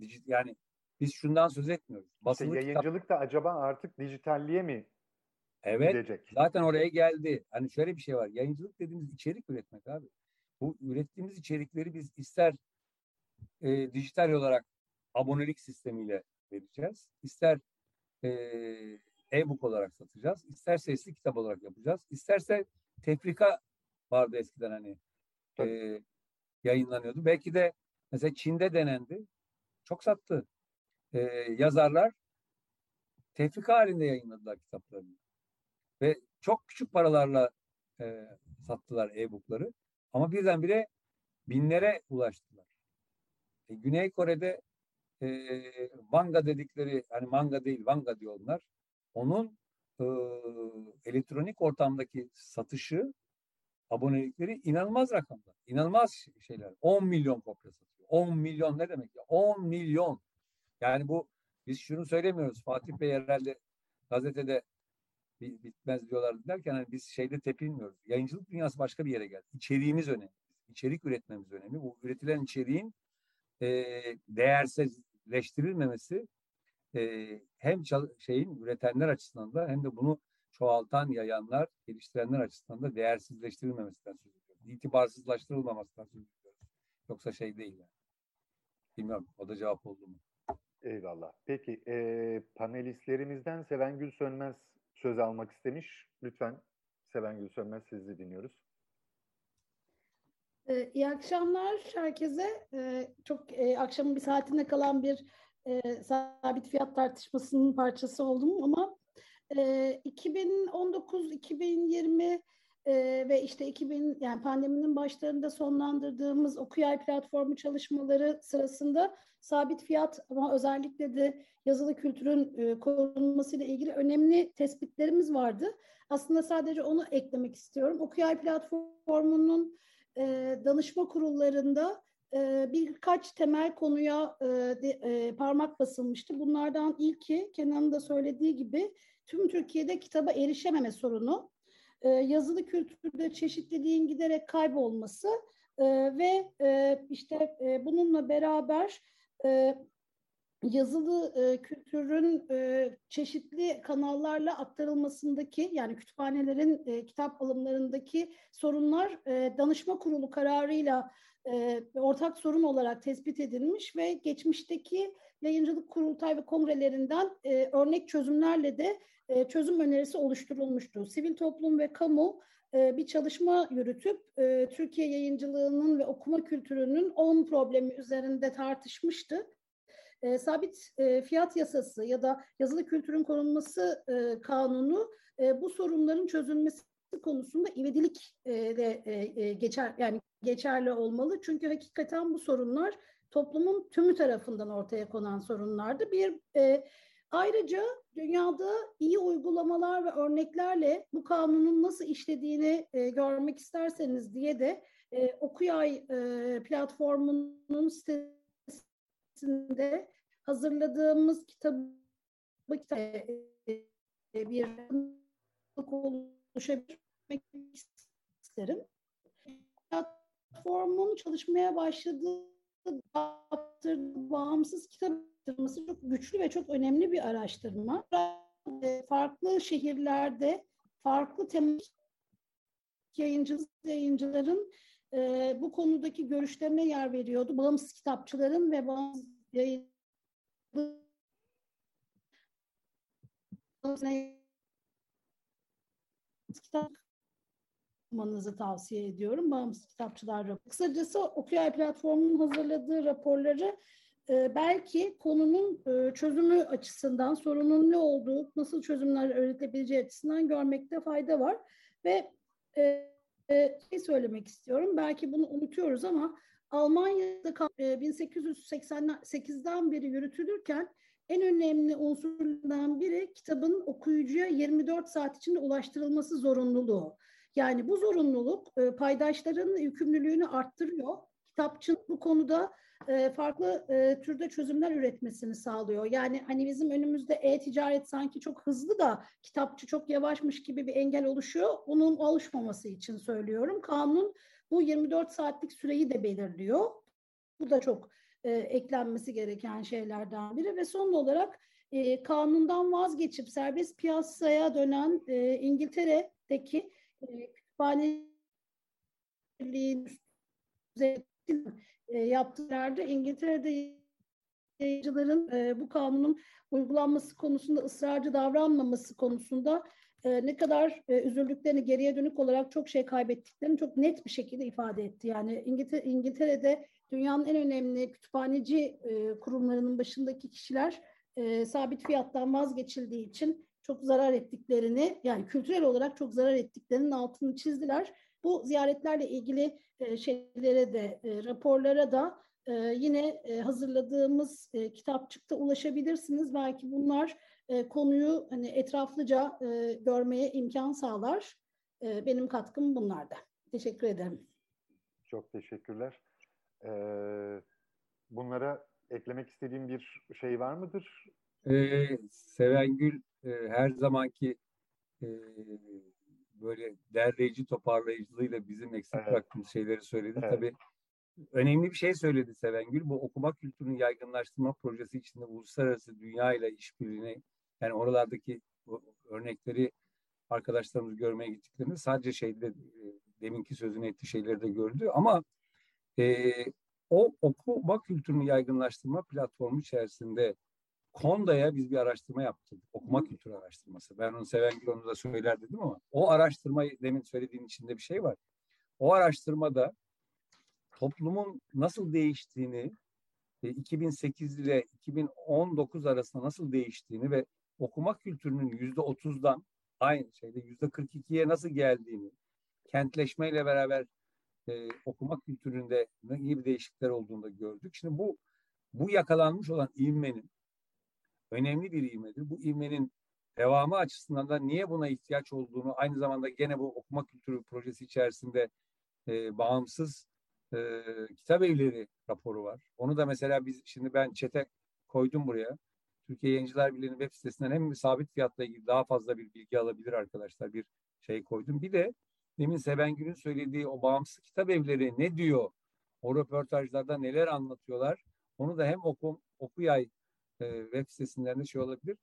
Dijit, yani biz şundan söz etmiyoruz. Basılı işte yayıncılık kitap... da acaba artık dijitalliğe mi evet, gidecek? Zaten oraya geldi. Hani şöyle bir şey var. Yayıncılık dediğimiz içerik üretmek abi. Bu ürettiğimiz içerikleri biz ister e, dijital olarak abonelik sistemiyle vereceğiz. İster e, e-book olarak satacağız. İster sesli kitap olarak yapacağız. İsterse tefrika vardı eskiden hani e, yayınlanıyordu. Belki de mesela Çin'de denendi. Çok sattı. E, yazarlar tefrika halinde yayınladılar kitaplarını. Ve çok küçük paralarla e, sattılar e-bookları. Ama birdenbire binlere ulaştılar. E, Güney Kore'de e, manga dedikleri, hani manga değil manga diyorlar. Onun e, elektronik ortamdaki satışı, abonelikleri inanılmaz rakamlar. İnanılmaz şeyler. 10 milyon kopya satıyor. 10 milyon ne demek ya? 10 milyon. Yani bu biz şunu söylemiyoruz. Fatih Bey herhalde gazetede bitmez diyorlar derken hani biz şeyde tepinmiyoruz. Yayıncılık dünyası başka bir yere geldi. İçeriğimiz önemli. İçerik üretmemiz önemli. Bu üretilen içeriğin e, değersizleştirilmemesi e, hem şeyin üretenler açısından da hem de bunu çoğaltan, yayanlar, geliştirenler açısından da değersizleştirilmemesinden söz ediyoruz. İtibarsızlaştırılmamasından söz ediyoruz. Yoksa şey değil yani. Bilmiyorum. O da cevap oldu mu? Eyvallah. Peki e, panelistlerimizden Sevengül Sönmez söz almak istemiş. Lütfen Sevengül Sönmez sizi dinliyoruz. Ee, iyi akşamlar herkese. Ee, çok e, akşamın bir saatinde kalan bir e, sabit fiyat tartışmasının parçası oldum ama e, 2019-2020 e, ve işte 2000 yani pandeminin başlarında sonlandırdığımız Okuyay platformu çalışmaları sırasında sabit fiyat ama özellikle de yazılı kültürün e, korunması ile ilgili önemli tespitlerimiz vardı. Aslında sadece onu eklemek istiyorum. Okuyay platformunun e, danışma kurullarında e, birkaç temel konuya e, de, e, parmak basılmıştı. Bunlardan ilki Kenan'ın da söylediği gibi tüm Türkiye'de kitaba erişememe sorunu, e, yazılı kültürde çeşitliliğin giderek kaybolması e, ve e, işte e, bununla beraber yazılı kültürün çeşitli kanallarla aktarılmasındaki yani kütüphanelerin kitap alımlarındaki sorunlar danışma kurulu kararıyla ortak sorun olarak tespit edilmiş ve geçmişteki yayıncılık kurultay ve kongrelerinden örnek çözümlerle de e, çözüm önerisi oluşturulmuştu. Sivil toplum ve kamu e, bir çalışma yürütüp e, Türkiye yayıncılığının ve okuma kültürünün 10 problemi üzerinde tartışmıştı sabit fiyat yasası ya da yazılı kültürün korunması kanunu bu sorunların çözülmesi konusunda ivedilik de geçer yani geçerli olmalı. Çünkü hakikaten bu sorunlar toplumun tümü tarafından ortaya konan sorunlardı. Bir e, ayrıca dünyada iyi uygulamalar ve örneklerle bu kanunun nasıl işlediğini e, görmek isterseniz diye de e, Okuyay e, platformunun sitesinde hazırladığımız kitabı e, bir oluşabilmek isterim. Platformun çalışmaya başladığı bağımsız kitap araştırması çok güçlü ve çok önemli bir araştırma. Farklı şehirlerde farklı tematik yayıncı, yayıncıların e, bu konudaki görüşlerine yer veriyordu. Bağımsız kitapçıların ve bağımsız yayın kitap tavsiye ediyorum. Bağımsız kitapçılar raporu. Kısacası Okuyay platformunun hazırladığı raporları e, belki konunun e, çözümü açısından, sorunun ne olduğu, nasıl çözümler üretilebileceği açısından görmekte fayda var. Ve e, e, şey söylemek istiyorum, belki bunu unutuyoruz ama Almanya'da e, 1888'den beri yürütülürken en önemli unsurlardan biri kitabın okuyucuya 24 saat içinde ulaştırılması zorunluluğu. Yani bu zorunluluk e, paydaşların yükümlülüğünü arttırıyor. Kitapçının bu konuda e, farklı e, türde çözümler üretmesini sağlıyor. Yani hani bizim önümüzde e-ticaret sanki çok hızlı da kitapçı çok yavaşmış gibi bir engel oluşuyor. Onun oluşmaması için söylüyorum. Kanun bu 24 saatlik süreyi de belirliyor. Bu da çok e, eklenmesi gereken şeylerden biri ve son olarak e, kanundan vazgeçip serbest piyasaya dönen e, İngiltere'deki e, kütüphaneliğin e, yaptıklarda İngiltere'de yayıncıların e, bu kanunun uygulanması konusunda ısrarcı davranmaması konusunda e, ne kadar e, üzüldüklerini geriye dönük olarak çok şey kaybettiklerini çok net bir şekilde ifade etti. Yani İngiltere, İngiltere'de dünyanın en önemli kütüphaneci e, kurumlarının başındaki kişiler e, sabit fiyattan vazgeçildiği için çok zarar ettiklerini yani kültürel olarak çok zarar ettiklerinin altını çizdiler. Bu ziyaretlerle ilgili e, şeylere de e, raporlara da e, yine e, hazırladığımız e, kitapçıkta ulaşabilirsiniz. Belki bunlar e, konuyu hani etraflıca e, görmeye imkan sağlar. E, benim katkım bunlarda. Teşekkür ederim. Çok teşekkürler. Ee, bunlara eklemek istediğim bir şey var mıdır? Ee, Sevengül e, her zamanki e, böyle derleyici toparlayıcılığıyla bizim eksik evet. bıraktığımız şeyleri söyledi. Evet. Tabii önemli bir şey söyledi Sevengül. Bu okuma kültürünün yaygınlaştırma projesi içinde uluslararası dünya ile işbirliğini yani oralardaki örnekleri arkadaşlarımız görmeye gittiklerinde sadece şeyde e, deminki sözünü ettiği şeyleri de gördü ama e, o okuma kültürünü yaygınlaştırma platformu içerisinde Konda'ya biz bir araştırma yaptık. Okuma kültürü araştırması. Ben onu Sevengül onu da söyler dedim ama o araştırma demin söylediğin içinde bir şey var. O araştırmada toplumun nasıl değiştiğini 2008 e, ile 2019 arasında nasıl değiştiğini ve okuma kültürünün yüzde otuzdan aynı şeyde yüzde 42'ye nasıl geldiğini, kentleşmeyle beraber e, okuma kültüründe ne gibi değişiklikler olduğunu da gördük. Şimdi bu bu yakalanmış olan ivmenin önemli bir ivmedir. Bu ivmenin devamı açısından da niye buna ihtiyaç olduğunu aynı zamanda gene bu okuma kültürü projesi içerisinde e, bağımsız e, kitap evleri raporu var. Onu da mesela biz şimdi ben çete koydum buraya. Türkiye Yayıncılar Birliği'nin web sitesinden hem sabit fiyatla ilgili daha fazla bir bilgi alabilir arkadaşlar bir şey koydum. Bir de demin Sevengül'ün söylediği o bağımsız kitap evleri ne diyor? O röportajlarda neler anlatıyorlar? Onu da hem okum, okuyay e, web sitesinlerinde şey olabilir.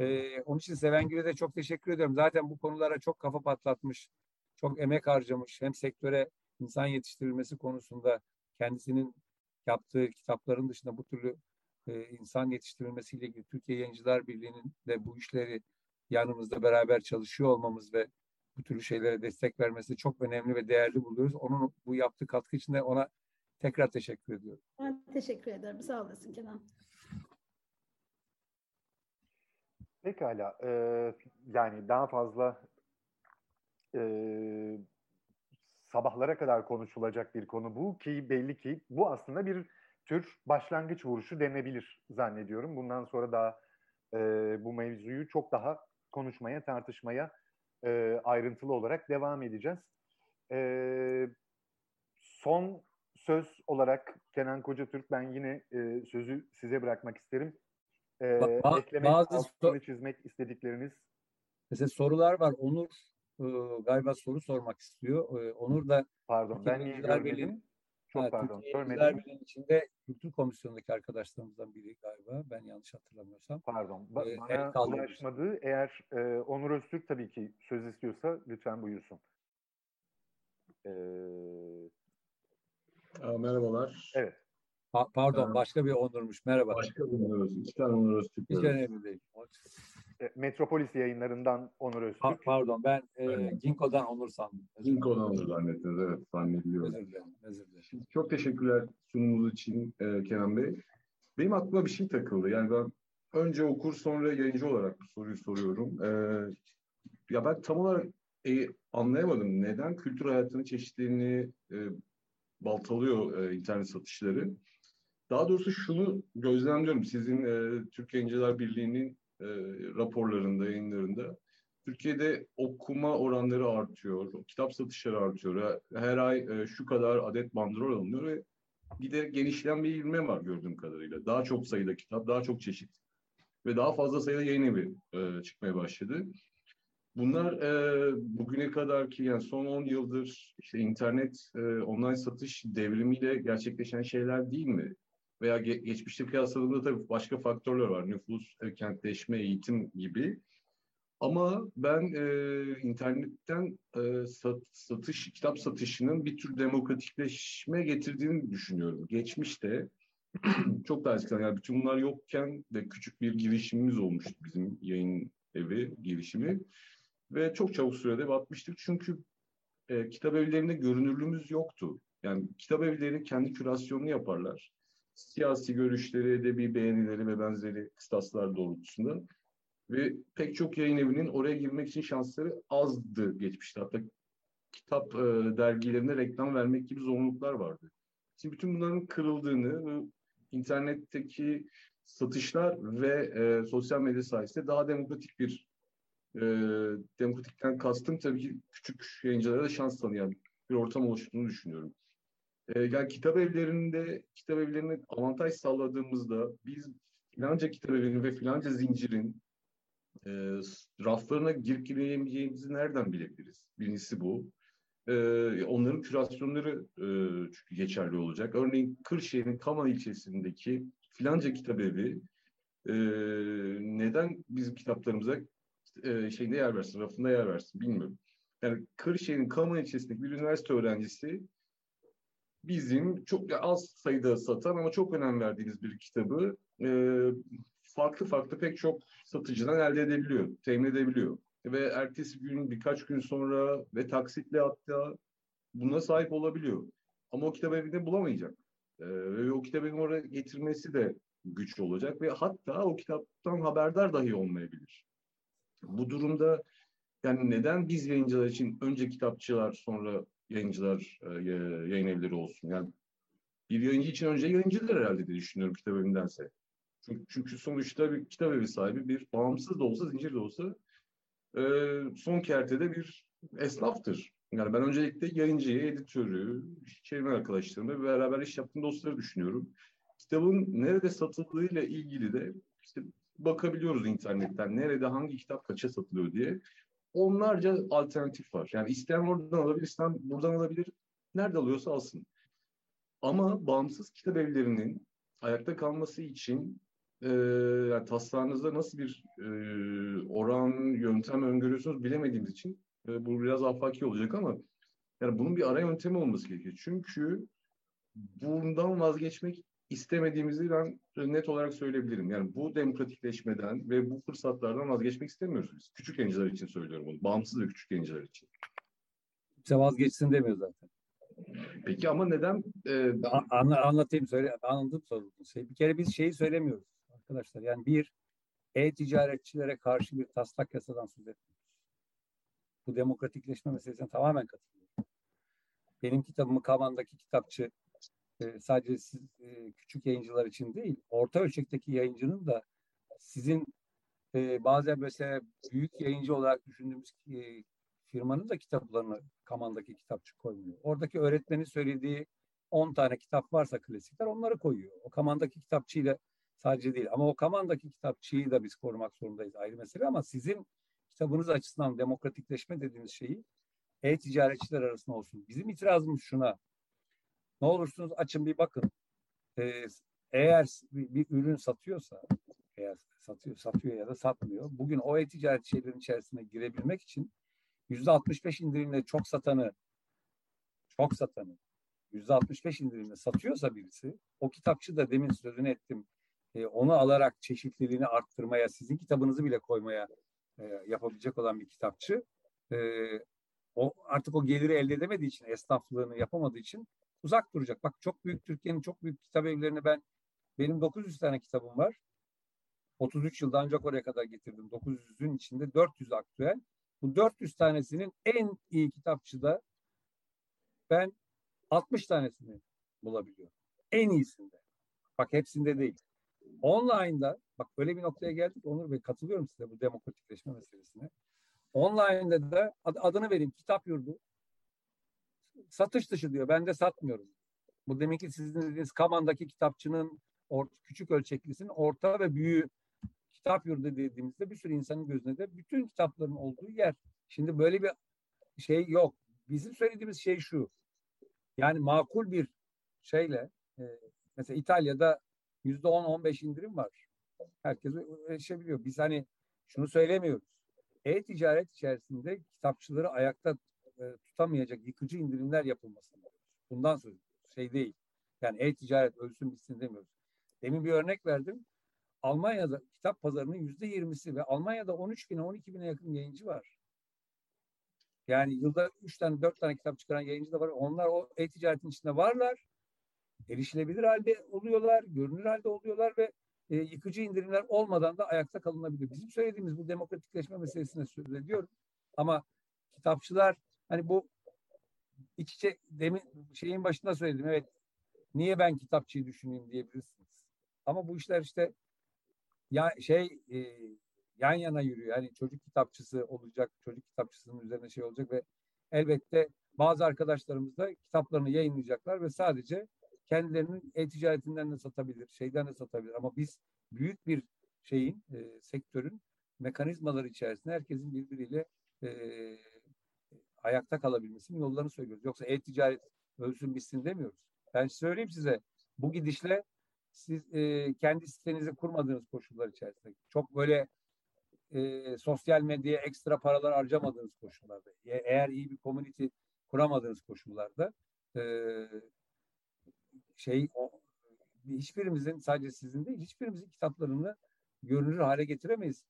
E, onun için Sevengül'e de çok teşekkür ediyorum. Zaten bu konulara çok kafa patlatmış, çok emek harcamış. Hem sektöre insan yetiştirilmesi konusunda kendisinin yaptığı kitapların dışında bu türlü e, insan yetiştirilmesiyle ilgili Türkiye Yayıncılar Birliği'nin de bu işleri yanımızda beraber çalışıyor olmamız ve bu türlü şeylere destek vermesi çok önemli ve değerli buluyoruz. Onun bu yaptığı katkı için de ona tekrar teşekkür ediyorum. Ben teşekkür ederim. Sağ olasın Kenan. Pekala. Ee, yani daha fazla e, sabahlara kadar konuşulacak bir konu bu ki belli ki bu aslında bir tür başlangıç vuruşu denebilir zannediyorum. Bundan sonra daha e, bu mevzuyu çok daha konuşmaya, tartışmaya e, ayrıntılı olarak devam edeceğiz. E, son söz olarak Kenan Kocatürk ben yine e, sözü size bırakmak isterim. E, ba- eklemek, bazı altını çizmek istedikleriniz. Mesela sorular var. Onur e, galiba soru sormak istiyor. E, Onur da Pardon ben niye görmedim? Çok ha, pardon. Görmedim. içinde Kültür Komisyonu'ndaki arkadaşlarımızdan biri galiba. Ben yanlış hatırlamıyorsam. Pardon. Ba ee, bana ulaşmadı. Eğer e, Onur Öztürk tabii ki söz istiyorsa lütfen buyursun. Ee... Aa, merhabalar. Evet. Pa pardon. Ee, başka bir Onur'muş. Merhaba. Başka bir Onur Öztürk. İki tane Onur Öztürk. Hiç önemli değil. E, Metropolis yayınlarından Onur Öztürk. Pa- pardon ben e, Ginko'dan Onur sandım. Ginko'dan Onur zannettiniz. Evet zannediliyorum. Özür dilerim. Özür dilerim. Çok teşekkürler sunumunuz için e, Kenan Bey. Benim aklıma bir şey takıldı. Yani ben önce okur sonra yayıncı olarak bu soruyu soruyorum. E, ya ben tam olarak e, anlayamadım. Neden kültür hayatının çeşitliliğini e, baltalıyor e, internet satışları? Daha doğrusu şunu gözlemliyorum. Sizin e, Türkiye Yayıncılar Birliği'nin e, raporlarında, yayınlarında. Türkiye'de okuma oranları artıyor, kitap satışları artıyor. Her ay e, şu kadar adet bandrol alınıyor ve giderek genişleyen bir ilme var gördüğüm kadarıyla. Daha çok sayıda kitap, daha çok çeşit ve daha fazla sayıda yayın evi e, çıkmaya başladı. Bunlar e, bugüne kadar ki yani son 10 yıldır işte internet, e, online satış devrimiyle gerçekleşen şeyler değil mi? Veya ge- geçmişte kıyasladığında tabii başka faktörler var. Nüfus, e, kentleşme, eğitim gibi. Ama ben e, internetten e, sat, satış, kitap satışının bir tür demokratikleşme getirdiğini düşünüyorum. Geçmişte çok daha eskiden yani bütün bunlar yokken de küçük bir girişimimiz olmuştu bizim yayın evi girişimi. Ve çok çabuk sürede batmıştık çünkü e, kitap evlerinde görünürlüğümüz yoktu. Yani kitap evleri kendi kürasyonunu yaparlar. Siyasi görüşleri, edebi beğenileri ve benzeri kıstaslar doğrultusunda. Ve pek çok yayın evinin oraya girmek için şansları azdı geçmişte. Hatta kitap e, dergilerine reklam vermek gibi zorunluluklar vardı. Şimdi bütün bunların kırıldığını, internetteki satışlar ve e, sosyal medya sayesinde daha demokratik bir e, demokratikten kastım tabii ki küçük yayıncılara da şans tanıyan bir ortam oluştuğunu düşünüyorum. E, yani kitap evlerinde, kitap evlerine avantaj sağladığımızda biz filanca kitap evinin ve filanca zincirin e, raflarına girip giremeyeceğimizi nereden bilebiliriz? Birincisi bu. E, onların kürasyonları e, çünkü geçerli olacak. Örneğin Kırşehir'in Kaman ilçesindeki filanca kitap evi e, neden bizim kitaplarımıza e, şeyde yer versin, rafında yer versin bilmiyorum. Yani Kırşehir'in Kaman ilçesindeki bir üniversite öğrencisi bizim çok az sayıda satan ama çok önem verdiğiniz bir kitabı e, farklı farklı pek çok satıcıdan elde edebiliyor, temin edebiliyor. Ve ertesi gün, birkaç gün sonra ve taksitle hatta buna sahip olabiliyor. Ama o kitap evinde bulamayacak. E, ve o evini oraya getirmesi de güç olacak ve hatta o kitaptan haberdar dahi olmayabilir. Bu durumda yani neden biz yayıncılar için önce kitapçılar sonra yayıncılar e, yayın evleri olsun? Yani bir yayıncı için önce yayıncılar herhalde diye düşünüyorum kitap evindense. Çünkü, çünkü sonuçta bir kitap evi sahibi bir bağımsız da olsa zincir de olsa e, son kertede bir esnaftır. Yani ben öncelikle yayıncıyı, editörü, çevirmen arkadaşlarımla beraber iş yaptığım dostları düşünüyorum. Kitabın nerede satıldığıyla ilgili de işte bakabiliyoruz internetten nerede hangi kitap kaça satılıyor diye. Onlarca alternatif var. Yani isteyen oradan alabilir, isteyen buradan alabilir. Nerede alıyorsa alsın. Ama bağımsız kitap evlerinin ayakta kalması için e, yani taslağınızda nasıl bir e, oran, yöntem öngörüyorsunuz bilemediğimiz için e, bu biraz afaki olacak ama yani bunun bir ara yöntemi olması gerekiyor. Çünkü bundan vazgeçmek istemediğimizi ben net olarak söyleyebilirim. Yani bu demokratikleşmeden ve bu fırsatlardan vazgeçmek istemiyoruz biz. Küçük yayıncılar için söylüyorum bunu. Bağımsız ve küçük yayıncılar için. Kimse vazgeçsin demiyor zaten. Peki ama neden? E, Anla, anlatayım, söyle, anladım sorduğunuz şey. Bir kere biz şeyi söylemiyoruz arkadaşlar. Yani bir, e-ticaretçilere karşı bir taslak yasadan söz etmiyoruz. Bu demokratikleşme meselesine tamamen katılıyorum. Benim kitabımı Kaman'daki kitapçı sadece siz, küçük yayıncılar için değil, orta ölçekteki yayıncının da sizin bazen mesela büyük yayıncı olarak düşündüğümüz firmanın da kitaplarını Kaman'daki kitapçı koymuyor. Oradaki öğretmenin söylediği 10 tane kitap varsa klasikler onları koyuyor. O Kaman'daki kitapçıyla sadece değil ama o Kaman'daki kitapçıyı da biz korumak zorundayız ayrı mesele ama sizin kitabınız açısından demokratikleşme dediğimiz şeyi e-ticaretçiler arasında olsun. Bizim itirazımız şuna. Ne olursunuz açın bir bakın. Ee, eğer bir, bir ürün satıyorsa, eğer satıyor, satıyor ya da satmıyor. Bugün o e-ticaret şeylerin içerisine girebilmek için yüzde 65 indirimle çok satanı, çok satanı yüzde 65 indirimle satıyorsa birisi, o kitapçı da demin sözünü ettim e, onu alarak çeşitliliğini arttırmaya, sizin kitabınızı bile koymaya e, yapabilecek olan bir kitapçı. E, o artık o geliri elde edemediği için, esnaflığını yapamadığı için uzak duracak. Bak çok büyük Türkiye'nin çok büyük kitap evlerini ben benim 900 tane kitabım var. 33 yılda ancak oraya kadar getirdim. 900'ün içinde 400 aktüel. Bu 400 tanesinin en iyi kitapçıda ben 60 tanesini bulabiliyorum. En iyisinde. Bak hepsinde değil. Online'da bak öyle bir noktaya geldik Onur Bey katılıyorum size bu demokratikleşme meselesine. Online'da da adını vereyim kitap yurdu. Satış dışı diyor. Ben de satmıyorum. Bu demek ki sizin dediğiniz Kaman'daki kitapçının or, küçük ölçeklisinin orta ve büyüğü kitap yurdu dediğimizde bir sürü insanın gözünde de bütün kitapların olduğu yer. Şimdi böyle bir şey yok. Bizim söylediğimiz şey şu. Yani makul bir şeyle e, mesela İtalya'da yüzde on on beş indirim var. Herkes erişebiliyor. Biz hani şunu söylemiyoruz. E-ticaret içerisinde kitapçıları ayakta e, tutamayacak yıkıcı indirimler yapılmasını Bundan söz şey değil. Yani e-ticaret ölsün bitsin demiyoruz. Demin bir örnek verdim. Almanya'da kitap pazarının yüzde yirmisi ve Almanya'da 13 bine 12 bine yakın yayıncı var. Yani yılda 3 tane 4 tane kitap çıkaran yayıncı da var. Onlar o e-ticaretin içinde varlar. Erişilebilir halde oluyorlar, görünür halde oluyorlar ve e, yıkıcı indirimler olmadan da ayakta kalınabiliyor. Bizim söylediğimiz bu demokratikleşme meselesine söz ediyorum. Ama kitapçılar hani bu iç içe demin şeyin başında söyledim. Evet niye ben kitapçıyı düşüneyim diyebilirsiniz. Ama bu işler işte ya şey e, yan yana yürüyor. Yani çocuk kitapçısı olacak, çocuk kitapçısının üzerine şey olacak ve elbette bazı arkadaşlarımız da kitaplarını yayınlayacaklar ve sadece kendilerinin e-ticaretinden de satabilir, şeyden de satabilir. Ama biz büyük bir şeyin, e, sektörün mekanizmaları içerisinde herkesin birbiriyle e, ayakta kalabilmesinin yollarını söylüyoruz. Yoksa e-ticaret ölsün bitsin demiyoruz. Ben söyleyeyim size bu gidişle siz e, kendi sitenizi kurmadığınız koşullar içerisinde çok böyle e, sosyal medyaya ekstra paralar harcamadığınız koşullarda e, eğer iyi bir community kuramadığınız koşullarda e, şey o, hiçbirimizin sadece sizin değil hiçbirimizin kitaplarını görünür hale getiremeyiz.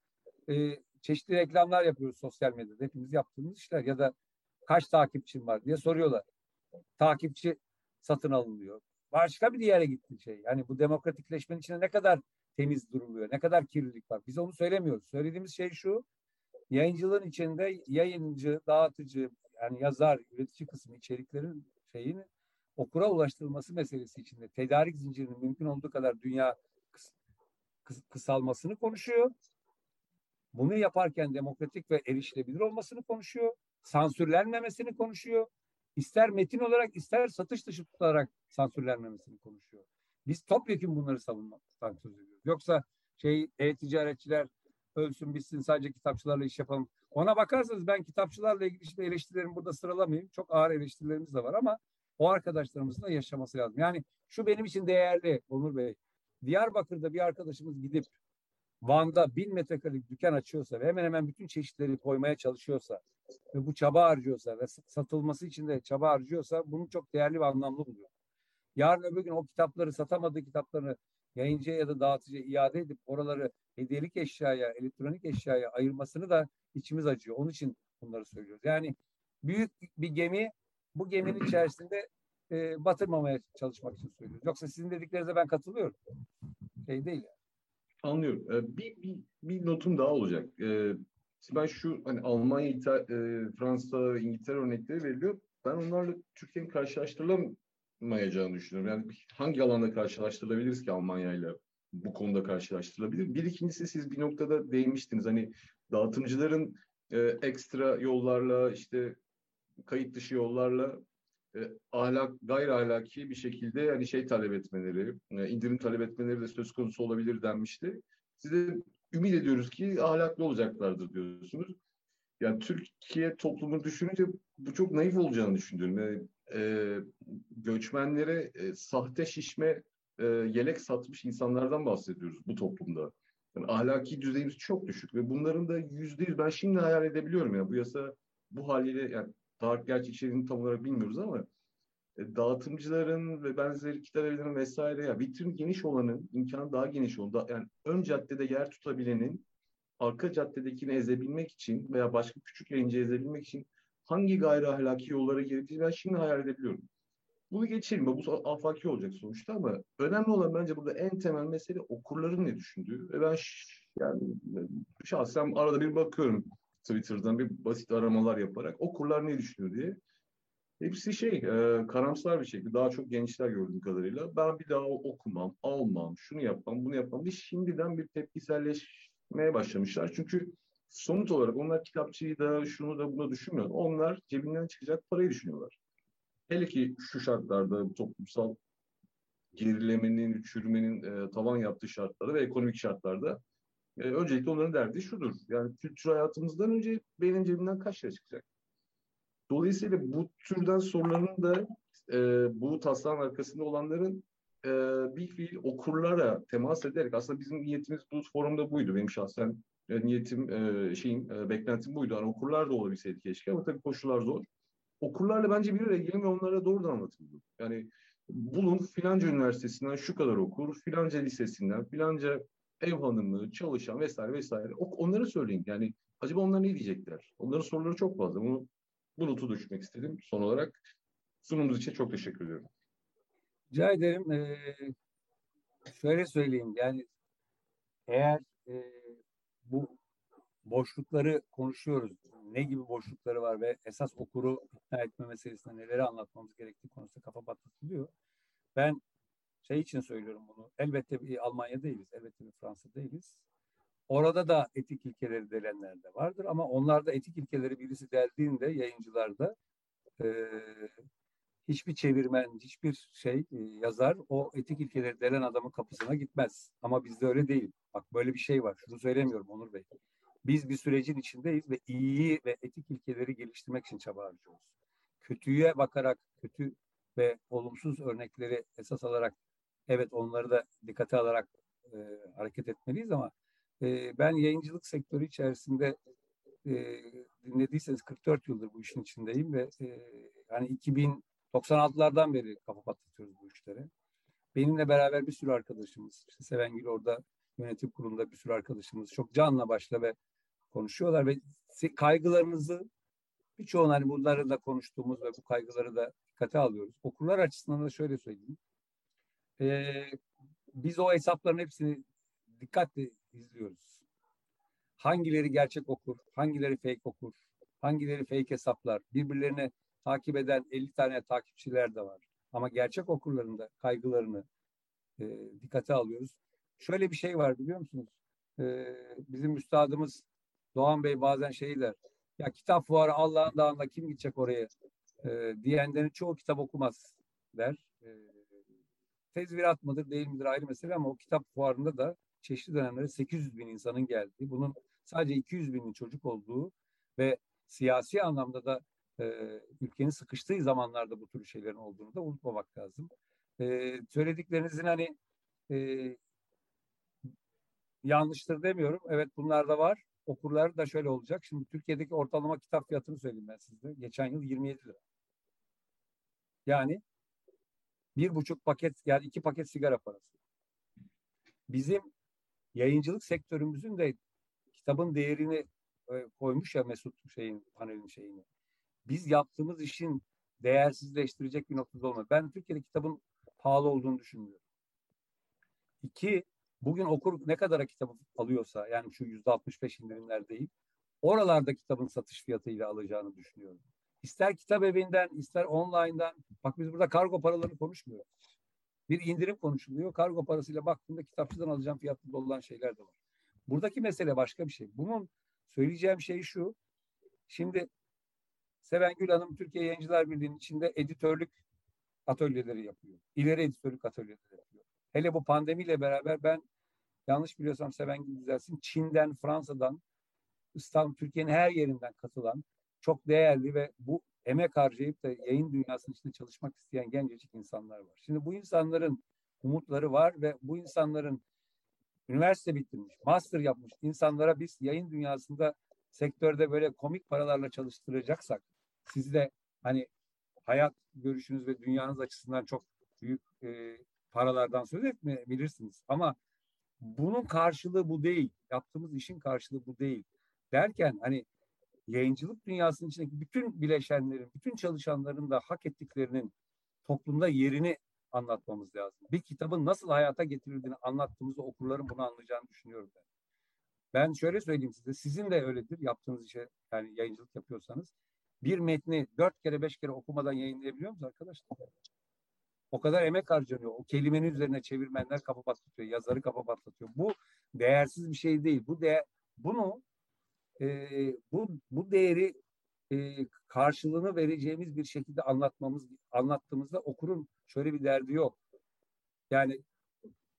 E, çeşitli reklamlar yapıyoruz sosyal medyada. Hepimiz yaptığımız işler ya da kaç takipçin var diye soruyorlar. Takipçi satın alınıyor. Başka bir yere gitti şey. Yani bu demokratikleşmenin içinde ne kadar temiz duruluyor, ne kadar kirlilik var. Biz onu söylemiyoruz. Söylediğimiz şey şu. Yayıncılığın içinde yayıncı, dağıtıcı, yani yazar, üretici kısmı içeriklerin şeyini okura ulaştırılması meselesi içinde tedarik zincirinin mümkün olduğu kadar dünya kıs, kıs, kısalmasını konuşuyor. Bunu yaparken demokratik ve erişilebilir olmasını konuşuyor. Sansürlenmemesini konuşuyor. İster metin olarak ister satış dışı tutularak sansürlenmemesini konuşuyor. Biz topyekun bunları savunmaktan söz ediyoruz. Yoksa şey e-ticaretçiler ölsün bitsin sadece kitapçılarla iş yapalım. Ona bakarsanız ben kitapçılarla ilgili işte eleştirilerimi burada sıralamayayım. Çok ağır eleştirilerimiz de var ama o arkadaşlarımızın da yaşaması lazım. Yani şu benim için değerli Onur Bey. Diyarbakır'da bir arkadaşımız gidip Van'da bin metrekarelik dükkan açıyorsa ve hemen hemen bütün çeşitleri koymaya çalışıyorsa ve bu çaba harcıyorsa ve satılması için de çaba harcıyorsa bunu çok değerli ve anlamlı buluyor. Yarın öbür gün o kitapları satamadığı kitaplarını yayıncıya ya da dağıtıcıya iade edip oraları hediyelik eşyaya, elektronik eşyaya ayırmasını da içimiz acıyor. Onun için bunları söylüyoruz. Yani büyük bir gemi bu geminin içerisinde e, batırmamaya çalışmak için söylüyoruz. Yoksa sizin dediklerinize ben katılıyorum. Şey değil yani. Anlıyorum. Ee, bir, bir, bir notum daha olacak. Ee, ben şu hani Almanya, İtal e, Fransa, İngiltere örnekleri veriliyor. Ben onlarla Türkiye'nin karşılaştırılamayacağını düşünüyorum. Yani hangi alanda karşılaştırılabiliriz ki Almanya ile bu konuda karşılaştırılabilir? Bir ikincisi siz bir noktada değinmiştiniz. Hani dağıtımcıların e, ekstra yollarla işte kayıt dışı yollarla e, ahlak gayri ahlaki bir şekilde yani şey talep etmeleri, e, indirim talep etmeleri de söz konusu olabilir denmişti. Size ümit ediyoruz ki ahlaklı olacaklardır diyorsunuz. Yani Türkiye toplumunu düşününce bu çok naif olacağını düşünüyorum. Yani, e, göçmenlere e, sahte şişme e, yelek satmış insanlardan bahsediyoruz bu toplumda. Yani ahlaki düzeyimiz çok düşük ve bunların da yüzde yüz ben şimdi hayal edebiliyorum ya bu yasa bu haliyle yani tarih gerçi içeriğini tam olarak bilmiyoruz ama dağıtımcıların ve benzeri kitap evlerinin vesaire ya vitrin geniş olanın imkanı daha geniş olan yani ön caddede yer tutabilenin arka caddedekini ezebilmek için veya başka küçük yayıncı ezebilmek için hangi gayri ahlaki yollara girdiğini ben şimdi hayal edebiliyorum. Bunu geçelim. Bu afaki olacak sonuçta ama önemli olan bence burada en temel mesele okurların ne düşündüğü. Ve ben yani şahsen arada bir bakıyorum Twitter'dan bir basit aramalar yaparak okurlar ne düşünüyor diye. Hepsi şey e, karamsar bir şekilde daha çok gençler gördüğüm kadarıyla ben bir daha okumam, almam, şunu yapmam, bunu yapmam. Bir şimdiden bir tepkiselleşmeye başlamışlar. Çünkü somut olarak onlar kitapçıyı da şunu da bunu düşünmüyor. Onlar cebinden çıkacak parayı düşünüyorlar. Hele ki şu şartlarda toplumsal gerilemenin, çürümenin e, tavan yaptığı şartlarda ve ekonomik şartlarda e, öncelikle onların derdi şudur. Yani kültür hayatımızdan önce benim cebimden kaç lira çıkacak? Dolayısıyla bu türden soruların da e, bu taslağın arkasında olanların e, bir fiil okurlara temas ederek aslında bizim niyetimiz bu forumda buydu. Benim şahsen e, niyetim, e, şeyim, e, beklentim buydu. Yani okurlar da olabilseydi keşke ama tabii koşullar zor. Okurlarla bence bir araya gelin ve onlara doğrudan anlatıldı. Yani bulun filanca üniversitesinden şu kadar okur, filanca lisesinden, filanca ev hanımı, çalışan vesaire vesaire. Onları söyleyin. Yani acaba onlar ne diyecekler? Onların soruları çok fazla. Bunu bu notu düşmek istedim. Son olarak sunumunuz için çok teşekkür ediyorum. Rica ederim. Ee, şöyle söyleyeyim. Yani eğer e, bu boşlukları konuşuyoruz. Ne gibi boşlukları var ve esas okuru ikna etme meselesinde neleri anlatmamız gerektiği konusunda kafa patlatılıyor. Ben şey için söylüyorum bunu. Elbette bir Almanya değiliz. Elbette bir Fransa değiliz. Orada da etik ilkeleri delenler de vardır ama onlarda etik ilkeleri birisi deldiğinde yayıncılarda e, hiçbir çevirmen, hiçbir şey e, yazar o etik ilkeleri delen adamın kapısına gitmez. Ama bizde öyle değil. Bak böyle bir şey var. Şunu söylemiyorum Onur Bey. Biz bir sürecin içindeyiz ve iyiyi ve etik ilkeleri geliştirmek için çaba harcıyoruz. Kötüye bakarak, kötü ve olumsuz örnekleri esas alarak evet onları da dikkate alarak e, hareket etmeliyiz ama ben yayıncılık sektörü içerisinde e, dinlediyseniz 44 yıldır bu işin içindeyim ve e, hani 2096'lardan beri kafa patlatıyoruz bu işlere. Benimle beraber bir sürü arkadaşımız, işte Sevengül orada yönetim kurulunda bir sürü arkadaşımız çok canla başla ve konuşuyorlar ve kaygılarınızı birçoğun hani bunları da konuştuğumuz ve bu kaygıları da dikkate alıyoruz. Okurlar açısından da şöyle söyleyeyim. Ee, biz o hesapların hepsini dikkatle izliyoruz. Hangileri gerçek okur, hangileri fake okur, hangileri fake hesaplar, birbirlerini takip eden 50 tane takipçiler de var. Ama gerçek okurların da kaygılarını e, dikkate alıyoruz. Şöyle bir şey var biliyor musunuz? E, bizim üstadımız Doğan Bey bazen şey der. Ya kitap fuarı Allah'ın dağında kim gidecek oraya? E, diyenlerin çoğu kitap okumaz der. E, tezvirat mıdır değil midir ayrı mesele ama o kitap fuarında da çeşitli dönemlere 800 bin insanın geldiği, bunun sadece 200 binin çocuk olduğu ve siyasi anlamda da e, ülkenin sıkıştığı zamanlarda bu tür şeylerin olduğunu da unutmamak lazım. E, söylediklerinizin hani e, yanlıştır demiyorum. Evet bunlar da var. Okurlar da şöyle olacak. Şimdi Türkiye'deki ortalama kitap fiyatını söyleyeyim ben size. Geçen yıl 27 lira. Yani bir buçuk paket yani iki paket sigara parası. Bizim yayıncılık sektörümüzün de kitabın değerini e, koymuş ya Mesut şeyin panelin şeyini. Biz yaptığımız işin değersizleştirecek bir noktada olmadı. Ben Türkiye'de kitabın pahalı olduğunu düşünmüyorum. İki, bugün okur ne kadar kitabı alıyorsa yani şu yüzde 65 indirimler değil, oralarda kitabın satış fiyatıyla alacağını düşünüyorum. İster kitap evinden, ister online'dan. Bak biz burada kargo paralarını konuşmuyoruz bir indirim konuşuluyor. Kargo parasıyla baktığımda kitapçıdan alacağım fiyatlı olan şeyler de var. Buradaki mesele başka bir şey. Bunun söyleyeceğim şey şu. Şimdi Sevengül Hanım Türkiye Yayıncılar Birliği'nin içinde editörlük atölyeleri yapıyor. İleri editörlük atölyeleri yapıyor. Hele bu pandemiyle beraber ben yanlış biliyorsam Sevengül düzelsin Çin'den, Fransa'dan, İstanbul, Türkiye'nin her yerinden katılan çok değerli ve bu emek harcayıp da yayın dünyasının içinde çalışmak isteyen gencecik insanlar var. Şimdi bu insanların umutları var ve bu insanların üniversite bitirmiş, master yapmış insanlara biz yayın dünyasında sektörde böyle komik paralarla çalıştıracaksak sizi de hani hayat görüşünüz ve dünyanız açısından çok büyük e, paralardan söz etmeyebilirsiniz. Ama bunun karşılığı bu değil. Yaptığımız işin karşılığı bu değil. Derken hani yayıncılık dünyasının içindeki bütün bileşenlerin, bütün çalışanların da hak ettiklerinin toplumda yerini anlatmamız lazım. Bir kitabın nasıl hayata getirildiğini anlattığımızda okurların bunu anlayacağını düşünüyorum ben. Ben şöyle söyleyeyim size, sizin de öyledir yaptığınız işe yani yayıncılık yapıyorsanız. Bir metni dört kere beş kere okumadan yayınlayabiliyor musunuz arkadaşlar? O kadar emek harcanıyor. O kelimenin üzerine çevirmenler kafa patlatıyor, yazarı kafa patlatıyor. Bu değersiz bir şey değil. Bu de bunu e, bu bu değeri e, karşılığını vereceğimiz bir şekilde anlatmamız anlattığımızda okurun şöyle bir derdi yok. Yani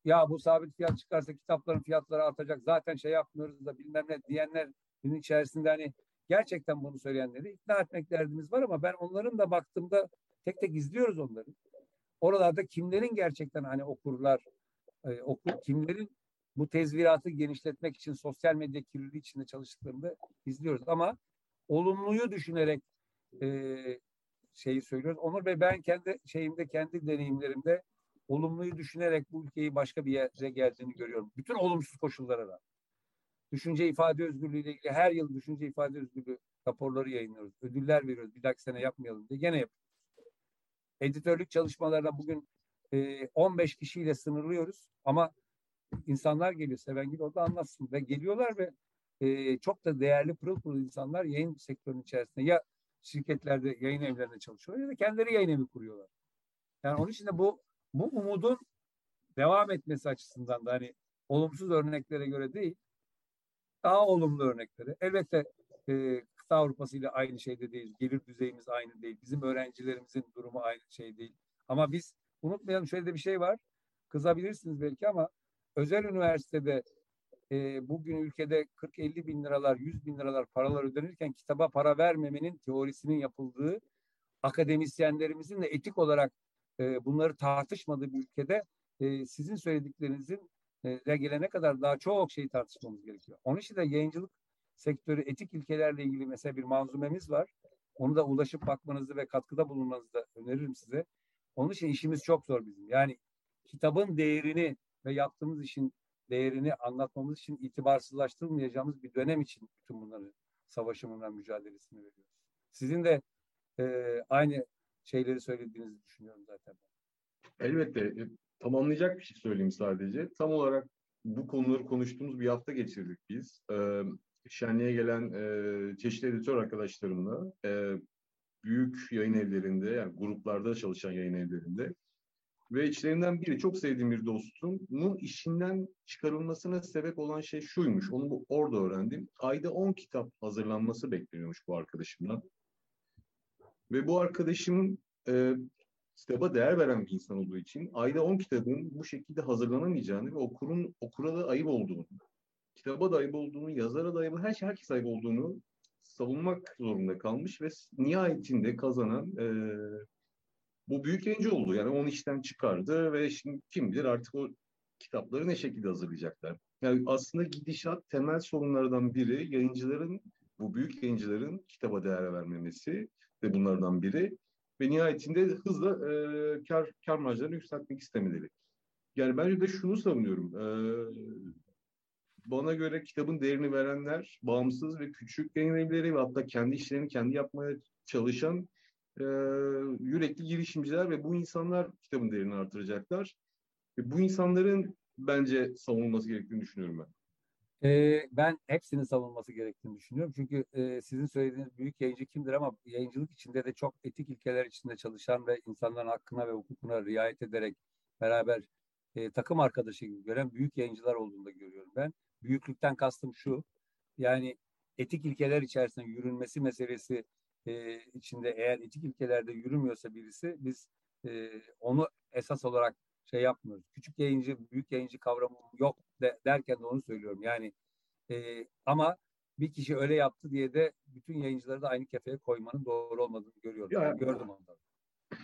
ya bu sabit fiyat çıkarsa kitapların fiyatları artacak zaten şey yapmıyoruz da bilmem ne diyenlerin içerisinde hani gerçekten bunu söyleyenleri ikna etmek derdimiz var ama ben onların da baktığımda tek tek izliyoruz onları. Oralarda kimlerin gerçekten hani okurlar e, okur kimlerin bu tezviratı genişletmek için sosyal medya kirliliği içinde çalıştıklarını izliyoruz ama olumluyu düşünerek e, şeyi söylüyoruz. Onur Bey ben kendi şeyimde kendi deneyimlerimde olumluyu düşünerek bu ülkeyi başka bir yere geldiğini görüyorum. Bütün olumsuz koşullara da. Düşünce ifade özgürlüğü ile ilgili her yıl düşünce ifade özgürlüğü raporları yayınlıyoruz. Ödüller veriyoruz. Bir dahaki sene yapmayalım diye. Gene yapıyoruz. Editörlük çalışmalarına bugün e, 15 kişiyle sınırlıyoruz ama insanlar geliyor. Sevengil orada anlatsın ve geliyorlar ve e, çok da değerli pırıl pırıl insanlar yayın sektörünün içerisinde ya şirketlerde yayın evlerinde çalışıyorlar ya da kendileri yayın evi kuruyorlar. Yani onun için de bu bu umudun devam etmesi açısından da hani olumsuz örneklere göre değil daha olumlu örnekleri. Elbette e, kıta Avrupası ile aynı şeyde değil. Gelir düzeyimiz aynı değil. Bizim öğrencilerimizin durumu aynı şey değil. Ama biz unutmayalım şöyle de bir şey var. Kızabilirsiniz belki ama özel üniversitede e, bugün ülkede 40-50 bin liralar, 100 bin liralar paralar ödenirken kitaba para vermemenin teorisinin yapıldığı akademisyenlerimizin de etik olarak e, bunları tartışmadığı bir ülkede e, sizin söylediklerinizin e, gelene kadar daha çok şey tartışmamız gerekiyor. Onun için de yayıncılık sektörü etik ilkelerle ilgili mesela bir manzumemiz var. Onu da ulaşıp bakmanızı ve katkıda bulunmanızı da öneririm size. Onun için işimiz çok zor bizim. Yani kitabın değerini ve yaptığımız işin değerini anlatmamız için itibarsızlaştırmayacağımız bir dönem için bütün bunları savaşımından mücadelesini veriyoruz. Sizin de e, aynı şeyleri söylediğinizi düşünüyorum zaten. Elbette. E, tamamlayacak bir şey söyleyeyim sadece. Tam olarak bu konuları konuştuğumuz bir hafta geçirdik biz. Ee, şenliğe gelen e, çeşitli editör arkadaşlarımla e, büyük yayın evlerinde, yani gruplarda çalışan yayın evlerinde ve içlerinden biri çok sevdiğim bir dostumun işinden çıkarılmasına sebep olan şey şuymuş. Onu bu, orada öğrendim. Ayda 10 kitap hazırlanması bekleniyormuş bu arkadaşımdan. Ve bu arkadaşım e, kitaba değer veren bir insan olduğu için ayda 10 kitabın bu şekilde hazırlanamayacağını ve okurun okura da ayıp olduğunu, kitaba da ayıp olduğunu, yazara da ayıp, her şey herkes ayıp olduğunu savunmak zorunda kalmış ve nihayetinde kazanan e, bu büyük yayıncı oldu. Yani onu işten çıkardı ve şimdi kim bilir artık o kitapları ne şekilde hazırlayacaklar. Yani aslında gidişat temel sorunlardan biri yayıncıların, bu büyük yayıncıların kitaba değer vermemesi ve bunlardan biri. Ve nihayetinde hızla e, kar, kar marjlarını yükseltmek istemeleri. Yani bence de şunu savunuyorum. E, bana göre kitabın değerini verenler bağımsız ve küçük yayın evleri ve hatta kendi işlerini kendi yapmaya çalışan e, yürekli girişimciler ve bu insanlar kitabın değerini artıracaklar. Ve bu insanların bence savunulması gerektiğini düşünüyorum ben. Ee, ben hepsinin savunması gerektiğini düşünüyorum. Çünkü e, sizin söylediğiniz büyük yayıncı kimdir ama yayıncılık içinde de çok etik ilkeler içinde çalışan ve insanların hakkına ve hukukuna riayet ederek beraber e, takım arkadaşı gibi gören büyük yayıncılar olduğunu da görüyorum ben. Büyüklükten kastım şu, yani etik ilkeler içerisinde yürünmesi meselesi e, içinde eğer etik ilkelerde yürümüyorsa birisi biz e, onu esas olarak şey yapmıyoruz. Küçük yayıncı, büyük yayıncı kavramı yok de, derken de onu söylüyorum. Yani e, ama bir kişi öyle yaptı diye de bütün yayıncıları da aynı kefeye koymanın doğru olmadığını görüyorum. Ya, Gördüm ondan.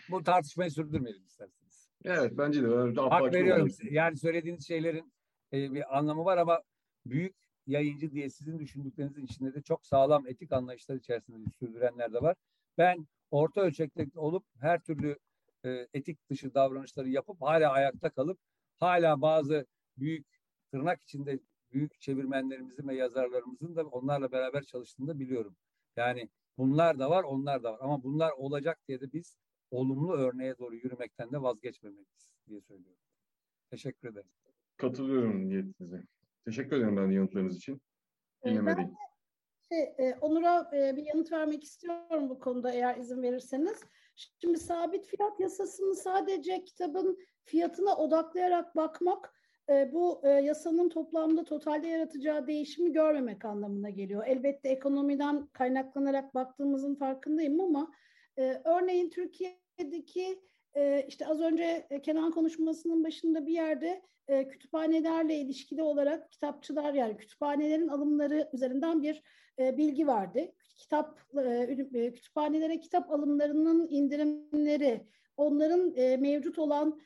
Bu tartışmayı sürdürmeyelim isterseniz. Evet bence de. Hak veriyorum. Olarak. Yani söylediğiniz şeylerin e, bir anlamı var ama büyük yayıncı diye sizin düşündüklerinizin içinde de çok sağlam etik anlayışlar içerisinde sürdürenler de var. Ben orta ölçekte olup her türlü e, etik dışı davranışları yapıp hala ayakta kalıp hala bazı büyük tırnak içinde büyük çevirmenlerimizin ve yazarlarımızın da onlarla beraber çalıştığını da biliyorum. Yani bunlar da var, onlar da var. Ama bunlar olacak diye de biz olumlu örneğe doğru yürümekten de vazgeçmemeliyiz diye söylüyorum. Teşekkür ederim. Katılıyorum niyetinize. Teşekkür ederim ben yanıtlarınız için. Dinlemedeyim. Ben şey, e, Onur'a e, bir yanıt vermek istiyorum bu konuda eğer izin verirseniz. Şimdi sabit fiyat yasasını sadece kitabın fiyatına odaklayarak bakmak e, bu e, yasanın toplamda totalde yaratacağı değişimi görmemek anlamına geliyor. Elbette ekonomiden kaynaklanarak baktığımızın farkındayım ama e, örneğin Türkiye'deki e, işte az önce e, Kenan konuşmasının başında bir yerde e, kütüphanelerle ilişkili olarak kitapçılar yani kütüphanelerin alımları üzerinden bir e, bilgi vardı. Kitap kütüphanelere kitap alımlarının indirimleri, onların mevcut olan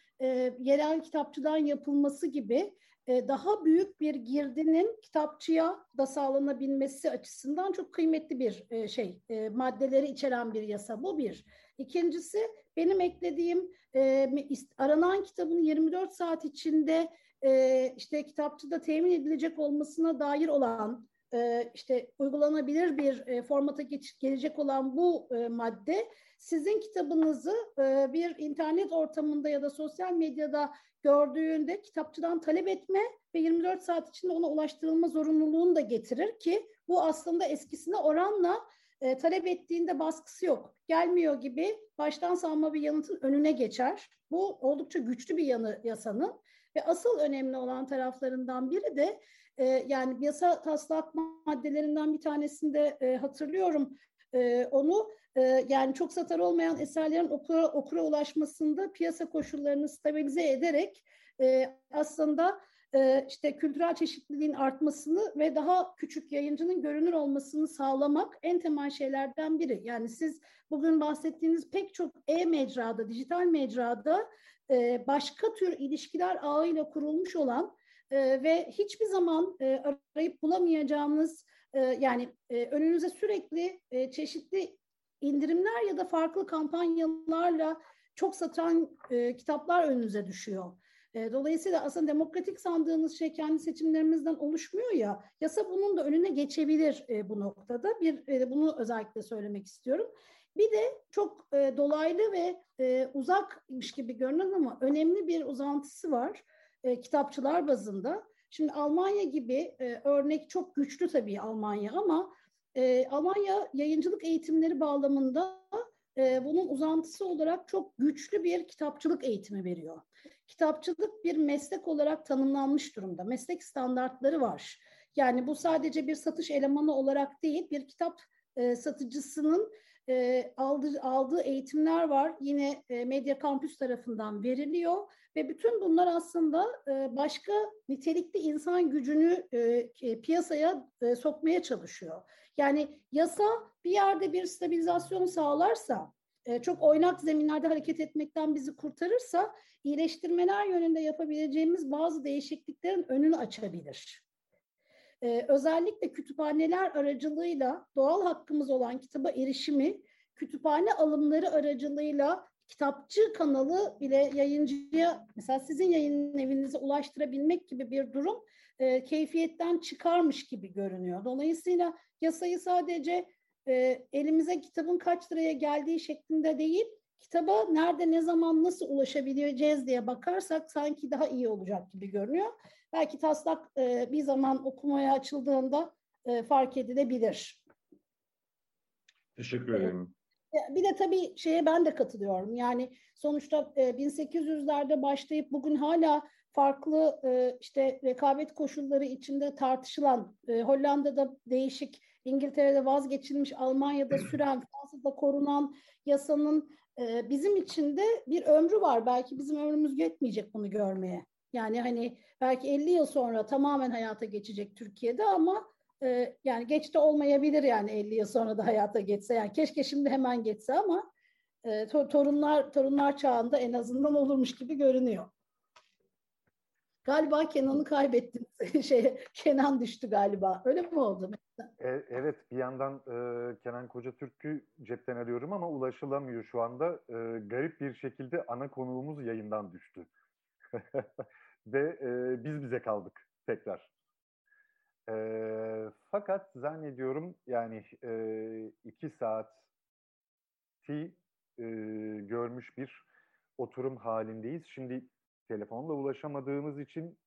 yerel kitapçıdan yapılması gibi daha büyük bir girdinin kitapçıya da sağlanabilmesi açısından çok kıymetli bir şey. Maddeleri içeren bir yasa bu bir. İkincisi benim eklediğim e, aranan kitabın 24 saat içinde e, işte kitapçıda temin edilecek olmasına dair olan e, işte uygulanabilir bir e, formata geç, gelecek olan bu e, madde sizin kitabınızı e, bir internet ortamında ya da sosyal medyada gördüğünde kitapçıdan talep etme ve 24 saat içinde ona ulaştırılma zorunluluğunu da getirir ki bu aslında eskisine oranla e, talep ettiğinde baskısı yok. Gelmiyor gibi baştan salma bir yanıtın önüne geçer. Bu oldukça güçlü bir yanı yasanın ve asıl önemli olan taraflarından biri de e, yani yasa taslak maddelerinden bir tanesinde e, hatırlıyorum e, onu e, yani çok satar olmayan eserlerin okura, okura ulaşmasında piyasa koşullarını stabilize ederek e, aslında işte kültürel çeşitliliğin artmasını ve daha küçük yayıncının görünür olmasını sağlamak en temel şeylerden biri. Yani siz bugün bahsettiğiniz pek çok e-mecrada, dijital mecrada e, başka tür ilişkiler ağıyla kurulmuş olan e, ve hiçbir zaman e, arayıp bulamayacağınız e, yani e, önünüze sürekli e, çeşitli indirimler ya da farklı kampanyalarla çok satan e, kitaplar önünüze düşüyor. Dolayısıyla aslında demokratik sandığınız şey kendi seçimlerimizden oluşmuyor ya. Yasa bunun da önüne geçebilir bu noktada. Bir bunu özellikle söylemek istiyorum. Bir de çok dolaylı ve e, uzakmış gibi görünen ama önemli bir uzantısı var kitapçılar bazında. Şimdi Almanya gibi örnek çok güçlü tabii Almanya ama Almanya yayıncılık eğitimleri bağlamında bunun uzantısı olarak çok güçlü bir kitapçılık eğitimi veriyor. Kitapçılık bir meslek olarak tanımlanmış durumda. Meslek standartları var. Yani bu sadece bir satış elemanı olarak değil, bir kitap e, satıcısının e, aldığı, aldığı eğitimler var. Yine e, Medya Kampüs tarafından veriliyor ve bütün bunlar aslında e, başka nitelikli insan gücünü e, piyasaya e, sokmaya çalışıyor. Yani yasa bir yerde bir stabilizasyon sağlarsa, e, çok oynak zeminlerde hareket etmekten bizi kurtarırsa, iyileştirmeler yönünde yapabileceğimiz bazı değişikliklerin önünü açabilir. Ee, özellikle kütüphaneler aracılığıyla doğal hakkımız olan kitaba erişimi, kütüphane alımları aracılığıyla kitapçı kanalı bile yayıncıya mesela sizin yayın evinize ulaştırabilmek gibi bir durum e, keyfiyetten çıkarmış gibi görünüyor. Dolayısıyla yasayı sadece e, elimize kitabın kaç liraya geldiği şeklinde değil, kitaba nerede, ne zaman, nasıl ulaşabileceğiz diye bakarsak sanki daha iyi olacak gibi görünüyor. Belki taslak e, bir zaman okumaya açıldığında e, fark edilebilir. Teşekkür ederim. Bir de tabii şeye ben de katılıyorum. Yani sonuçta e, 1800'lerde başlayıp bugün hala farklı e, işte rekabet koşulları içinde tartışılan e, Hollanda'da değişik, İngiltere'de vazgeçilmiş, Almanya'da süren, Fransa'da korunan yasanın e, bizim için de bir ömrü var. Belki bizim ömrümüz yetmeyecek bunu görmeye. Yani hani belki 50 yıl sonra tamamen hayata geçecek Türkiye'de ama e, yani geç de olmayabilir yani 50 yıl sonra da hayata geçse. Yani keşke şimdi hemen geçse ama e, torunlar torunlar çağında en azından olurmuş gibi görünüyor. Galiba Kenan'ı kaybettin. şey Kenan düştü galiba. Öyle mi oldu? E, evet bir yandan e, Kenan Kocatürk'ü cepten arıyorum ama ulaşılamıyor şu anda. E, garip bir şekilde ana konuğumuz yayından düştü. Ve e, biz bize kaldık tekrar. E, fakat zannediyorum yani e, iki saati e, görmüş bir oturum halindeyiz. Şimdi telefonla ulaşamadığımız için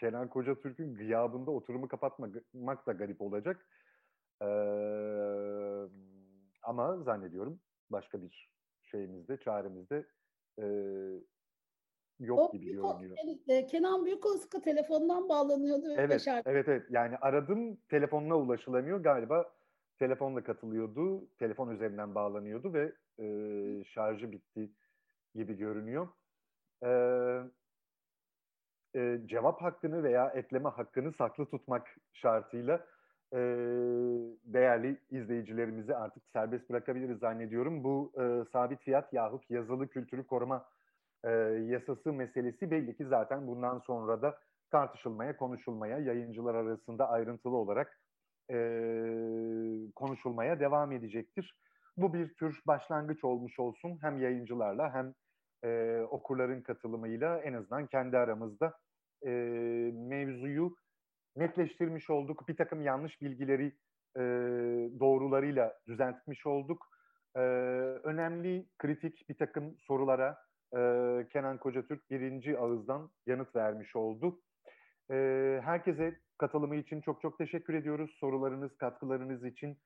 Kenan Koca Türk'ün gıyabında oturumu kapatmak da garip olacak. Ee, ama zannediyorum başka bir şeyimizde, çaremizde e, yok o gibi büyük, görünüyor. E, Kenan Büyükozka telefondan bağlanıyordu. Evet, evet, evet. Yani aradım, telefonla ulaşılamıyor. Galiba telefonla katılıyordu, telefon üzerinden bağlanıyordu ve e, şarjı bitti gibi görünüyor. Evet e, cevap hakkını veya ekleme hakkını saklı tutmak şartıyla e, değerli izleyicilerimizi artık serbest bırakabiliriz zannediyorum. Bu e, sabit fiyat yahut yazılı kültürü koruma e, yasası meselesi belli ki zaten bundan sonra da tartışılmaya, konuşulmaya, yayıncılar arasında ayrıntılı olarak e, konuşulmaya devam edecektir. Bu bir tür başlangıç olmuş olsun hem yayıncılarla hem e, okurların katılımıyla en azından kendi aramızda e, mevzuyu netleştirmiş olduk. Bir takım yanlış bilgileri e, doğrularıyla düzeltmiş olduk. E, önemli, kritik bir takım sorulara e, Kenan Kocatürk birinci ağızdan yanıt vermiş oldu. E, herkese katılımı için çok çok teşekkür ediyoruz. Sorularınız, katkılarınız için.